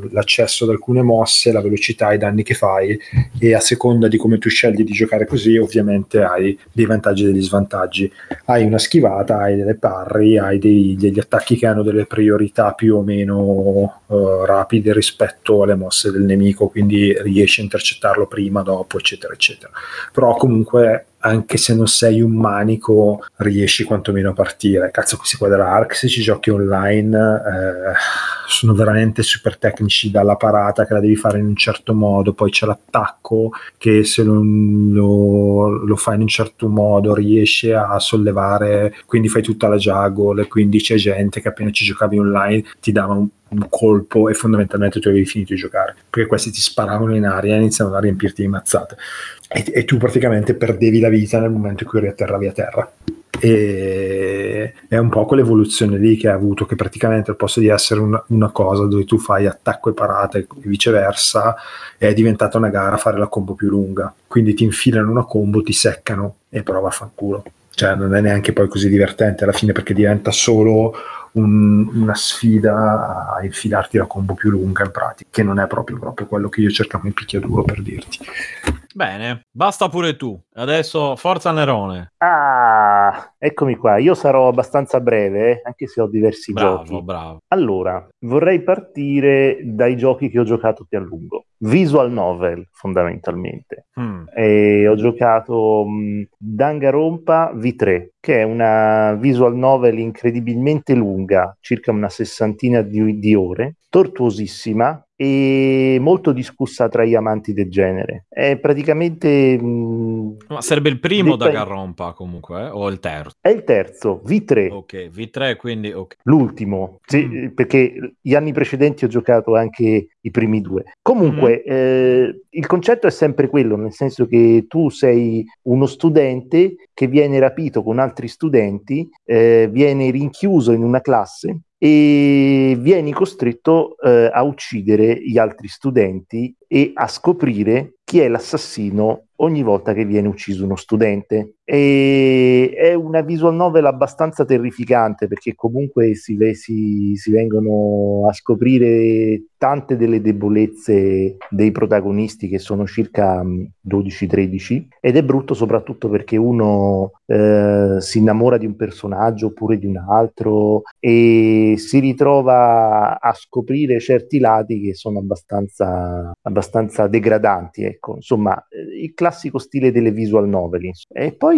l'accesso ad alcune mosse, la velocità, i danni che fai e a seconda di come tu scegli di giocare così, ovviamente hai dei vantaggi e degli svantaggi. Hai una schivata, hai delle parry, hai dei- degli attacchi che hanno delle priorità più o meno eh, rapide rispetto alle mosse del nemico, quindi riesci a intercettarlo prima, dopo, eccetera, eccetera. Però comunque anche se non sei un manico, riesci quantomeno a partire. Cazzo, questi qua della Ark, se ci giochi online, eh, sono veramente super tecnici dalla parata che la devi fare in un certo modo, poi c'è l'attacco che se non lo, lo fai in un certo modo riesce a sollevare, quindi fai tutta la juggle, quindi c'è gente che appena ci giocavi online ti dava un, un colpo e fondamentalmente tu avevi finito di giocare, perché questi ti sparavano in aria e iniziavano a riempirti di mazzate. E, e tu praticamente perdevi la vita nel momento in cui riatterravi a terra. e è un po' quell'evoluzione lì che ha avuto che praticamente al posto di essere una, una cosa dove tu fai attacco e parata e viceversa è diventata una gara a fare la combo più lunga. Quindi ti infilano una combo ti seccano e prova a fanculo. Cioè non è neanche poi così divertente alla fine perché diventa solo un, una sfida a infilarti la combo più lunga in pratica che non è proprio, proprio quello che io cercavo in picchiaduro per dirti Bene, basta pure tu. Adesso forza Nerone. Ah, eccomi qua. Io sarò abbastanza breve, anche se ho diversi Bravo, giochi. bravo. Allora, vorrei partire dai giochi che ho giocato più a lungo. Visual novel, fondamentalmente. Mm. E ho giocato mh, Danganronpa V3, che è una visual novel incredibilmente lunga, circa una sessantina di, di ore, tortuosissima e molto discussa tra gli amanti del genere. È praticamente... mh, Ma sarebbe il primo da Garrompa comunque, eh? o il terzo? È il terzo, V3. Ok, V3 quindi ok. L'ultimo, sì, Mm. perché gli anni precedenti ho giocato anche i primi due. Comunque, eh, il concetto è sempre quello, nel senso che tu sei uno studente che viene rapito con altri studenti, eh, viene rinchiuso in una classe e vieni costretto eh, a uccidere gli altri studenti e a scoprire chi è l'assassino ogni volta che viene ucciso uno studente. E è una visual novel abbastanza terrificante perché comunque si, si- si vengono a scoprire tante delle debolezze dei protagonisti che sono circa mh, 12-13 ed è brutto soprattutto perché uno eh, si innamora di un personaggio oppure di un altro e si ritrova a scoprire certi lati che sono abbastanza, abbastanza degradanti, ecco, insomma, eh, il classico stile delle visual novel. E poi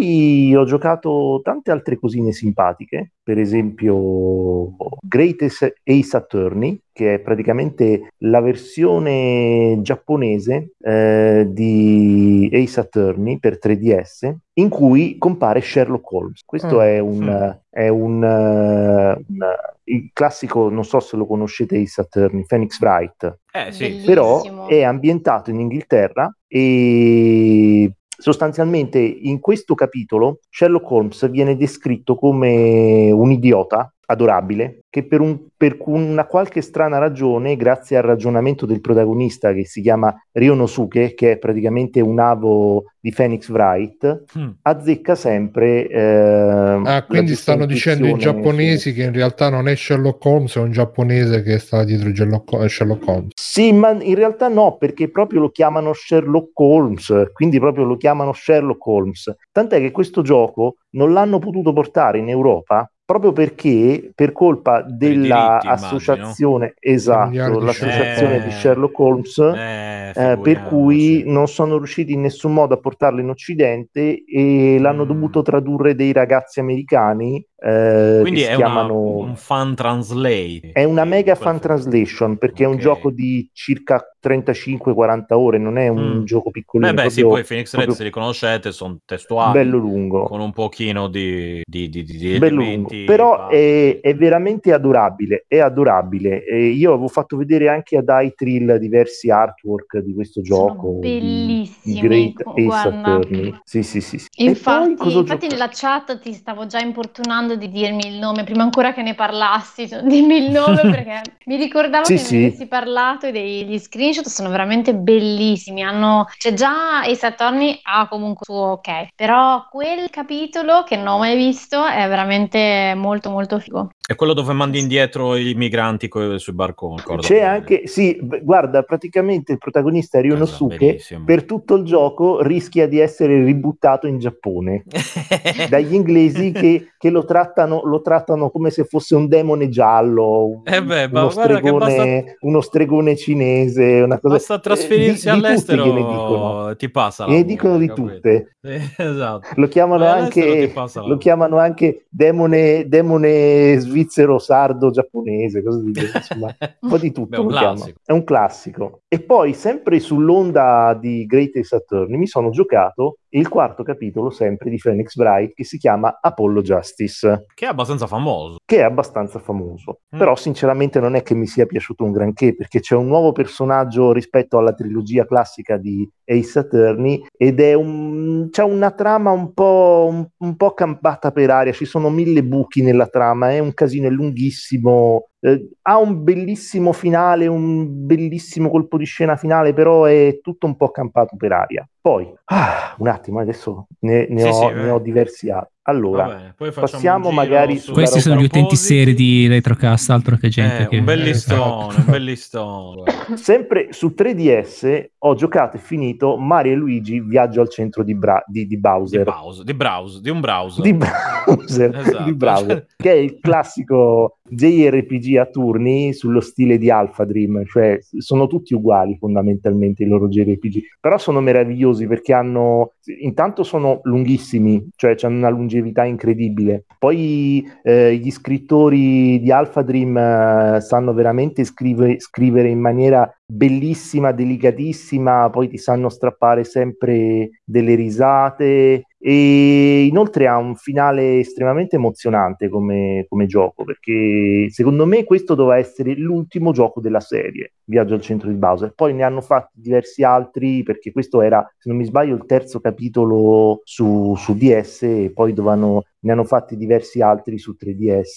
ho giocato tante altre cosine simpatiche, per esempio Great Ace Attorney, che è praticamente la versione giapponese eh, di Ace Attorney per 3DS, in cui compare Sherlock Holmes. Questo Mm. è un, Mm. è un, eh, un- il classico, non so se lo conoscete, Ace Attorney, Phoenix Wright, Eh sì, però è ambientato in Inghilterra e sostanzialmente in questo capitolo Sherlock Holmes viene descritto come un idiota adorabile che per, un- per una qualche strana ragione, grazie al ragionamento del protagonista che si chiama Ryonosuke, che è praticamente un avo di Phoenix Wright, Mm. azzecca sempre... eh, Ah, quindi stanno dicendo i giapponesi che in realtà non è Sherlock Holmes, è un giapponese che sta dietro Sherlock Holmes. Sì, ma in realtà no, perché proprio lo chiamano Sherlock Holmes, quindi proprio lo chiamano Sherlock Holmes. Tant'è che questo gioco non l'hanno potuto portare in Europa proprio perché per colpa i della diritti, immagino. associazione, Familiari esatto, l'associazione Sherlock. di Sherlock Holmes, Eh, eh, per cui non sono riusciti in nessun modo a portarlo in Occidente e l'hanno Mm. dovuto tradurre dei ragazzi americani eh, Quindi è una- chiamano... un fan translate. È una mega fan translation perché è un gioco di circa 35-40 ore, non è un Mm. gioco piccolino, Beh, beh, sì, proprio poi Phoenix Red, proprio se li conoscete, sono testuali, bello lungo. con un pochino di, di, di, di- di bello lungo, però è, è veramente adorabile, è adorabile. E io avevo fatto vedere anche ad iTrill diversi artwork di questo Sono gioco, di- di bellissimi, Great Ace. Attorney. Sì, sì, sì. sì. Infatti, infatti nella chat ti stavo già importunando di dirmi il nome prima ancora che ne parlassi, cioè, dimmi il nome perché mi ricordavo Sì, che sì. ne avessi parlato e degli screenshot sono veramente bellissimi. Hanno, cioè già Ace Attorney ha comunque il suo ok, però quel capitolo che non ho mai visto è veramente molto molto figo. È quello dove mandi indietro i migranti co- sui barconi. C'è anche, sì, guarda, praticamente il protagonista Ryonosuke benissimo. per tutto il gioco rischia di essere ributtato in Giappone dagli inglesi che, che lo, trattano, lo trattano come se fosse un demone giallo, Eh beh, uno, stregone, uno stregone cinese, una cosa Basta trasferirsi eh, di- di all'estero, che ne dicono. ti passa E ne dicono di capito? tutte. Sì, esatto. Lo chiamano, anche, lo chiamano anche demone, demone svizzero sardo giapponese, così, insomma, un po' di tutto Beh, un. È un classico. E poi, sempre sull'onda di Greatest Attorney, mi sono giocato il quarto capitolo sempre di Phoenix Bright che si chiama Apollo Justice, Che è abbastanza famoso. che è abbastanza famoso. Mm. Però sinceramente non è che mi sia piaciuto un granché perché c'è un nuovo personaggio rispetto alla trilogia classica di Ace Attorney ed è un... c'è una trama un po', un, un po' campata per aria, ci sono mille buchi nella trama, è un casino, è lunghissimo, eh, ha un bellissimo finale, un bellissimo colpo di scena finale, però è tutto un po' campato per aria. Poi, ah, un attimo, adesso ne, ne Sì, ho, sì, ne ho diversi altri. Allora, bene, poi facciamo passiamo magari su- Questi sono gli utenti seri di Retrocast, altro che gente Eh, che... un bel listone, Esatto. un bel listone. sempre su 3DS ho giocato e finito Mario e Luigi Viaggio al centro di, Bra- di- di Di Bowser. browser, di browser, di un browser. Di Bowser, Esatto. di Browser, che è il classico JRPG a turni sullo stile di Alpha Dream, cioè sono tutti uguali fondamentalmente i loro JRPG, però sono meravigliosi perché hanno, intanto sono lunghissimi, cioè hanno una longevità incredibile, poi eh, gli scrittori di Alpha Dream eh, sanno veramente scrive- scrivere in maniera bellissima, delicatissima, poi ti sanno strappare sempre delle risate e inoltre ha un finale estremamente emozionante come, come gioco perché secondo me questo doveva essere l'ultimo gioco della serie Viaggio al centro di Bowser poi ne hanno fatti diversi altri perché questo era se non mi sbaglio il terzo capitolo su, su DS e poi dovevano, ne hanno fatti diversi altri su 3DS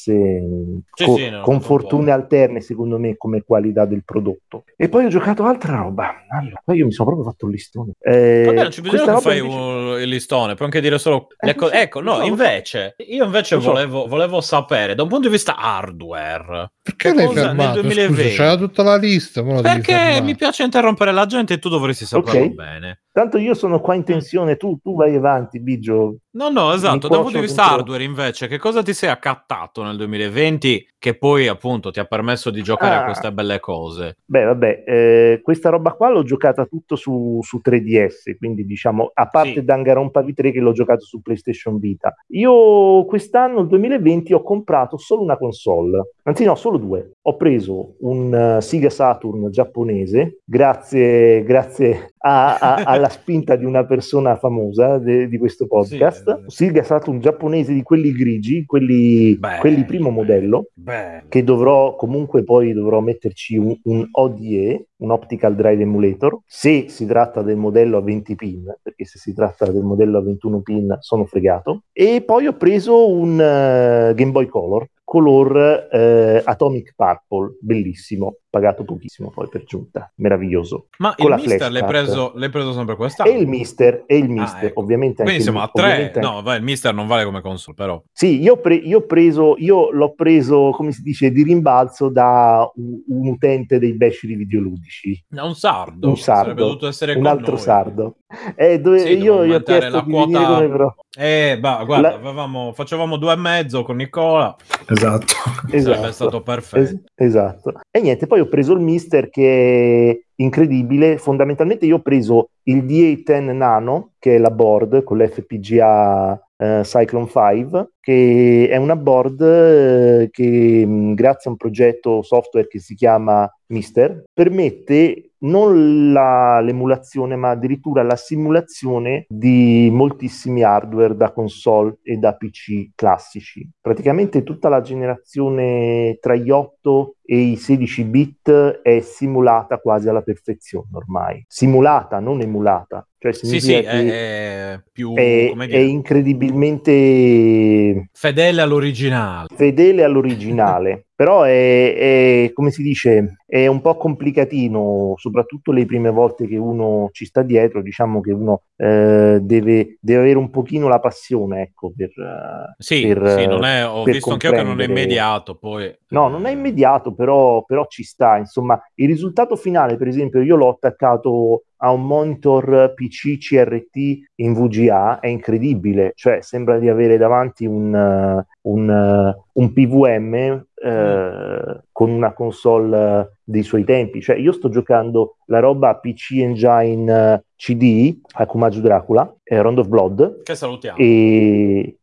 Sì, co- sì, hanno con fortune alterne secondo me come qualità del prodotto e poi ho giocato altra roba allora, poi io mi sono proprio fatto un listone Eh, Vabbè, non c'è bisogno questa che fai invece- un- il listone, puoi anche dire solo Eh, cose. sì, Ecco, no, invece, io invece volevo, volevo sapere, da un punto di vista hardware, Perché l'hai fermato? 2020? Scusa, c'era tutta la lista, ma lo devi perché mi piace interrompere la gente e tu dovresti saperlo Ok. bene. Tanto io sono qua in tensione, tu, tu vai avanti, Biggio. No, no, esatto. Mi Da un punto di vista hardware, invece, che cosa ti sei accattato nel 2020 che poi, appunto, ti ha permesso di giocare a Ah. queste belle cose? Beh, vabbè, eh, questa roba qua l'ho giocata tutto su, su 3DS, quindi diciamo, a parte Sì. Danganronpa V3 che l'ho giocato su PlayStation Vita. Io quest'anno, il 2020, ho comprato solo una console, anzi no, solo due. Ho preso un eh, Sega Saturn giapponese, grazie, grazie a- a- alla spinta di una persona famosa de- di questo podcast. Sì, eh. Sega Saturn giapponese di quelli grigi, quelli, Beh, quelli primo modello Beh, che dovrò comunque poi dovrò metterci un, un ODE, un Optical Drive Emulator, se si tratta del modello a 20 pin, perché se si tratta del modello a 21 pin sono fregato. E poi ho preso un eh, Game Boy Color, color eh, Atomic Purple, bellissimo, pagato pochissimo poi per giunta, meraviglioso. ma con il la Mister l'hai preso, l'hai preso sempre quest'anno? E il Mister, e il Ah, Mister, ecco. ovviamente anche Quindi siamo a tre. No, vai, il Mister non vale come console, però. Sì, io, ho pre- io ho preso, io l'ho preso, come si dice, di rimbalzo da un, un utente dei besci videoludici, un sardo. un Sarebbe sardo, dovuto essere un con altro noi. sardo. Eh, dove- Sì, io gli ho chiesto la di venire quota- con me, però. Eh, bah, guarda, La- avevamo- facevamo due e mezzo con Nicola. Esatto. Sarebbe Esatto. stato perfetto. Es- esatto. E niente, poi ho preso il Mister che è incredibile. Fondamentalmente io ho preso il DA10 Nano, che è la board con l'FPGA eh, Cyclone 5, che è una board eh, che mh, grazie a un progetto software che si chiama Mister permette non la- l'emulazione, ma addirittura la simulazione di moltissimi hardware da console e da PC classici. Praticamente tutta la generazione tra gli 8 e i 16 bit è simulata quasi alla perfezione ormai. Simulata, non emulata. Cioè Sì, sì, è, è più è, è incredibilmente fedele all'originale. fedele all'originale, però è, come si dice, è un po' complicatino, soprattutto le prime volte che uno ci sta dietro, diciamo che uno eh, deve, deve avere un pochino la passione, ecco, per... Sì, per, sì, non è, ho visto anche io che non è immediato, poi... No, non è immediato, però, però ci sta. Insomma, il risultato finale, per esempio, io l'ho attaccato a un monitor PC CRT in VGA, è incredibile, cioè sembra di avere davanti un, un, un PVM eh, con una console dei suoi tempi. Cioè, io sto giocando la roba PC Engine CD, Akumaju Dracula, eh, Round of Blood, Che salutiamo. e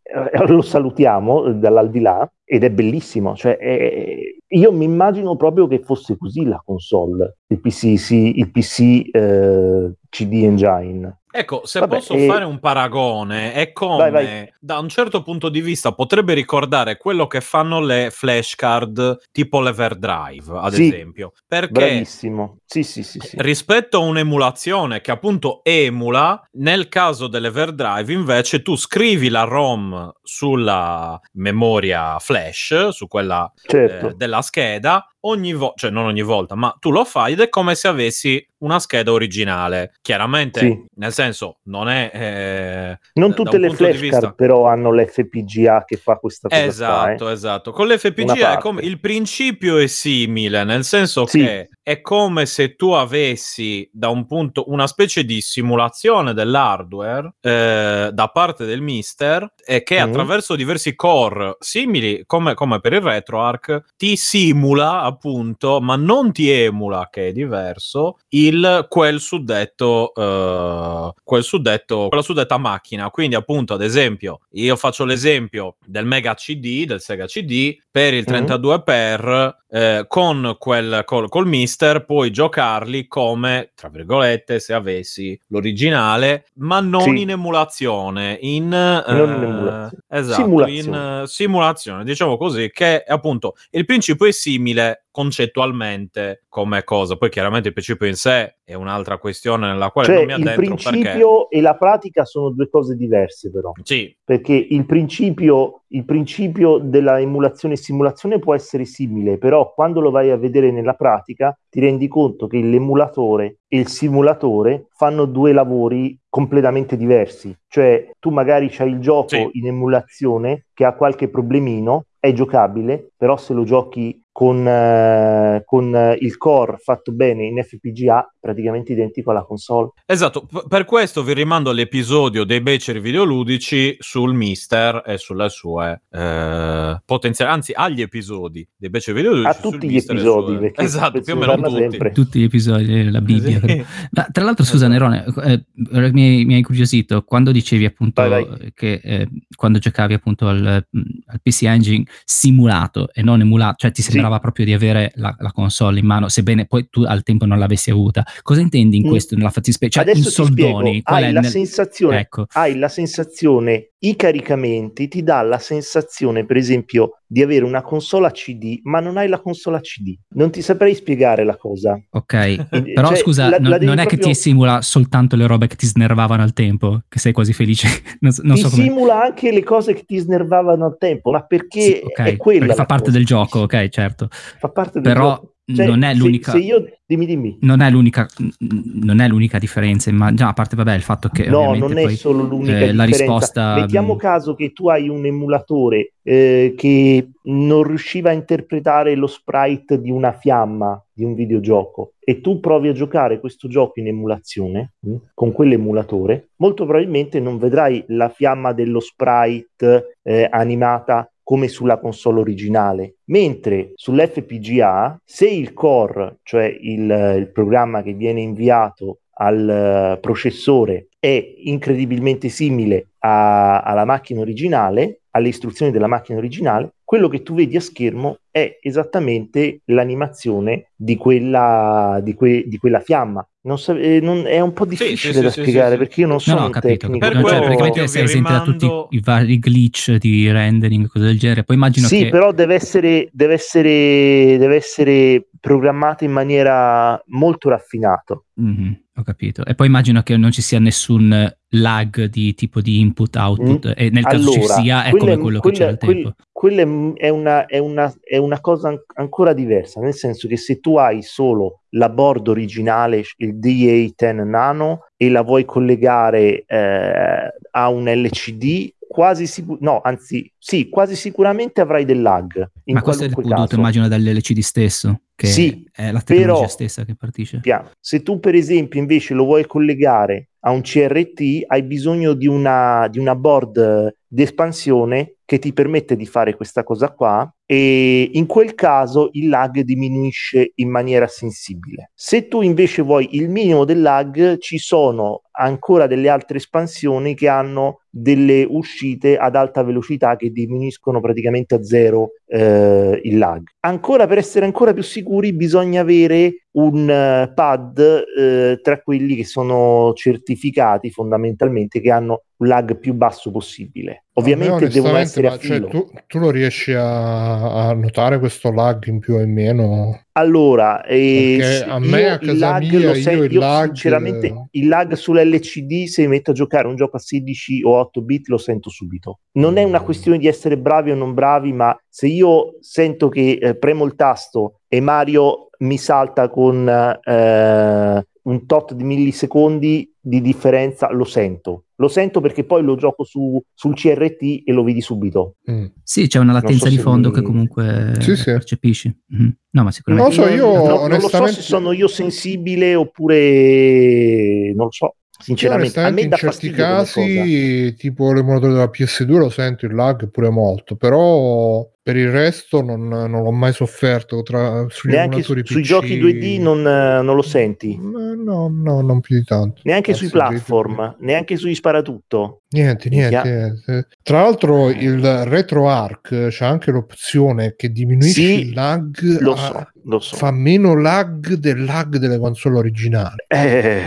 lo salutiamo dall'aldilà ed è bellissimo. Cioè, è, io mi immagino proprio che fosse così la console, il PC, sì, il PC eh, CD Engine. Ecco, se Vabbè, posso e- fare un paragone, è come Vai, vai. da un certo punto di vista potrebbe ricordare quello che fanno le flashcard tipo l'Everdrive, ad Sì, esempio. Perché Bravissimo. Sì, sì, sì, sì. rispetto a un'emulazione che appunto emula, nel caso dell'Everdrive invece tu scrivi la ROM sulla memoria flash, su quella Certo. eh, della scheda, ogni volta, cioè non ogni volta, ma tu lo fai ed è come se avessi una scheda originale. Chiaramente, Sì. nel senso, non è... eh, Non tutte le flashcard vista- però hanno l'FPGA che fa questa cosa Esatto, qua, eh. esatto. Con l'FPGA come, il principio è simile, nel senso Sì. che è come se tu avessi da un punto una specie di simulazione dell'hardware eh, da parte del mister e che Mhm. attraverso diversi core simili come, come per il RetroArch ti simula appunto, ma non ti emula che è diverso il quel suddetto eh, quel suddetto quella suddetta macchina. Quindi appunto ad esempio io faccio l'esempio del Mega CD, del Sega CD per il Mhm. 32 per eh, con quel col, col mister puoi giocarli come tra virgolette se avessi l'originale ma non Sì. in emulazione in, Non in eh, emulazione. esatto Simulazione. in simulazione diciamo così che appunto il principio è simile concettualmente come cosa poi chiaramente il principio in sé è un'altra questione nella quale Cioè, non mi il addentro perché principio e la pratica sono due cose diverse però. sì Perché il principio, il principio della emulazione e simulazione può essere simile, però quando lo vai a vedere nella pratica ti rendi conto che l'emulatore e il simulatore fanno due lavori completamente diversi. Cioè, tu magari c'hai il gioco Sì. in emulazione che ha qualche problemino, è giocabile, però se lo giochi con, eh, con il core fatto bene in FPGA, praticamente identico alla console. Esatto, p- per questo vi rimando all'episodio dei beceri videoludici sul Mister e sulle sue eh, potenziali, anzi agli episodi dei beceri videoludici. A sul tutti gli Mister episodi, perché Esatto, più o di meno tutti. sempre. Tutti gli episodi della Bibbia. Sì. Ma tra l'altro, scusa Esatto. Nerone, eh, mi, hai- mi hai incuriosito quando dicevi appunto Vai, vai. che eh, quando giocavi appunto al, mm, al PC Engine simulato e non emulato, cioè ti Sì. sembrava proprio di avere la, la console in mano, sebbene poi tu al tempo non l'avessi avuta. Cosa intendi in Mm. questo nella fattispecie? Cioè, in Adesso ti soldoni? hai la nel- sensazione, Ecco. hai la sensazione, i caricamenti ti dà la sensazione, per esempio, di avere una console a CD, ma non hai la console a CD. Non ti saprei spiegare la cosa. Ok, Quindi, però cioè, scusa, la- non, la non è che proprio- ti simula soltanto le robe che ti snervavano al tempo, che sei quasi felice. non so, non ti so simula anche le cose che ti snervavano al tempo, ma perché Sì, ok, è quella perché fa parte cosa. del gioco, ok, certo. Fa parte del Però gioco. Cioè, non è se- l'unica. Se, io dimmi dimmi. Non è l'unica, non è l'unica differenza, ma già a parte vabbè il fatto che No, non è poi, solo l'unica eh, la risposta Mettiamo caso che tu hai un emulatore eh, che non riusciva a interpretare lo sprite di una fiamma di un videogioco e tu provi a giocare questo gioco in emulazione mh, con quell'emulatore, molto probabilmente non vedrai la fiamma dello sprite eh, animata come sulla console originale, mentre sull'FPGA se il core, cioè il, il programma che viene inviato al eh, processore è incredibilmente simile a- alla macchina originale, alle istruzioni della macchina originale, quello che tu vedi a schermo è esattamente l'animazione di quella, di que- di quella fiamma. Non so- eh, non- è un po' Sì, difficile sì, da sì, sì, spiegare sì. perché io non No, sono no, ho un capito. tecnico. Per capito. Cioè, quello praticamente sei esente da tutti rimando- i vari glitch di rendering e cose del genere. Poi immagino sì, che però deve essere, deve, essere, deve essere programmato in maniera molto raffinata. Mhm, ho capito. E poi immagino che non ci sia nessun lag di tipo di input-output, e nel caso ci Allora, sia è come quello che quella- c'era al quel- tempo. quella è, una, è, una, è una cosa an- ancora diversa, nel senso che se tu hai solo la board originale, il DA10 Nano, e la vuoi collegare eh, a un LCD, quasi sicur- no, anzi, sì, quasi sicuramente avrai del lag. Ma questo è dovuto, caso. immagino, dall'LCD stesso, che Sì, è la tecnologia però- stessa che partisce. Piano. Se tu, per esempio, invece lo vuoi collegare a un CRT, hai bisogno di una, di una board di espansione che ti permette di fare questa cosa qua e in quel caso il lag diminuisce in maniera sensibile. Se tu invece vuoi il minimo del lag, ci sono ancora delle altre espansioni che hanno delle uscite ad alta velocità che diminuiscono praticamente a zero eh, il lag. Ancora per essere ancora più sicuri bisogna avere un uh, pad uh, tra quelli che sono certificati fondamentalmente che hanno un lag più basso possibile. Ovviamente no, devono essere a cioè, tu, tu, lo riesci a, a, notare questo lag in più o in meno? Allora, eh, a me a casa mia, sen- io il io lag... sinceramente il lag sull'LCD se mi metto a giocare un gioco a 16 o 8 bit lo sento subito. Non è una mm. questione di essere bravi o non bravi, ma se io sento che eh, premo il tasto e Mario mi salta con eh, un tot di millisecondi di differenza, lo sento. Lo sento perché poi lo gioco su, sul CRT e lo vedi subito. Mm. Sì, c'è una latenza so di fondo mi... che comunque sì, sì. percepisci. Mm. No, ma sicuramente. Non so, io no, onestamente... non lo so se sono io sensibile oppure non lo so. Sinceramente, a me in certi casi, tipo l'emulatore della PS2 lo sento il lag pure molto, però per il resto non, non l'ho mai sofferto tra, sugli Neanche su, sui giochi 2D non, non, lo senti? No, no, non più di tanto. Neanche Anzi, sui platform, neanche sugli sparatutto. Niente, niente, niente. Tra l'altro il RetroArch c'è anche l'opzione che diminuisce sì, il lag. Lo so, lo so. Fa meno lag del lag delle console originali. Eh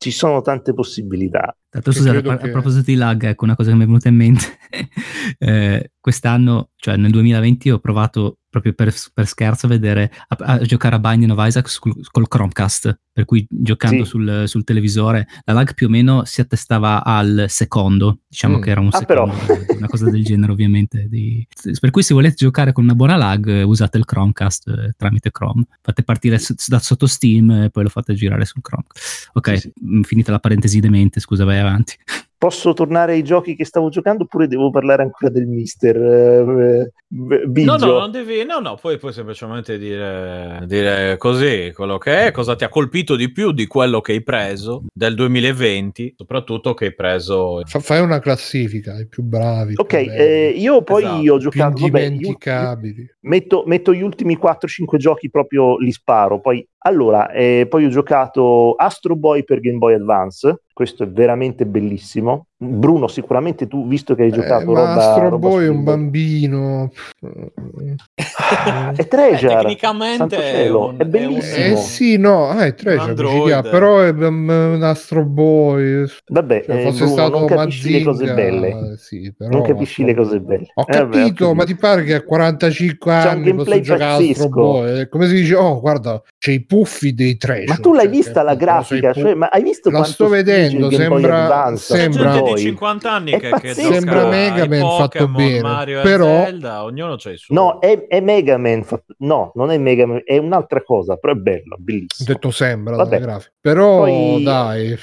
ci sono tante possibilità. Tanto, scusate, a, che... a, proposito di lag, ecco una cosa che mi è venuta in mente. eh, quest'anno, cioè nel 2020, ho provato proprio per, per scherzo a vedere a, a, giocare a Binding of Isaac col, col Chromecast, per cui giocando sì. sul, sul, televisore la lag più o meno si attestava al secondo, diciamo mm. che era un ah, secondo, però. una cosa del genere ovviamente. Di... Per cui se volete giocare con una buona lag usate il Chromecast eh, tramite Chrome, fate partire s- da sotto Steam e poi lo fate girare sul Chrome. Ok, sì. finita la parentesi demente, scusa, vai avanti. Posso tornare ai giochi che stavo giocando oppure devo parlare ancora del mister eh, Biggio? No, no, non devi, no, no, poi puoi semplicemente dire, dire così quello che è, cosa ti ha colpito di più di quello che hai preso del 2020, soprattutto che hai preso... Fa, fai una classifica, i più bravi. Ok, eh, io poi esatto. ho giocato... Più indimenticabili. Vabbè, metto, metto gli ultimi 4-5 giochi proprio, li sparo, poi allora, eh, poi ho giocato Astro Boy per Game Boy Advance, questo è veramente bellissimo. Bruno, sicuramente tu, visto che hai eh, giocato eh, roba, Astro roba Boy è un bambino. è Treasure. Eh, tecnicamente è, un, è, bellissimo. Eh sì, no, ah, è Treasure, chiama, però è um, un Astro Boy. Vabbè, cioè, fosse Bruno, stato non capisci Mazinga, le cose belle. Sì, però, non capisci le cose belle. Ho capito, vabbè, ma ti pare che a 45 anni posso giocare Astro Boy? Come si dice, oh, guarda, c'è i puffi dei trash. Ma tu l'hai cioè, vista la grafica? Cioè, ma hai visto la sto vedendo, sembra, sembra di 50 anni che, che sembra Mega Man fatto bene, Mario però Zelda, ognuno c'ha il suo. No, è, è Mega Man, fatto... no, non è Mega Man, è un'altra cosa, però è bello, bellissimo. Ho detto sembra Vabbè. Però Poi... dai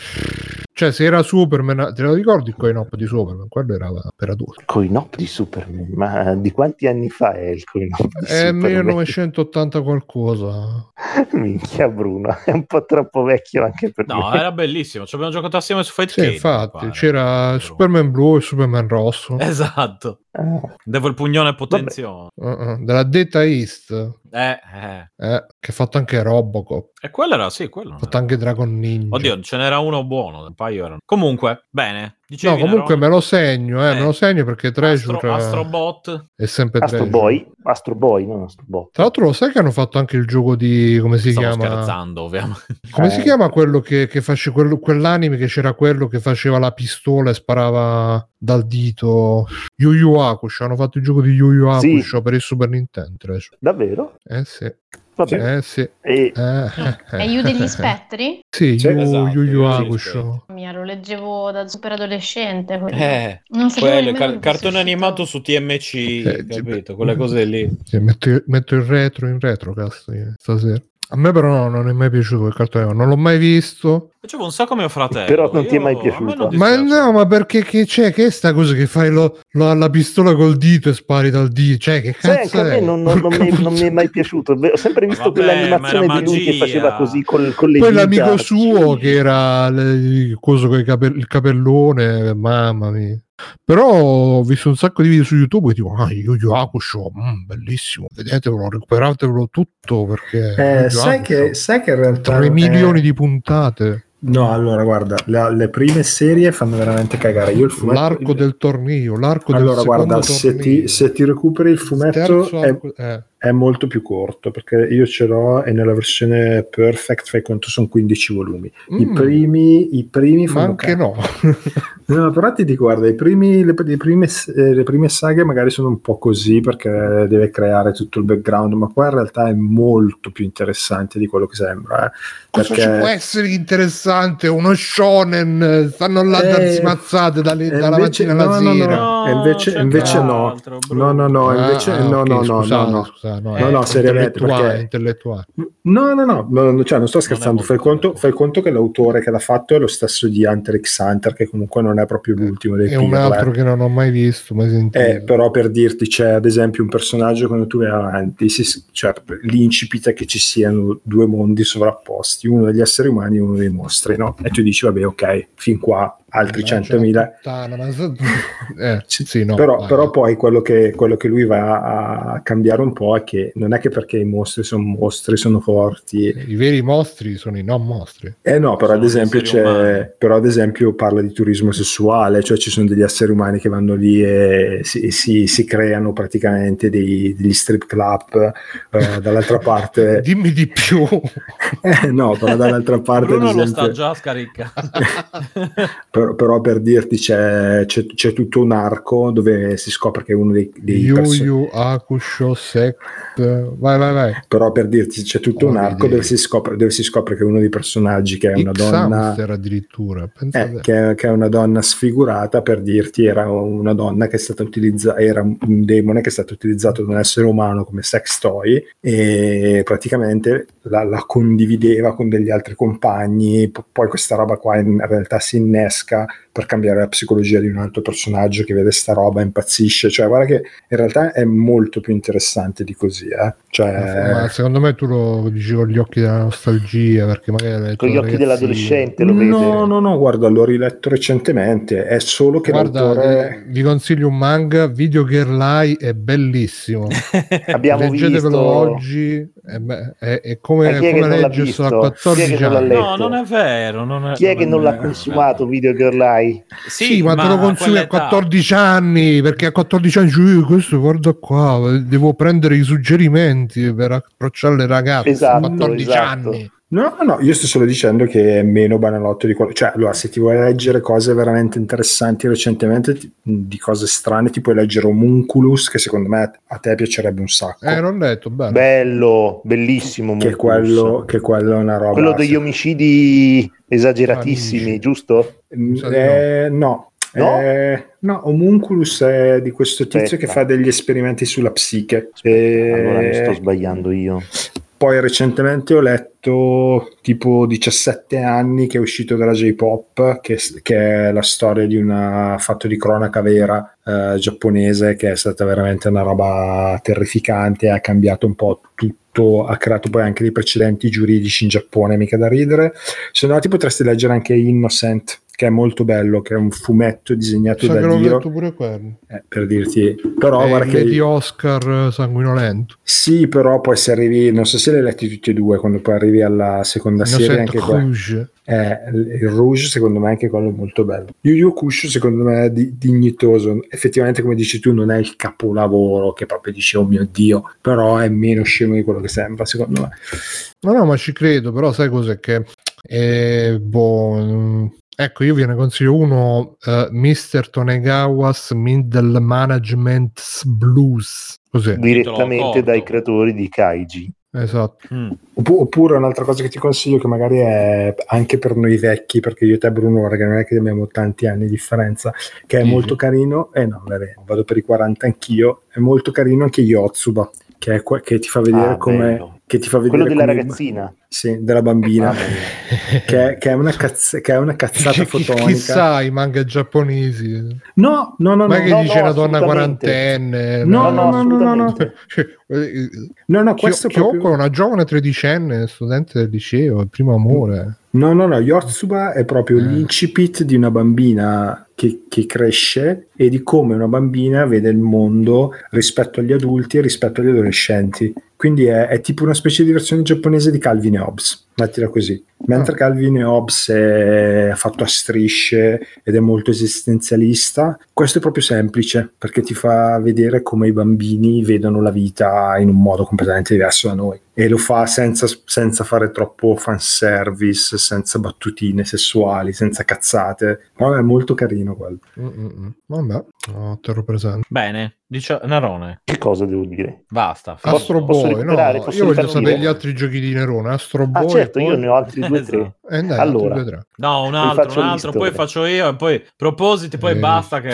cioè, se era Superman, te lo ricordi il coin-op di Superman? Quello era per adulti. Coin-op di Superman? Ma di quanti anni fa è il coin-op di È 1980 qualcosa. Minchia Bruno, è un po' troppo vecchio anche per no, me. No, era bellissimo, ci abbiamo giocato assieme su Fight sì, Kid, infatti, c'era Superman blu e Superman rosso. Esatto. Ah. Devo il pugnone potenzione. Uh-uh. Della Data East. Eh, eh. eh, che ha fatto anche Robocop. E quello era, sì, quello. Ha fatto anche Dragon Ninja. Oddio, ce n'era uno buono, un paio erano. Comunque, bene. Dicevi, no, comunque me lo segno, eh, eh, me lo segno perché Treasure Astro, Astrobot è sempre Astro Treasure. Boy, Astro Boy, non Astro Bot. Tra l'altro lo sai che hanno fatto anche il gioco di come si Stavo chiama? scherzando, ovviamente. Come eh. si chiama quello che, che face quello, quell'anime che c'era quello che faceva la pistola e sparava dal dito Yu Yu Hakusho, hanno fatto il gioco di Yu Yu Hakusho sì. per il Super Nintendo. Treasure. Davvero? Eh sì. Vabbè. Eh, sì. E... È Yu degli spettri? Sì, Yu, esatto, Yu Yu Hakusho. Mia, lo leggevo da super adolescente. Eh, non quello, car- cartone animato su TMC, eh, capito? Quelle cose lì. Sì, metto, metto, il retro in retro, cazzo, stasera. A me però no, non è mai piaciuto quel cartone, non l'ho mai visto. Facevo un sacco mio fratello. Però non ti è mai Io- piaciuto. Ma no, ma perché che c'è? Che è sta cosa che fai lo, lo- alla pistola col dito e spari dal dito? Cioè, che Sai, cazzo anche a me è? non, non- non mi, non mi è mai piaciuto. Ho sempre visto Vabbè, quell'animazione di lui che faceva così col, con le Poi dita. l'amico suo che era le- il coso con i cape- il capellone, mamma mia. Però ho visto un sacco di video su YouTube e tipo, ah, Yu Yu Hakusho, mm, bellissimo, vedetevelo, recuperatevelo tutto perché Eh, sai, Hakusho, che, sai che in realtà 3 eh, milioni di puntate, No, allora guarda, la- le prime serie fanno veramente cagare. Io il fumetto l'arco del torneo, l'arco Allora, del guarda, se ti, se ti recuperi il fumetto è, arco- eh. è molto più corto perché io ce l'ho e nella versione perfect fai conto sono 15 volumi. I Mm, primi, i primi ma fanno anche cagare. no. No, però ti dico, guarda, i primi, le, le prime, eh, le prime saghe magari sono un po' così perché deve creare tutto il background, ma qua in realtà è molto più interessante di quello che sembra. eh. Cosa Perché- ci può essere interessante? Uno shonen, stanno là Eh, darsi mazzate dalle- dalla invece- mattina alla no, no, sera. no. E invece- c'è invece no. altro, No, no, no, Ah, invece ah, no, ok, no, no, scusate, no, no. scusate, no, No, no, seriamente, intellettuale, perché- intellettuale. No, no, no, no, cioè non sto scherzando, fai conto, fai conto che l'autore che l'ha fatto è lo stesso di Hunter x Hunter, che comunque non è proprio l'ultimo dei È un Pirla. altro che non ho mai visto, mai sentito. Eh, però per dirti, c'è ad esempio un personaggio quando tu vai avanti, si- cioè, l'incipit è che ci siano due mondi sovrapposti, uno degli esseri umani e uno dei mostri, no? E tu dici, vabbè, ok, fin qua altri Eh, 100.000. c'è la puttana, ma so- eh, sì, no, però, però poi quello che, quello che lui va a cambiare un po' è che non è che perché i mostri sono mostri, sono forti, I veri mostri sono i non mostri. Eh no, però ad esempio però ad esempio parla di turismo sessuale, cioè ci sono degli esseri umani che vanno lì e si, si- si creano praticamente dei- degli strip club, eh, dall'altra parte, Dimmi di più. eh, no, però dall'altra parte Bruno lo esempio, sta già scaricando. però, però per dirti c'è, c'è- c'è tutto un arco dove si scopre che uno dei, dei Yu perso- Yu Hakusho Sect. Vai, vai, vai. però per dirti c'è tutto Oh, un arco dove si, scopre, dove si scopre che uno dei personaggi che è una X donna addirittura. Eh, che, che è una donna sfigurata per dirti era una donna che è stata utilizzata era un demone che è stato utilizzato da un essere umano come sex toy e praticamente la, la condivideva con degli altri compagni P- poi questa roba qua in realtà si innesca per cambiare la psicologia di un altro personaggio che vede sta roba impazzisce cioè guarda che in realtà è molto più interessante di così eh. cioè, Ma secondo me tu lo dici con gli occhi della nostalgia perché magari Con gli occhi da dell'adolescente lo vede. no no no guarda l'ho riletto recentemente è solo che Guarda, l'autore vi, consiglio un manga, Video Girl Eye, è bellissimo. Abbiamo Leggetevelo visto oggi, è, è- è come, Ma chi è che come non leggersi a visto? Chi è che 14 non l'ha anni. letto? No, non è vero. Non è, chi è che non l'ha consumato Video Girl Eye? Sì, ma, te lo a consumi a quell'età- 14 anni perché a 14 anni dici, "Eh, questo guarda qua, devo prendere i suggerimenti per approcciare le ragazze. Esatto, 14 esatto. anni. No, no, io sto solo dicendo che è meno banalotto di quello. Cioè, allora, se ti vuoi leggere cose veramente interessanti recentemente, ti- di cose strane, ti puoi leggere Homunculus, che secondo me a te piacerebbe un sacco. Eh, non detto, bene. Bello, bellissimo. che, quello, che quello è una roba. Quello degli omicidi esageratissimi, Amici. giusto? Eh, no. No? Eh, no, Homunculus è di questo tizio Aspetta. che fa degli esperimenti sulla psiche. E- Allora mi sto sbagliando io. Poi recentemente ho letto tipo 17 anni che è uscito dalla J-Pop, che, che è la storia di una fatto di cronaca vera eh, giapponese, che è stata veramente una roba terrificante, ha cambiato un po' tutto, ha creato poi anche dei precedenti giuridici in Giappone, mica da ridere. Se no ti potresti leggere anche Innocent, che è molto bello, che è un fumetto disegnato Sa da che l'ho Dio, letto pure quello. eh, per dirti, però Eh, guarda che... di Oscar eh, sanguinolento. Sì, però poi se arrivi, non so se li hai letti tutti e due, quando poi arrivi alla seconda serie, Innocent anche qua. Rouge. Eh, il Rouge secondo me anche quello è molto bello. Yu Yu Kusho secondo me è di- dignitoso. Effettivamente come dici tu non è il capolavoro che proprio dici oh mio Dio, però è meno scemo di quello che sembra secondo me. No, no, ma ci credo, però sai cos'è che... Eh, boh, mm, ecco, io ve ne consiglio uno, eh, Mr. Tonegawa's Middle Management Blues. Così, Direttamente dai creatori di Kaiji. esatto. Mm. Oppu- Oppure un'altra cosa che ti consiglio che magari è anche per noi vecchi, perché io e te Bruno, che non è che abbiamo tanti anni di differenza, che è Dici? molto carino, eh no, vabbè, vado per i 40 anch'io, è molto carino anche Yotsuba, che, è que- che ti fa vedere Ah, come bello. Che ti fa vedere Quello della come- ragazzina. Sì, della bambina. Mia. che, che è una cazz- che è una cazzata Chi- chi- fotonica. Chissà i manga giapponesi. No, no, no, Ma no. che no, dice no, una donna quarantenne? No, no, no, no, no, no. No, no, Kyo- questo è Kyoko proprio... è una giovane tredicenne, studente del liceo, il primo amore. No, no, no, Yotsuba è proprio Eh. l'incipit di una bambina che, che cresce e di come una bambina vede il mondo rispetto agli adulti e rispetto agli adolescenti. Quindi è, è tipo una specie di versione giapponese di Calvin e Hobbes, mettila così. Mentre Calvin e Hobbes è fatto a strisce ed è molto esistenzialista, questo è proprio semplice perché ti fa vedere come i bambini vedono la vita in un modo completamente diverso da noi e lo fa senza, senza fare troppo fanservice, senza battutine sessuali, senza cazzate. No, è molto carino quello. Mm-mm. Vabbè, no, te lo presento. Bene, dice Narone, Che cosa devo dire? basta. Astro Boy, no, io voglio sapere gli altri giochi di Nerone. Astro Ah, Boy. Certo, e io poi- ne ho Eh, dai, Allora. No, un altro, un altro, poi faccio io e poi propositi, poi Eh. basta che...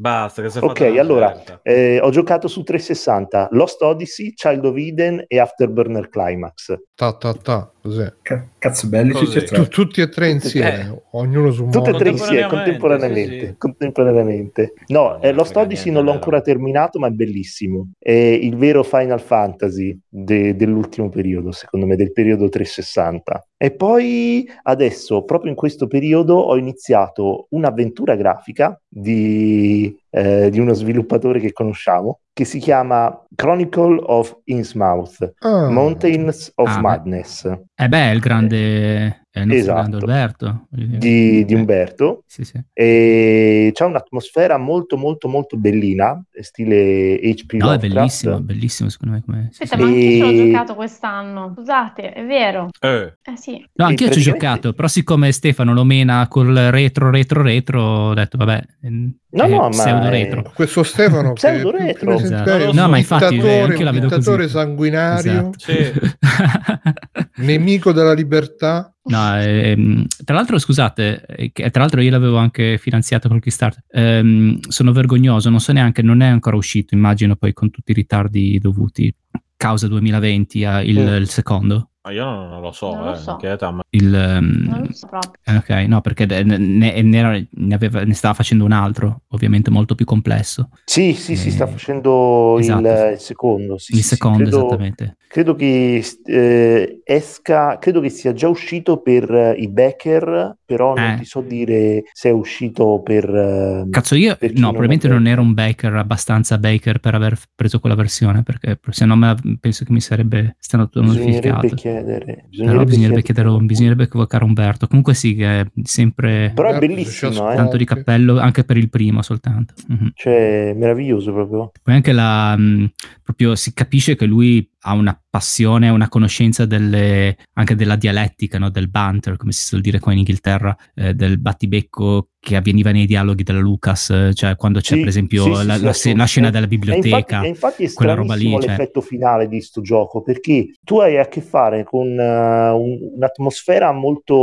Basta che Ok, allora, eh, ho giocato su 360 Lost Odyssey, Child of Eden e Afterburner Climax. Ta, ta, ta, così. Ca- Cazzo, belli Così. tutti e tre. tutti e tre insieme, Eh. ognuno su un Tutte e tre insieme, Contemporaneamente, contemporaneamente. sì, sì. contemporaneamente. No, Non me eh, Lost Odyssey niente, non l'ho ancora terminato, ma è bellissimo. È il vero Final Fantasy de- dell'ultimo periodo, secondo me, del periodo 360. E poi adesso, proprio in questo periodo, ho iniziato un'avventura grafica di, eh, di uno sviluppatore che conosciamo, che si chiama Chronicle of Innsmouth, Ah, Mountains of Ah. Madness, Eh beh, è il grande, è il nostro Esatto. grande Alberto. di, di Umberto. Sì, sì. E c'è un'atmosfera molto molto molto bellina, stile HP No, è bellissimo, bellissimo secondo me. Come... sì, Aspetta, sì. ma anche io ce l'ho E- giocato quest'anno. Scusate, è vero. Eh, Eh sì. No, anch'io E ci ho giocato, però siccome Stefano lo mena col retro, retro, retro, ho detto vabbè, ehm, No, è no, ma pseudo è- retro. Questo Stefano Pseudo retro. Esatto. un No, ma infatti, anche io la un vedo così. sanguinario, Esatto. Sì. nemico della libertà. No, ehm, tra l'altro, scusate, eh, che- tra l'altro io l'avevo anche finanziato col Kickstarter. Ehm, sono vergognoso, non so neanche, non è ancora uscito, immagino poi con tutti i ritardi dovuti. Causa 2020 eh, il, Mm. il secondo. Ma io non, lo so, Non lo eh, so. chiedete a me. Il, ehm, Non lo so proprio. eh, ok, no, perché ne, ne- ne era- ne aveva- ne stava facendo un altro, ovviamente molto più complesso. Sì, sì, si Eh, sta facendo il- esatto. il, secondo. Sì, il sì, sì, secondo, credo, esattamente. credo che eh, esca, credo che sia già uscito per eh, i backer, però non Eh. ti so dire se è uscito per... eh, Cazzo, io per no, non probabilmente non ero un baker abbastanza baker per aver preso quella versione, perché se no penso che mi sarebbe stato Bisognerebbe notificato. chiedere. Però Bisognerebbe bisognerebbe, chiedere. chiedere, bisognerebbe evocare Umberto. Comunque sì, che è sempre Però è bellissimo, eh. tanto di cappello anche per il primo soltanto. Mhm. Cioè, meraviglioso proprio. Poi anche la mh, proprio si capisce che lui ha una passione, una conoscenza delle, anche della dialettica, no? del banter, come si suol dire qua in Inghilterra, eh, del battibecco che avveniva nei dialoghi della Lucas, eh, cioè quando c'è Sì, per esempio sì, la, sì, la se- la scena della E biblioteca. infatti, e infatti è quella roba lì, cioè- l'effetto finale di sto gioco perché tu hai a che fare con eh, un- un'atmosfera molto,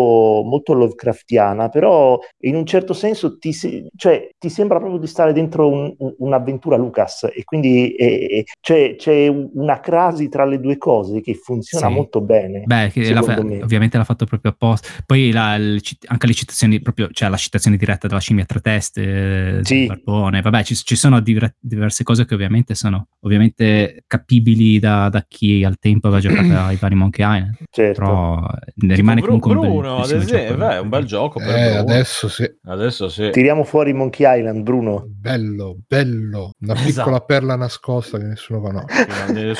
molto Lovecraftiana, però in un certo senso ti, se- cioè, ti sembra proprio di stare dentro un- un- un'avventura Lucas e quindi eh, c'è, c'è una crasi tra le due cose che funziona Sì. molto bene. Beh, fa- me. ovviamente l'ha fatto proprio apposta. Poi la- il cit- anche le citazioni, proprio, cioè la citazione diretta della scimmia a tre teste, eh, Sì. barbone. Vabbè, ci, ci sono dire- diverse cose che ovviamente sono ovviamente capibili da, da chi al tempo aveva giocato ai vari Monkey Island. Certo. Però eh, rimane Bru- comunque un bel- Bruno, ad esempio, gioco. beh, è un bel gioco Eh, Bruno. adesso sì. Adesso sì. Tiriamo fuori Monkey Island, Bruno. Bello, bello. Una Esatto. piccola perla nascosta che nessuno conosce.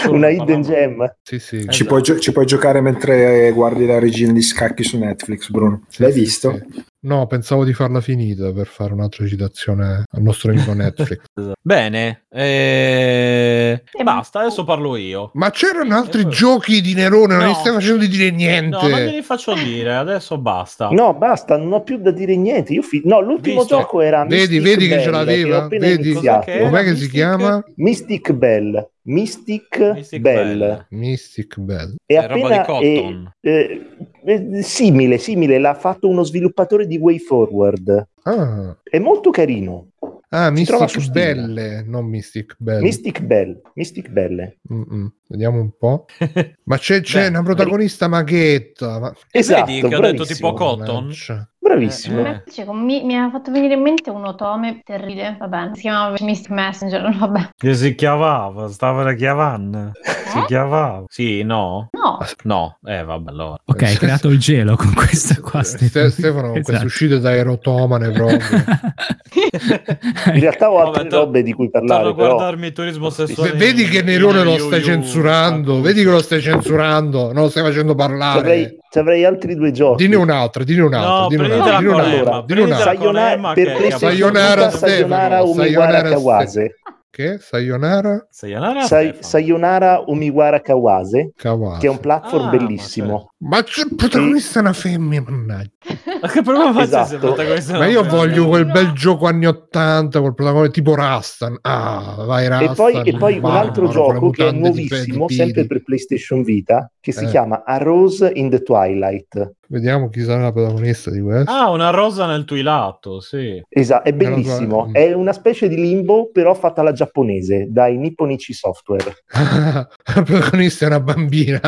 Una ne hidden parla- gem. Sì, sì. Esatto. Ci, puoi gio- ci puoi giocare mentre guardi la regina di scacchi su Netflix, Bruno. Sì, L'hai sì, visto? sì. No, pensavo di farla finita per fare un'altra citazione al nostro amico Netflix. Bene, eh... Eh, basta, adesso parlo io. Ma c'erano altri Eh, giochi di Nerone, non no. gli stai facendo di dire niente. No, non glieli faccio dire, adesso basta. No, basta, non ho più da dire niente. Io fi- no, l'ultimo Visto? gioco era Vedi, Mystic vedi che Bell, ce l'aveva? appena Vedi? che Com'è che si Mystic? chiama? Mystic Bell. Mystic, Mystic Bell. Bell. Mystic Bell. È È roba appena di Cotton. eh, eh, simile, simile, l'ha fatto uno sviluppatore di Way Forward. Ah, È molto carino. Ah, Mystic. Belle, non Mystic Belle. Mystic Bell, Mystic Belle. Mm-mm. Vediamo un po'. Ma c'è, c'è Beh, una protagonista maghetta. Ma... Esatto, Vedi che ho detto bravissimo, tipo Cotton? Mannaggia. Bravissimo. Eh. Cioè, con- mi, mi ha fatto venire in mente un otome terribile, va bene, si chiamava Mystic Messenger, vabbè. Che si chiamava, stava la chiavanna. Si Eh? chiamava. Sì, no? No, No, eh vabbè allora. Ok, hai creato il gelo con questa qua. Ste- Stefano, con queste Esatto. uscite da erotomane proprio. In realtà ho altre Vabbè, robe di cui parlare, però guardarmi turismo V- sessuale. vedi che Nerone lo stai Yu-Yu, censurando, Haku. vedi che lo stai censurando, non lo stai facendo parlare. avrei, ci avrei altri due giochi. Dine un'altra, dine un'altra, No, dine prenditela un'altra, dine un'altra, Emma, dine un'altra. prenditela con Sayonara per PlayStation Sayonara, Sayonara Umiwara Sayonara, Kawase. Che? Sayonara Sayonara, Sai-. Sayonara Umiwara Kawase, Kawase. che è un platform Ah, bellissimo. Ma c'è il protagonista è una femmina, mannaggia. Ma che problema Esatto. protagonista Ma io voglio quel bel gioco anni 80 col protagonista tipo Rastan. Ah, vai Rastan. E poi, e poi un Mamma, altro con le gioco che è mutande di nuovissimo, Pedi sempre per PlayStation Vita, che si Eh. chiama A Rose in the Twilight. Vediamo chi sarà la protagonista di questo. Ah, una rosa nel tuo lato, sì. Esatto, è bellissimo. È una specie di limbo, però fatta alla giapponese, dai Nipponichi Software. la protagonista è una bambina.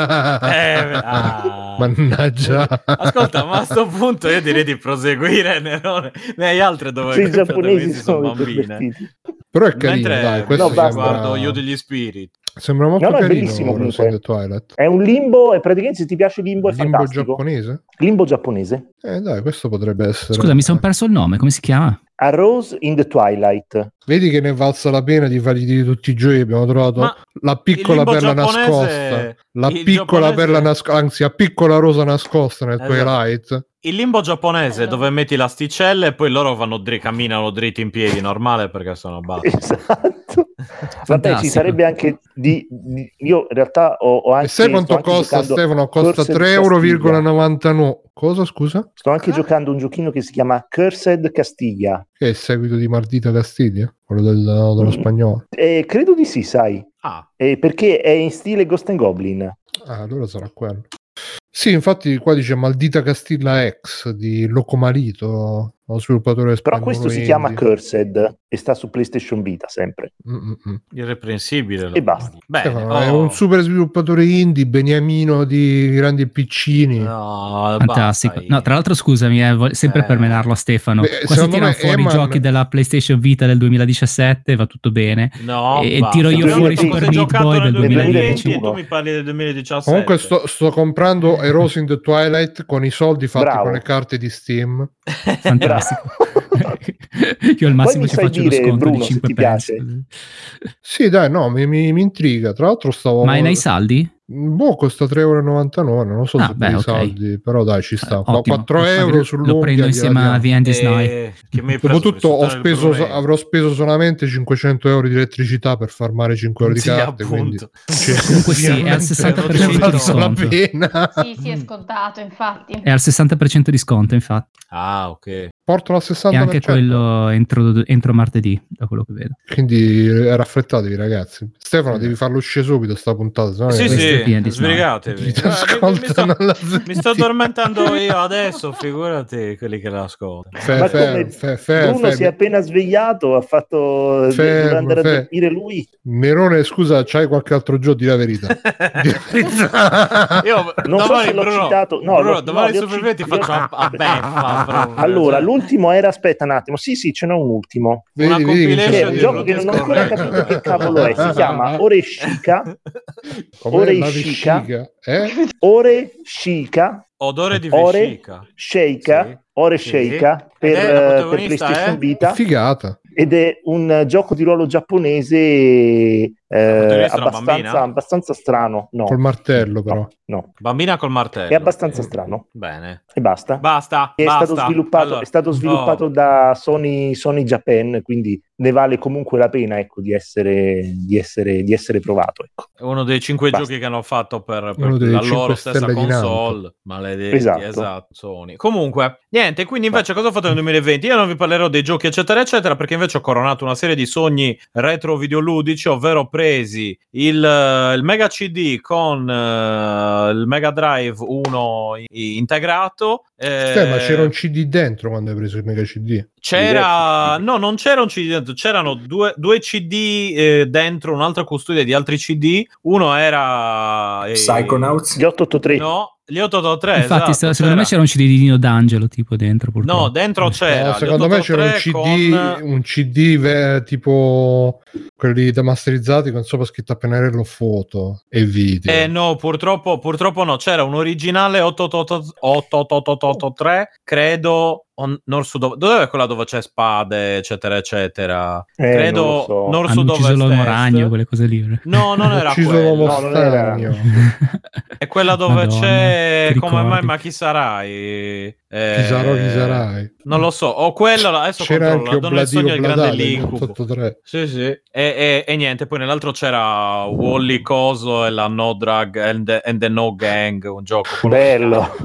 Eh, ah. Mannaggia. Ascolta, ma a sto punto io direi di proseguire. Nerone. Ne hai altre dove Sì, i giapponesi sono bambine. Però è carino, Mentre dai, questo No, sembra, guardo io degli Spirit. Sembra molto No, no, è carino bellissimo Rose in comunque. the Twilight. È un limbo, e praticamente se ti piace limbo è Limbo fantastico. giapponese? Limbo giapponese. Eh dai, questo potrebbe essere. Scusa, mi sono perso il nome, come si chiama? A Rose in the Twilight. Vedi che ne valsa la pena di fargli dire tutti i giochi. Abbiamo trovato Ma la piccola il limbo perla giapponese- nascosta. La il piccola giapponese- perla nascosta, anzi, la piccola rosa nascosta nel Esatto. Twilight. Il limbo giapponese dove metti l'asticella e poi loro vanno dri- camminano dritti in piedi, normale perché sono bassi. Esatto. Vabbè, ci sarebbe anche di, di- io in realtà ho, ho anche E sai quanto costa, Stefano? Costa Cursed 3,99 Cosa, scusa? Sto anche Ah. giocando un giochino che si chiama Cursed Castiglia. Che è il seguito di Mardita Castiglia? Quello del- dello Mm. spagnolo. Eh, credo di sì, sai, Ah, Eh, perché è in stile Ghost and Goblin. Ah, allora sarà quello. Sì, infatti qua dice Maldita Castilla X di Locomarito, lo sviluppatore Però spagnolo questo si indie. chiama Cursed e sta su PlayStation Vita sempre. Mm, mm, mm. irreprensibile. E basta. Bene, Stefano, è oh. un super sviluppatore indie, beniamino di grandi piccini. No, Fantastico. basta, No, tra l'altro, scusami, eh, sempre Eh. per menarlo a Stefano. Beh, Qua si tirano fuori i giochi della PlayStation Vita del 2017, va tutto bene. No, E basta. tiro io fuori Super Meat giocato Boy nel del 2020 e 2021. tu mi parli del 2017. Comunque sto, sto comprando Rose in the Twilight con i soldi fatti Bravo. con le carte di Steam. Fantastico. Io al massimo ci faccio lo sconto Bruno, di se 5 ti pence. Sì, dai, no, mi, mi- mi intriga. Tra l'altro stavo... Ma è nei saldi? Boh, costa 3,99 euro, non lo so Ah, se beh, per i ok. saldi, però dai, ci sta. Eh, Ma ottimo. 4 Lo- euro lo sull'unghia prendo insieme a is Night. Eh, Dopotutto ho speso, avrò speso solamente 500 euro di elettricità per farmare 5 euro di Sì, carte, quindi cioè, Comunque sì, è al ovviamente 60% ne di la sconto. sì, sì, è scontato, infatti. È al 60% di sconto, infatti. Ah, ok. Porto al 60%. E anche quello entro, entro martedì, da quello che vedo. Quindi eh, raffrettatevi, ragazzi. Stefano, devi farlo uscire subito sta puntata. Sì, sì, sbrigatevi. Ti Eh, mi- mi, sto, mi sto addormentando io adesso, figurati quelli che l'ascoltano. Fe- Ma fe- come fe- fe- Bruno fe- si è appena svegliato, ha fatto deve andare a dormire lui. Nerone, scusa, c'hai qualche altro gioco? Di la verità. Di la verità. Io Non so se l'ho Bruno, citato- no, Bruno, l'ho- domani no, li ho su Freeway ti faccio a, a beffa. proprio. Allora, Cioè, l'ultimo era, aspetta un attimo, sì sì, ce n'è un ultimo, Una Vedi, vedi che è compilation un gioco che non ho ancora capito che cavolo è, si chiama Ore Shika, Ore vescica? Eh? Ore Shika, Odore di Ore vescica. Sheika, Sì. Ore Sì. Sheika Ed per, è la eh, per PlayStation eh? Vita Figata. Ed è un gioco di ruolo giapponese eh, abbastanza, abbastanza strano. No, Col martello, però. no, no, Bambina col martello. è abbastanza strano Bene. e basta. Basta. È basta. stato sviluppato, Allora, è stato sviluppato oh, da Sony, Sony Japan, quindi ne vale comunque la pena ecco, di, essere, di, essere, di essere provato. Ecco. è uno dei cinque Basta. giochi che hanno fatto per, per la loro stessa console. Maledetti, Esatto. esatto. Sony. Comunque, niente. Quindi, invece, cosa ho fatto nel 2020? Io non vi parlerò dei giochi, eccetera, eccetera, perché invece ho coronato una serie di sogni retro videoludici, ovvero presi il, eh, il Mega CD con eh, il Mega Drive 1 i- integrato. eh, Sì, ma c'era un CD dentro quando hai preso il Mega CD. c'era, no, non c'era un CD dentro, c'erano due, due CD eh, dentro un'altra custodia di altri CD. Uno era eh, Psychonauts. Gli 883. No, gli 883. Infatti, esatto, secondo me c'era un CD di Dino D'Angelo tipo dentro. purtroppo. No, dentro c'era. No, secondo me c'era un 883 CD, con- un CD ve- tipo quelli demasterizzati con sopra scritto a pennarello foto e video. Eh no, purtroppo, purtroppo no, c'era un originale 883, credo, on- Nord Sud, dove è quella dove c'è spade, eccetera, eccetera. Eh, credo non so. Nord Sud ucciso l'uomo Ovest ragno, quelle cose lì. No, non era quello. No, non era-. È quella dove Madonna, c'è come mai, ma chi sarai? Eh, Chi sarò, chi sarai? Non lo so, o quello adesso C'era controllo, anche la donna del Obladio sogno il grande l'incubo. 883. Sì, sì. E, e- e niente, poi nell'altro c'era Wally Coso e la No Drug and the, and the No Gang, un gioco. Bello.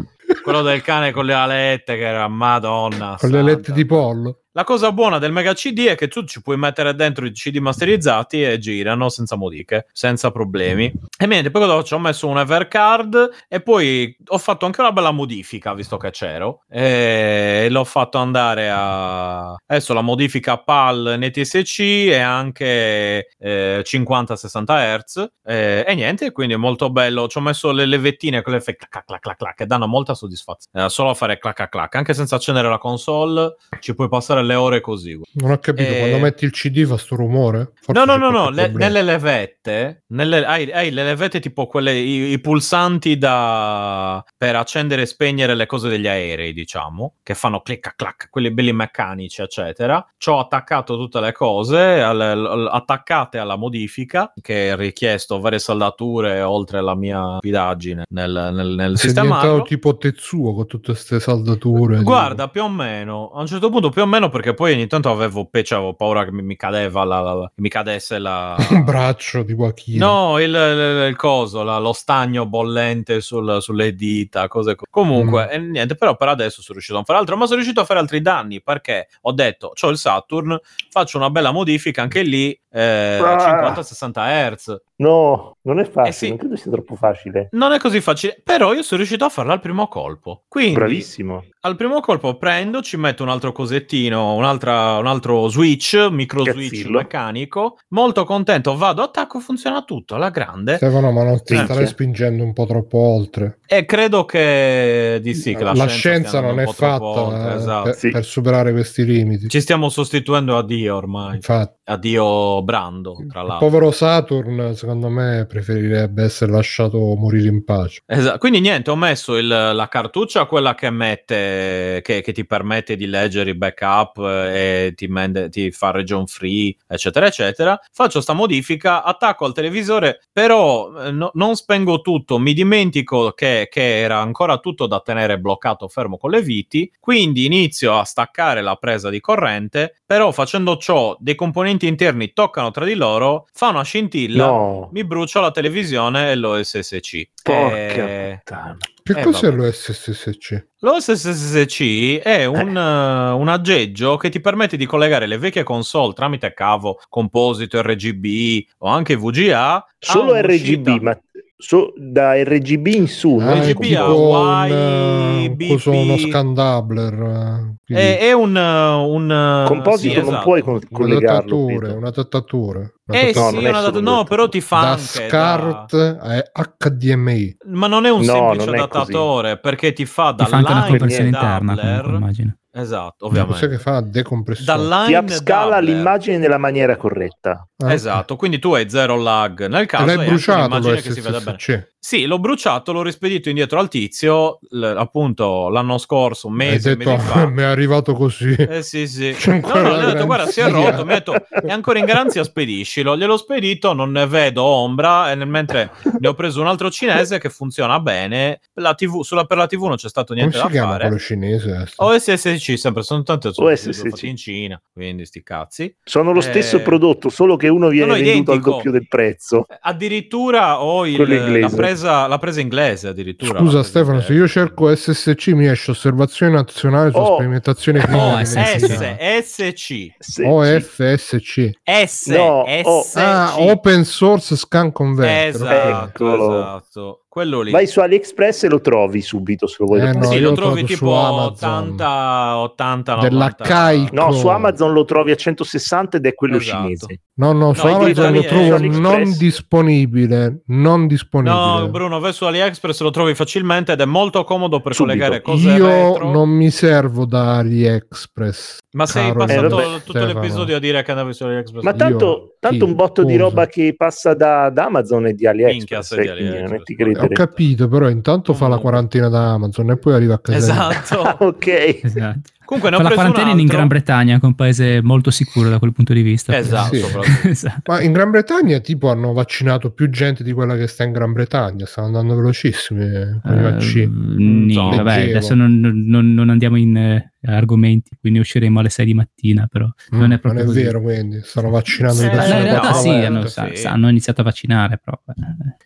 Quello del cane con le alette che era madonna. Con le santa. lette di pollo. La cosa buona del Mega CD è che tu ci puoi mettere dentro i CD masterizzati e girano senza modiche, senza problemi. E niente, poi dopo ci ho messo un Evercard e poi ho fatto anche una bella modifica, visto che c'ero. E l'ho fatto andare a... Adesso la modifica PAL NTSC e anche eh, 50-60 Hz. E, e niente, quindi è molto bello. Ci ho messo le levettine, quelle fa clac clac clac clac, che danno molta soddisfazione. Eh, solo a fare clac clac clac, anche senza accendere la console, ci puoi passare le ore così. Non ho capito, Eh, quando metti il CD fa sto rumore? Forse No, no, no, no, le- nelle levette, nelle- hai, hai le levette tipo quelle, i, i pulsanti da, per accendere e spegnere le cose degli aerei, diciamo, che fanno clic clac, quelli belli meccanici, eccetera. Ci ho attaccato tutte le cose, al- attaccate alla modifica, che ha richiesto varie saldature oltre la mia stupidaggine nel, nel, nel sistemarlo. diventato tipo Tetsuo con tutte queste saldature. Guarda, più o meno, a un certo punto più o meno perché poi ogni tanto avevo, cioè, avevo paura che mi, mi cadeva la, la- mi cadesse la... un braccio tipo Akira. No, il, il- il coso, la- lo stagno bollente sul- sulle dita, cose così. Comunque, Mm. e niente, però per adesso sono riuscito a fare altro, ma sono riuscito a fare altri danni perché ho detto, ho il Saturn, faccio una bella modifica anche lì, eh, Ah. 50-60 Hz. No, non è facile, Eh sì. non credo sia troppo facile. Non è così facile, però io sono riuscito a farla al primo colpo. Quindi, Bravissimo. al primo colpo prendo, ci metto un altro cosettino, un'altra- un altro switch, micro switch Cazzillo. meccanico. Molto contento, vado, attacco, funziona tutto alla grande. Stefano, ma non ti starai spingendo un po' troppo oltre. E credo che di sì, che la, la scienza, scienza non è un fatta oltre, eh, esatto. per, Sì. per superare questi limiti. Ci stiamo sostituendo a Dio ormai, Infatti, a Dio Brando, tra il l'altro. povero Saturn, secondo me, preferirebbe essere lasciato morire in pace. Esatto. Quindi niente, ho messo il- la cartuccia, quella che mette, che, che ti permette di leggere i backup eh, e ti, mende- ti fa region free, eccetera, eccetera. Faccio sta modifica, attacco al televisore, però eh, no- non spengo tutto, mi dimentico che, che era ancora tutto da tenere bloccato fermo con le viti, quindi inizio a staccare la presa di corrente, però facendo ciò dei componenti interni toccano tra di loro, fa una scintilla, No, mi brucio la televisione e l'OSSC. porca Eh, puttana. Che Eh, cos'è vabbè. l'OSSC? L'OSSC è un, eh, un aggeggio che ti permette di collegare le vecchie console tramite cavo, composito, RGB o anche VGA. Solo a RGB, ma so- da RGB in su, Ah, non è RGB tipo- Y, un, eh, BP. uno scandabler. eh, quindi È, è un, eh, un eh, composito sì, non esatto. puoi con- collegarlo. tattatura, una tattatura. Una Eh No, sì, non solo dat- no, però ti fa da anche SCART a HDMI. da- ma non è un No, semplice non adattatore perché ti fa Ti fa anche una interna, immagino. Esatto, Cos'è ovviamente. che fa? Decompressione. Ti Dall'line upscala doubler. l'immagine nella maniera corretta. Ah, Esatto, quindi tu hai zero lag nel caso l'hai bruciato un'immagine che si vede bene. Sì, l'ho bruciato, l'ho rispedito indietro al tizio, l- appunto l'anno scorso, un Hai mese, detto, mesi fa. mi è arrivato così. Eh sì, sì. C'è No, no, ho detto, guarda, si è garanzia." rotto. Mi ha detto, è ancora in garanzia, spediscilo. Gliel'ho spedito, non ne vedo ombra. E nel mentre ne ho preso un altro cinese che funziona bene. La TV, sulla, per la TV non c'è stato Come niente si da chiama fare. quello cinese? OSSC OSSC sempre sono tante sono OSSC. fatti in Cina, quindi sti cazzi. Sono lo Eh, stesso prodotto, solo che uno viene venduto al identico. doppio del prezzo. Eh, Addirittura ho il- la, inglese. presa, la presa inglese addirittura. Scusa Stefano, se io inglese. cerco SSC mi esce osservazione nazionale su Oh. sperimentazione Oh, clinica. SSC OFSC. S No, oh. SC Ah, Open Source Scan Converter. Esatto, esatto. Quello lì. Vai su AliExpress e lo trovi subito se lo vuoi. Eh, no, sì, lo trovi tipo su Amazon. 80, 80, 90. Dell'arcaico. No, su Amazon lo trovi a 160 ed è quello Esatto. cinese. No, no, su No, Amazon lo è- trovo non disponibile. Non disponibile. No, Bruno, vai su AliExpress lo trovi facilmente ed è molto comodo per Subito. collegare cose Io retro. non mi servo da AliExpress. Ma sei passato Eh, tutto Stefano. l'episodio a dire che andavi su AliExpress. Ma Io- tanto, tanto un botto di Scusa. roba che passa da, da Amazon e di Minchia, AliExpress. sei di eh, quindi non AliExpress. Ho capito, però intanto fa la Comunque. quarantena da Amazon e poi arriva a casa. Esatto. Ah, ok. Esatto. Comunque ne ho Fa la preso un quarantena in. Gran Bretagna, che è un paese molto sicuro da quel punto di vista. Esatto, Sì. Esatto. Ma in Gran Bretagna tipo hanno vaccinato più gente di quella che sta in Gran Bretagna, stanno andando velocissimi con i Eh, vaccini. nì, so. vabbè, adesso non, non- non andiamo in eh, argomenti, quindi usciremo alle 6 di mattina, però non è Mm, proprio così. vero, quindi stanno vaccinando Eh, le Eh, persone in realtà quattro sì, hanno, sì. hanno iniziato a vaccinare, però eh,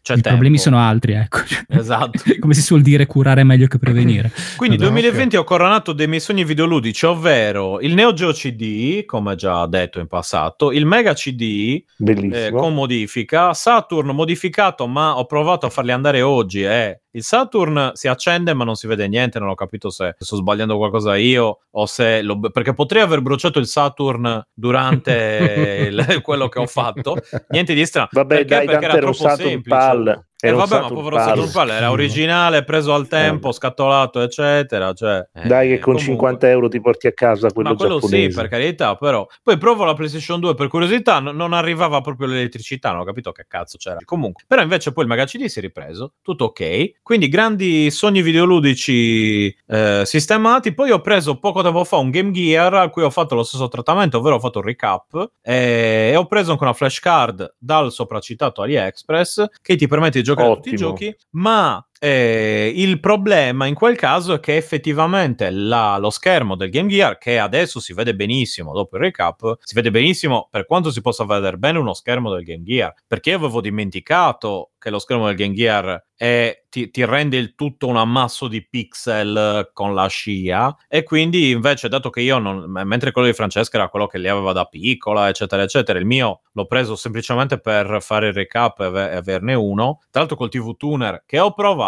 C'è i tempo. problemi sono altri, ecco. Esatto. Come si suol dire, curare è meglio che prevenire. Quindi Vabbè, 2020 ho coronato dei miei sogni videoludici, ovvero il Neo Geo CD, come già detto in passato, il Mega CD eh, con modifica, Saturn modificato, ma ho provato a farli andare oggi e il Saturn si accende ma non si vede niente, non ho capito se sto sbagliando qualcosa io o se lo- perché potrei aver bruciato il Saturn durante il- quello che ho fatto. Niente di strano. Vabbè, perché? dai, perché era troppo semplice. PAL. Eh vabbè, ma povero PAL. Saturn Pal era originale, preso al tempo, Eh. scattolato, eccetera. Cioè, Dai, eh, che con comunque- 50 euro ti porti a casa quello ma quello giapponese. sì, per carità, però. Poi provo la PlayStation 2 per curiosità, no- non arrivava proprio l'elettricità, non ho capito che cazzo c'era. Comunque, però invece poi il Mega CD si è ripreso, tutto ok. Quindi grandi sogni videoludici eh, sistemati. Poi ho preso poco tempo fa un Game Gear a cui ho fatto lo stesso trattamento, ovvero ho fatto un recap eh, e ho preso anche una flashcard dal sopracitato AliExpress che ti permette di giocare a tutti i Ottimo. giochi, ma eh, il problema in quel caso è che effettivamente la- lo schermo del Game Gear, che adesso si vede benissimo dopo il recap, si vede benissimo per quanto si possa vedere bene uno schermo del Game Gear, perché io avevo dimenticato che lo schermo del Game Gear è- ti, ti rende il tutto un ammasso di pixel con la scia e quindi invece dato che io non, mentre quello di Francesca era quello che lei aveva da piccola eccetera eccetera il mio l'ho preso semplicemente per fare il recap e averne uno tra l'altro col TV tuner che ho provato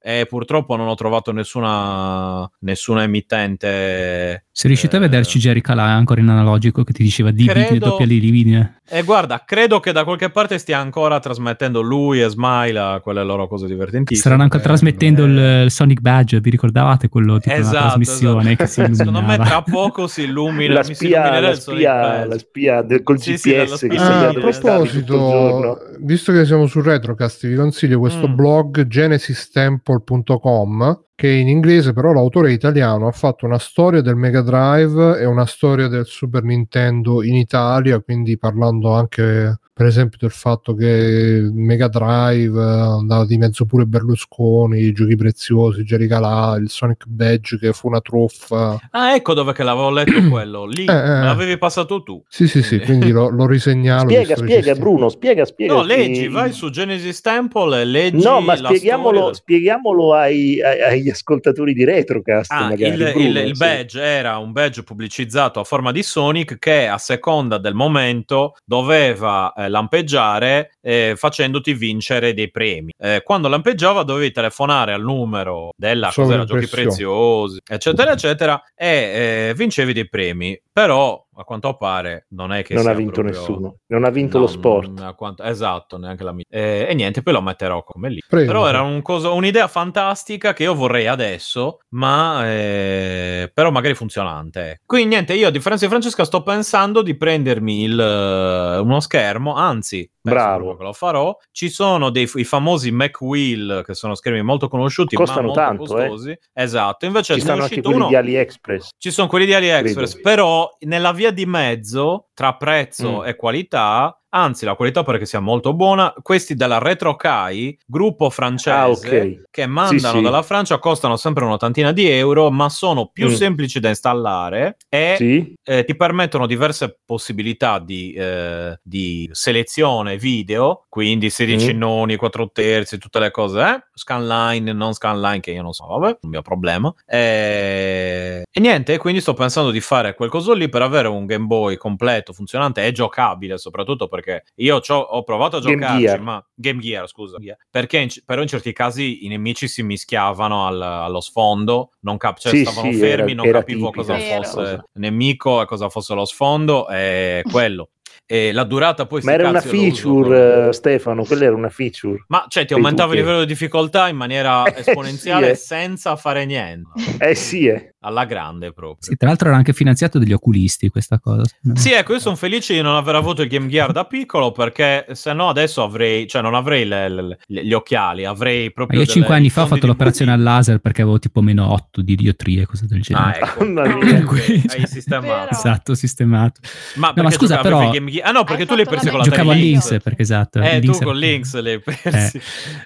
e purtroppo non ho trovato nessuna nessuna emittente Se riuscite a Eh, vederci Jerry Calà ancora in analogico che ti diceva dividi e doppia di dividi. e guarda credo che da qualche parte stia ancora trasmettendo lui e Smile a quelle loro cose divertentissime Staranno anche bello. trasmettendo il, Eh. il Sonic Badge, vi ricordavate quello tipo Esatto, trasmissione esatto. che si illuminava? Secondo me tra poco si illumina, la si spia, la il spia, la spia del, col Sì, sì, GPS spia che Ah, segna a Sì, il proposito, visto che siamo su Retrocast, vi consiglio questo Mm. blog genesistemple.com che in inglese però l'autore italiano, ha fatto una storia del Mega Drive e una storia del Super Nintendo in Italia, quindi parlando anche per esempio del fatto che il Mega Drive eh, andava di mezzo pure Berlusconi, i giochi preziosi, Jerry Calà, il Sonic Badge che fu una truffa. Ah, ecco dove che l'avevo letto quello. Lì Eh, eh. me l'avevi passato tu. Sì, sì, sì, quindi lo, lo risegnalo. Spiega, spiega Bruno, spiega, spiega. No, leggi, vai su Genesis Temple e leggi No, ma la spieghiamolo, storia. spieghiamolo ai- ai- agli ascoltatori di Retrocast. Ah, magari, il, Bruno, il- il sì. badge era un badge pubblicizzato a forma di Sonic che a seconda del momento doveva eh, lampeggiare eh, facendoti vincere dei premi. Eh, quando lampeggiava dovevi telefonare al numero della cos'era, giochi preziosi, eccetera, eccetera, e eh, vincevi dei premi. Però a quanto pare non è che Non sia ha vinto proprio- nessuno, non ha vinto No, lo sport. quanto- esatto, neanche la mia. Eh, e niente, poi lo metterò come lì. Prego. Però era un coso- un'idea fantastica che io vorrei adesso, ma eh, però magari funzionante. Quindi niente, io a differenza di Francesca sto pensando di prendermi il, eh, uno schermo, anzi, Bravo. lo farò. Ci sono dei i famosi Mac Wheel che sono schermi molto conosciuti, Costano ma molto tanto, eh. costosi. Esatto, invece Ci stanno anche quelli uno di AliExpress. ci sono quelli di AliExpress, Credo. però nella via di mezzo tra prezzo Mm. e qualità anzi la qualità pare che sia molto buona. Questi della Retro Kai, gruppo francese Ah, ok. che mandano sì. dalla Francia, costano sempre un'ottantina di euro, ma sono più Mm. semplici da installare e Sì? eh, ti permettono diverse possibilità di, eh, di selezione video, quindi 16 Mm. noni, 4 terzi, tutte le cose, eh? scanline, non scanline, che io non so, vabbè, non mio problema. E... e niente, quindi sto pensando di fare quel coso lì per avere un Game Boy completo, funzionante e giocabile, soprattutto perché io c'ho- ho provato a Gear. ma Game Gear, scusa, perché in- però in certi casi i nemici si mischiavano al- allo sfondo, non cap- cioè Sì, stavano sì, fermi, era- non era capivo tipica cosa questa fosse cosa. nemico e cosa fosse lo sfondo, e quello. E la durata poi Ma era una io feature, eh, Stefano, quella era una feature. Ma cioè ti aumentava il livello di difficoltà in maniera Eh, esponenziale sì, eh. senza fare niente. Eh sì, eh. Alla grande proprio. Sì, tra l'altro era anche finanziato dagli oculisti questa cosa. Sì, ecco, io sono felice di non aver avuto il Game Gear da piccolo perché se no adesso avrei, cioè non avrei le- le- le- gli occhiali, avrei Ma proprio... io delle- cinque anni fa ho fatto l'operazione al laser perché avevo tipo meno 8 di diotrie e cose del Ah, genere. ecco. Mamma mia. Quindi, Hai sistemato. Esatto, sistemato. Ma, No, perché ma scusa, però- il Game Gear? Ah no, perché Hai tu l'hai fatto persi la con la Giocavo a Lynx. Perché esatto. Eh, Lynx tu con Lynx l'hai persi.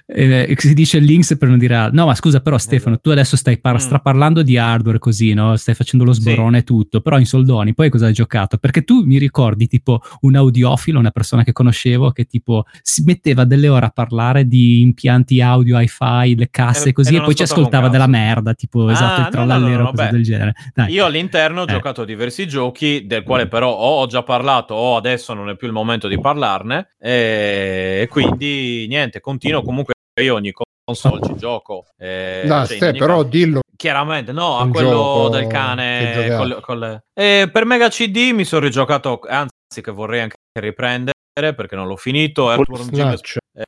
Eh, si dice Lynx per non dire. No, ma scusa, però, Stefano, tu adesso stai par- Mm. straparlando di hardware così, no? Stai facendo lo sborone e tutto, però in soldoni, poi cosa hai giocato? Perché tu mi ricordi tipo un audiofilo, una persona che conoscevo, che tipo si metteva delle ore a parlare di impianti audio, hi-fi, le casse E- così, e e, poi ci ascoltava della merda, tipo Ah, esatto, no, il no, trallallero, no, no, cose beh. del genere. Dai. Io all'interno ho Eh. giocato a diversi giochi, del quale però o ho già parlato o adesso non è più il momento di parlarne. E quindi niente, continuo comunque. Io ogni console ci gioco. eh, No, cioè, Ste, però caso- dillo. Chiaramente, no, a quello del cane. col- col- Eh, per Mega CD mi sono rigiocato, anzi, che vorrei anche riprendere perché non l'ho finito. Earthworm Jim Snatch. eh,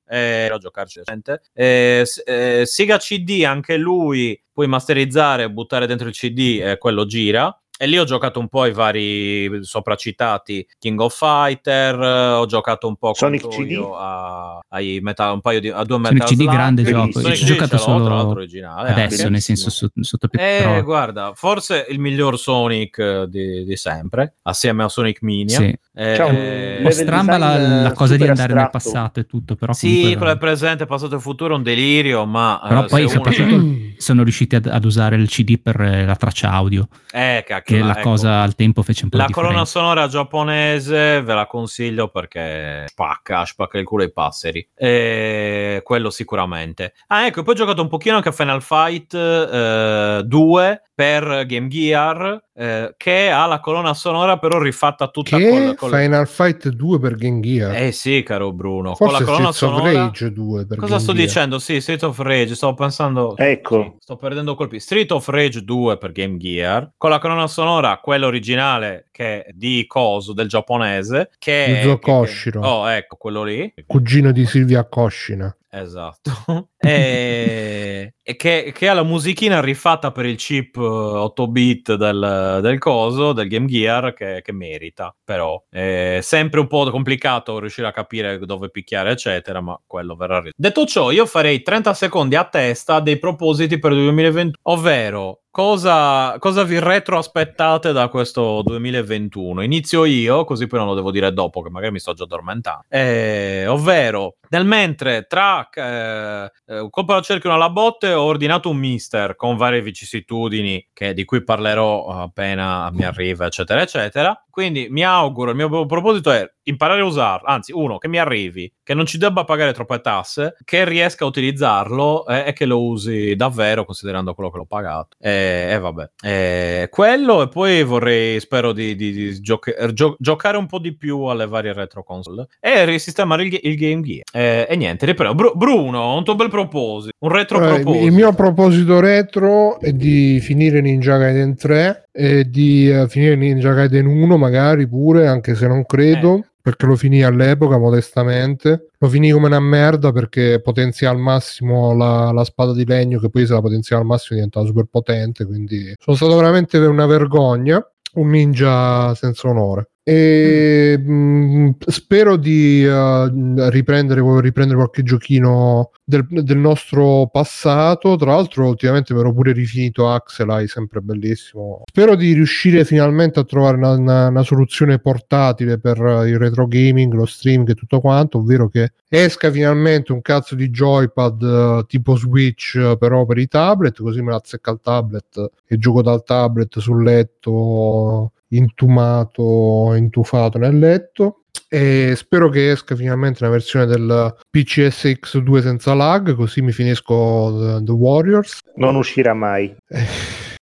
eh, a giocarci recente. Eh, eh, Sega CD, anche lui puoi masterizzare e buttare dentro il CD e quello gira. E lì ho giocato un po' ai vari sopracitati King of Fighter, eh, ho giocato un po' Sonic CD? io a, ai Metal- un paio di, a due Sonic Metal CD Slug. grande Bellissimo. gioco, Sonic ci ho giocato solo originale, adesso, anche. nel senso sotto, Eh, però- guarda, forse il miglior Sonic eh, di, di sempre, assieme a Sonic Mania. sì. Eh, un eh, po' stramba la, la cosa di andare nel astratto. passato e tutto, però sì, comunque- quello è presente, passato e futuro è un delirio, ma Però eh, poi se uno- soprattutto sono riusciti ad, ad usare il CD per eh, la traccia audio, Eh, cacchio, che la ecco, cosa al tempo fece un po' La di colonna differenza. sonora giapponese ve la consiglio perché spacca, spacca il culo ai passeri. E quello sicuramente. Ah, ecco, poi ho giocato un pochino anche a Final Fight eh, 2 per Game Gear, eh, che ha la colonna sonora però rifatta tutta Che col, col- Final Fight 2 per Game Gear. Eh sì, caro Bruno. con Forse la colonna Streets of sonora... Rage 2 per Cosa Game sto Gear. dicendo? Sì, Street of Rage, stavo pensando... Ecco. Sì, sto perdendo colpi. Street of Rage 2 per Game Gear, con la colonna sonora, quella originale che è di Coso, del giapponese, che è... Yuzo che- che- Koshiro. Oh, ecco, quello lì. Cugino di Silvia Koshina. Esatto. e e che, che ha la musichina rifatta per il chip eh, 8 bit del, del coso, del Game Gear, che, che merita. Però è sempre un po' complicato riuscire a capire dove picchiare, eccetera, ma quello verrà Detto ciò, io farei 30 secondi a testa dei propositi per il 2021, ovvero Cosa, cosa vi retroaspettate da questo 2021? Inizio io, così poi non lo devo dire dopo, che magari mi sto già addormentando. Eh, ovvero, nel mentre tra eh, eh, un colpo al cerchio e alla botte ho ordinato un mister con varie vicissitudini che- di cui parlerò appena mi arriva, eccetera, eccetera. Quindi mi auguro, il mio proposito è imparare a usarlo, anzi, uno, che mi arrivi, che non ci debba pagare troppe tasse, che riesca a utilizzarlo eh, e che lo usi davvero considerando quello che l'ho pagato. E e vabbè, Eh, quello e poi vorrei, spero di, di- di gioca- gio- giocare un po' di più alle varie retro console e risistemare il, il Game Gear. Eh, e niente, riprendo. Bru- Bruno, un tuo bel proposito, un retro Eh, proposito. il mio proposito retro è di finire Ninja Gaiden 3 e di eh, finire Ninja Gaiden 1 magari pure, anche se non credo, Eh. perché lo finì all'epoca modestamente. Lo finì come una merda perché potenzia al massimo la, la spada di legno, che poi se la potenzia al massimo diventava super potente, quindi sono stato veramente una vergogna. Un ninja senza onore. E mh, spero di uh, riprendere, riprendere qualche giochino del, del, nostro passato. Tra l'altro, ultimamente mi ero pure rifinito Axelai, sempre bellissimo. Spero di riuscire finalmente a trovare una, una, una, soluzione portatile per il retro gaming, lo streaming e tutto quanto, ovvero che esca finalmente un cazzo di joypad uh, tipo Switch, uh, però per i tablet, così me la azzecca il tablet e gioco dal tablet sul letto intumato, intufato nel letto. E spero che esca finalmente una versione del PCSX2 senza lag, così mi finisco The, The Warriors. Non uscirà mai.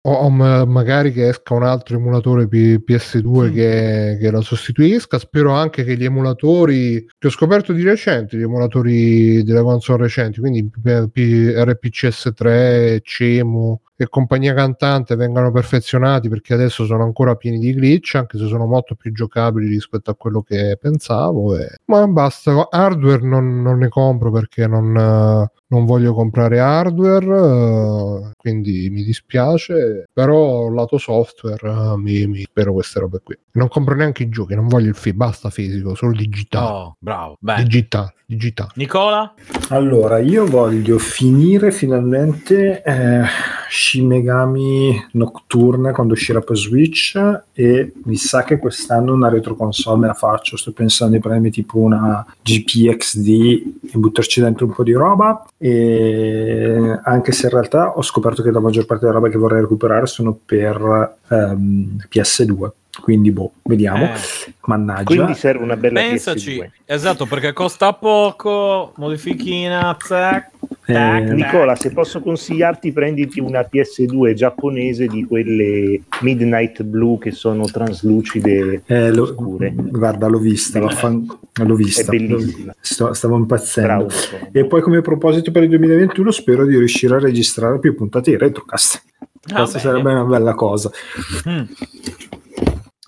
o, o magari che esca un altro emulatore P- PS2 mm. che, che, lo sostituisca. Spero anche che gli emulatori che ho scoperto di recente, gli emulatori delle console recenti, quindi P- RPCS3, CEMU e compagnia cantante vengano perfezionati perché adesso sono ancora pieni di glitch anche se sono molto più giocabili rispetto a quello che pensavo e... ma basta hardware non, non ne compro perché non, non voglio comprare hardware uh, quindi mi dispiace però lato software uh, mi, mi, spero queste robe qui. Non compro neanche i giochi non voglio il fi- basta fisico solo digitale. Oh, bravo bene. digitale digitale. Nicola? Allora io voglio finire finalmente eh, Shin Megami Nocturne quando uscirà per Switch e mi sa che quest'anno una retro console me la faccio sto pensando di prendermi tipo una GPXD e buttarci dentro un po' di roba e anche se in realtà ho scoperto che la maggior parte della roba che vorrei recuperare sono per um, PS2 quindi boh, vediamo. Eh. Mannaggia. Quindi serve una bella Pensaci, PS2. esatto, perché costa poco, modifichina, zac, eh, Nicola, se posso consigliarti, prenditi una PS2 giapponese di quelle Midnight Blue che sono traslucide eh, lo, scure. Guarda, l'ho vista, l'ho, vista. È bellissima. Sto, stavo impazzendo. Bravo, e poi come proposito per il 2021 spero di riuscire a registrare più puntate di Retrocast. Ah, Questa bene. sarebbe una bella cosa. Mm.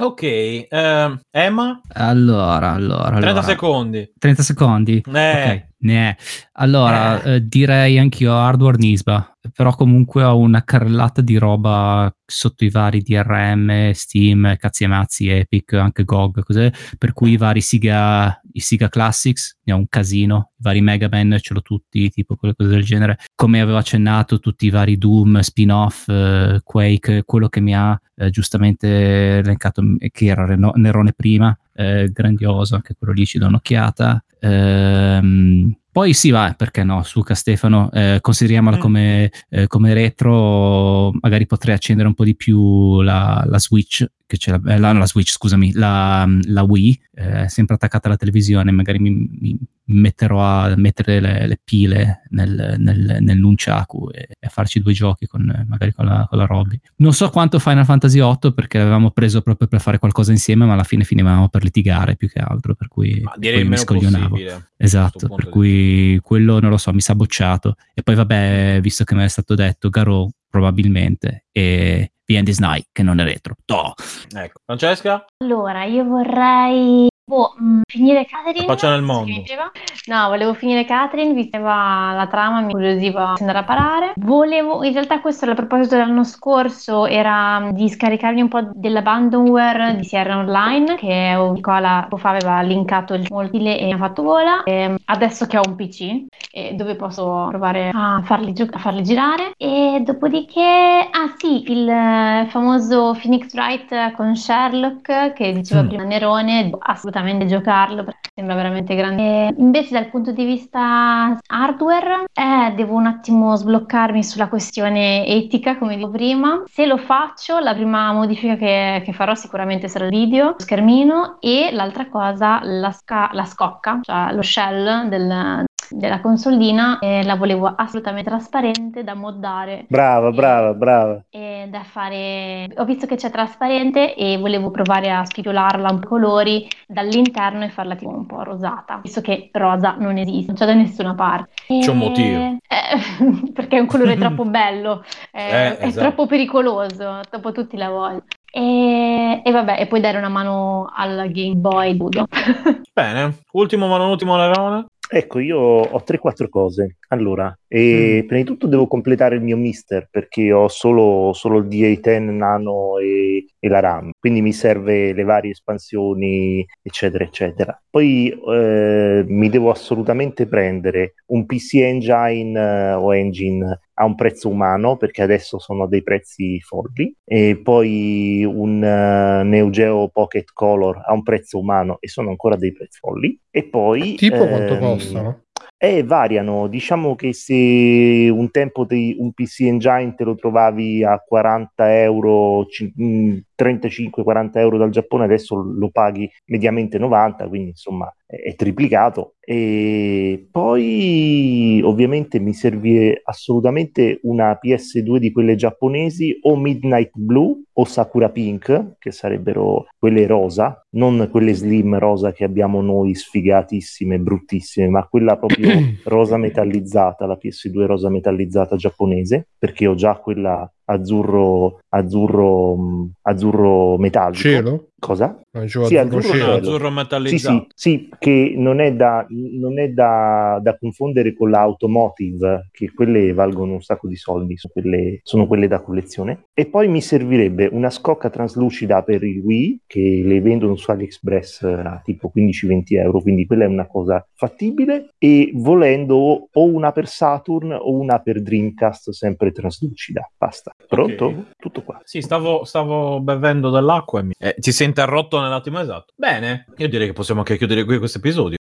Ok, uh, Emma? Allora, allora, 30 allora. secondi. 30 secondi? Eh. Ok, ne Allora, eh. Eh, direi anch'io hardware Nisba però comunque ho una carrellata di roba sotto i vari DRM, Steam, cazzi e mazzi, Epic, anche GOG, cos'è? per cui i vari Siga, i Siga Classics, ne ho un casino, i vari Mega Man ce l'ho tutti, tipo quelle cose del genere, come avevo accennato tutti i vari Doom, spin-off, eh, Quake, quello che mi ha eh, giustamente elencato, che era Nerone prima, eh, grandioso, anche quello lì ci do un'occhiata. Ehm, poi sì, va, perché no, Suca Stefano, eh, consideriamola mm. come, eh, come, retro, magari potrei accendere un po' di più la, la Switch, che c'è la, eh, la, la, Switch, scusami, la, la Wii, eh, sempre attaccata alla televisione, magari mi, mi metterò a mettere le, le pile nel, nel, nel Nunchaku e, e, a farci due giochi con, magari con la, con la Robby. Non so quanto Final Fantasy VIII perché l'avevamo preso proprio per fare qualcosa insieme, ma alla fine finivamo per litigare più che altro, per cui, direi mi scoglionavo. Esatto, per cui quello non lo so, mi sa bocciato. E poi vabbè, visto che mi è stato detto Garou probabilmente e is Night che non è retro. Toh. Ecco, Francesca? Allora, io vorrei Boh, mh, finire Catherine. Faccia nel mondo. No, volevo finire Catherine, vista la trama, mi incuriosiva andare a parare. Volevo, in realtà questo era a proposito dell'anno scorso, era di scaricarmi un po' dell'abandonware di Sierra Online, che Nicola poco fa aveva linkato il mobile e mi ha fatto vola. E adesso che ho un PC, dove posso provare a farli, gio- a farli girare. E dopodiché, ah sì, il famoso Phoenix Wright con Sherlock, che diceva mm. prima Nerone, assolutamente assolutamente giocarlo perché sembra veramente grande. E invece dal punto di vista hardware eh, devo un attimo sbloccarmi sulla questione etica, come dicevo prima. Se lo faccio, la prima modifica che, che farò sicuramente sarà il video, lo schermino e l'altra cosa, la, sca- la scocca, cioè lo shell del, della consolina e la volevo assolutamente trasparente da moddare. Brava, brava, brava. E da fare... Ho visto che c'è trasparente e volevo provare a spitolarla un po' colori dall'interno e farla tipo un po' rosata, visto che rosa non esiste, non c'è da nessuna parte. C'è un motivo. Eh, perché è un colore troppo bello, eh, eh, è esatto. troppo pericoloso, dopo tutti la vogliono. E, e, vabbè, e poi dare una mano al Game Boy Ludo. Bene, ultimo ma non ultimo Larone. Ecco, io ho 3-4 cose. Allora, e prima di tutto devo completare il mio mister perché ho solo, solo il DA10 Nano e, e la RAM, quindi mi serve le varie espansioni, eccetera, eccetera. Poi eh, mi devo assolutamente prendere un PC Engine eh, o Engine a un prezzo umano perché adesso sono dei prezzi folli e poi un uh, Neo Geo Pocket Color a un prezzo umano e sono ancora dei prezzi folli e poi Tipo quanto ehm, costano? Eh, variano, diciamo che se un tempo te- un PC Engine te lo trovavi a 40 euro, ci- mm, 35-40 euro dal Giappone, adesso lo paghi mediamente 90, quindi insomma è triplicato. E poi ovviamente mi serve assolutamente una PS2 di quelle giapponesi o Midnight Blue o Sakura Pink, che sarebbero quelle rosa, non quelle slim rosa che abbiamo noi sfigatissime, bruttissime, ma quella proprio rosa metallizzata, la PS2 rosa metallizzata giapponese, perché ho già quella azzurro azzurro mh, azzurro metallico. Cielo? Cosa? Dicevo Sì, azzurro azzurro cielo. azzurro Sì, metallizzato. sì, sì, che non è, da, non è da, da confondere con l'automotive, che quelle valgono un sacco di soldi, sono quelle, sono quelle da collezione. E poi mi servirebbe una scocca traslucida per il Wii, che le vendono su AliExpress a tipo 15-20 euro, quindi quella è una cosa fattibile. E volendo o una per Saturn o una per Dreamcast, sempre traslucida. Basta. Pronto? Ok. Tutto qua. Sì, stavo, stavo bevendo dell'acqua e mi... eh, ci si è interrotto nell'attimo esatto. Bene, io direi che possiamo anche chiudere qui questo episodio.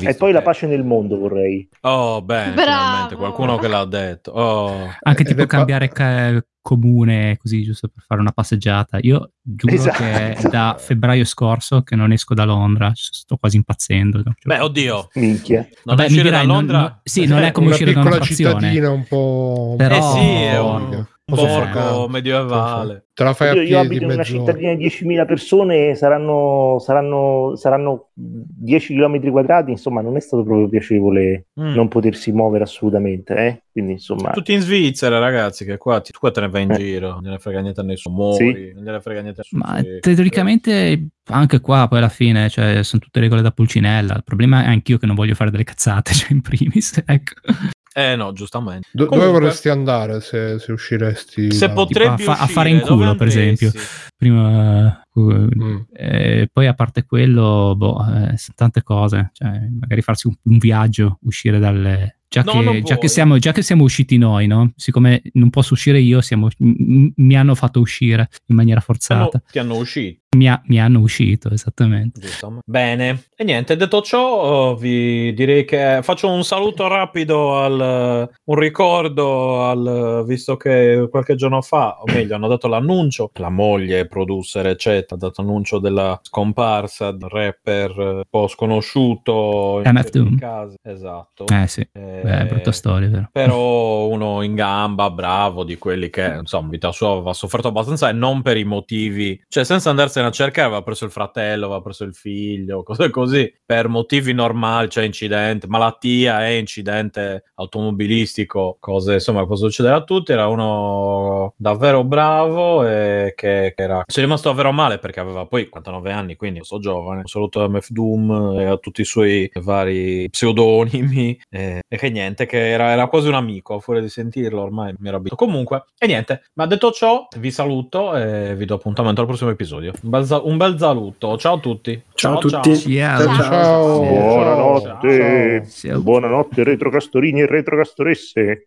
E poi la che- pace nel mondo vorrei. Oh, bene, Bravo! finalmente qualcuno che l'ha detto. Oh. Anche tipo pa- cambiare ca- comune così giusto per fare una passeggiata. Io giuro Esatto. che è da febbraio scorso che non esco da Londra, sto quasi impazzendo. Beh, oddio, Minchia. non Vabbè, mi uscire da dirai, non- Londra... non- sì, non è come una uscire da una frazione. cittadina un po'... Però- Eh sì, è un, storica, un po' borgo soffocante. medievale. Te la fai a Io, io piedi abito in una cittadina di 10.000 persone, saranno, saranno, saranno 10 km quadrati, insomma non è stato proprio piacevole Mm. non potersi muovere assolutamente, eh? quindi insomma... Tutti in Svizzera, ragazzi, che qua, ti- tu qua te ne vai in Eh. giro, non gliene frega niente a nessuno, muori, non gliene frega niente a nessuno. Ma sì. teoricamente anche qua poi alla fine cioè, sono tutte regole da pulcinella. Il problema è anch'io che non voglio fare delle cazzate, cioè in primis. Ecco. Eh no, giustamente. Do- Comunque, Dove vorresti andare se, se usciresti? Se da- potrebbe Tipo a fa- a fare in culo, per esempio. Prima, eh, Mm. eh, poi a parte quello, boh, eh, tante cose. Cioè, magari farsi un, un viaggio, uscire dalle. Già, No, che, già, che siamo, già che siamo usciti noi, no? Siccome non posso uscire io, siamo- m- mi hanno fatto uscire in maniera forzata. ti hanno uscito. Mi, ha- mi hanno uscito, esattamente. Giusto. Bene, e niente, detto ciò, oh, vi direi che faccio un saluto rapido al un ricordo al visto che qualche giorno fa, o meglio, hanno dato l'annuncio, la moglie, producer, eccetera, ha dato annuncio della scomparsa del rapper eh, un po' sconosciuto MF Doom. casi. Esatto. Eh sì, Eh, Beh, brutta storia, vero? però uno in gamba, bravo, di quelli che insomma, in vita sua aveva sofferto abbastanza e non per i motivi, cioè senza andarsene a cercare, aveva preso il fratello, aveva preso il figlio, cose così, per motivi normali, cioè incidente, malattia e incidente automobilistico, cose insomma, può succedere a tutti. Era uno davvero bravo e che, che era. È rimasto davvero male perché aveva poi 59 anni, quindi so giovane. Un saluto a MF Doom e a tutti i suoi vari pseudonimi. E, e che niente, che era, era quasi un amico, fuori di sentirlo ormai mi ero abituato. Comunque, e niente, ma detto ciò, vi saluto e vi do appuntamento al prossimo episodio. Un bel, un bel saluto, ciao a tutti. Ciao a tutti. Ciao. Ciao, Ciao. Buonanotte, Ciao. buonanotte retrocastorini e retrocastoresse.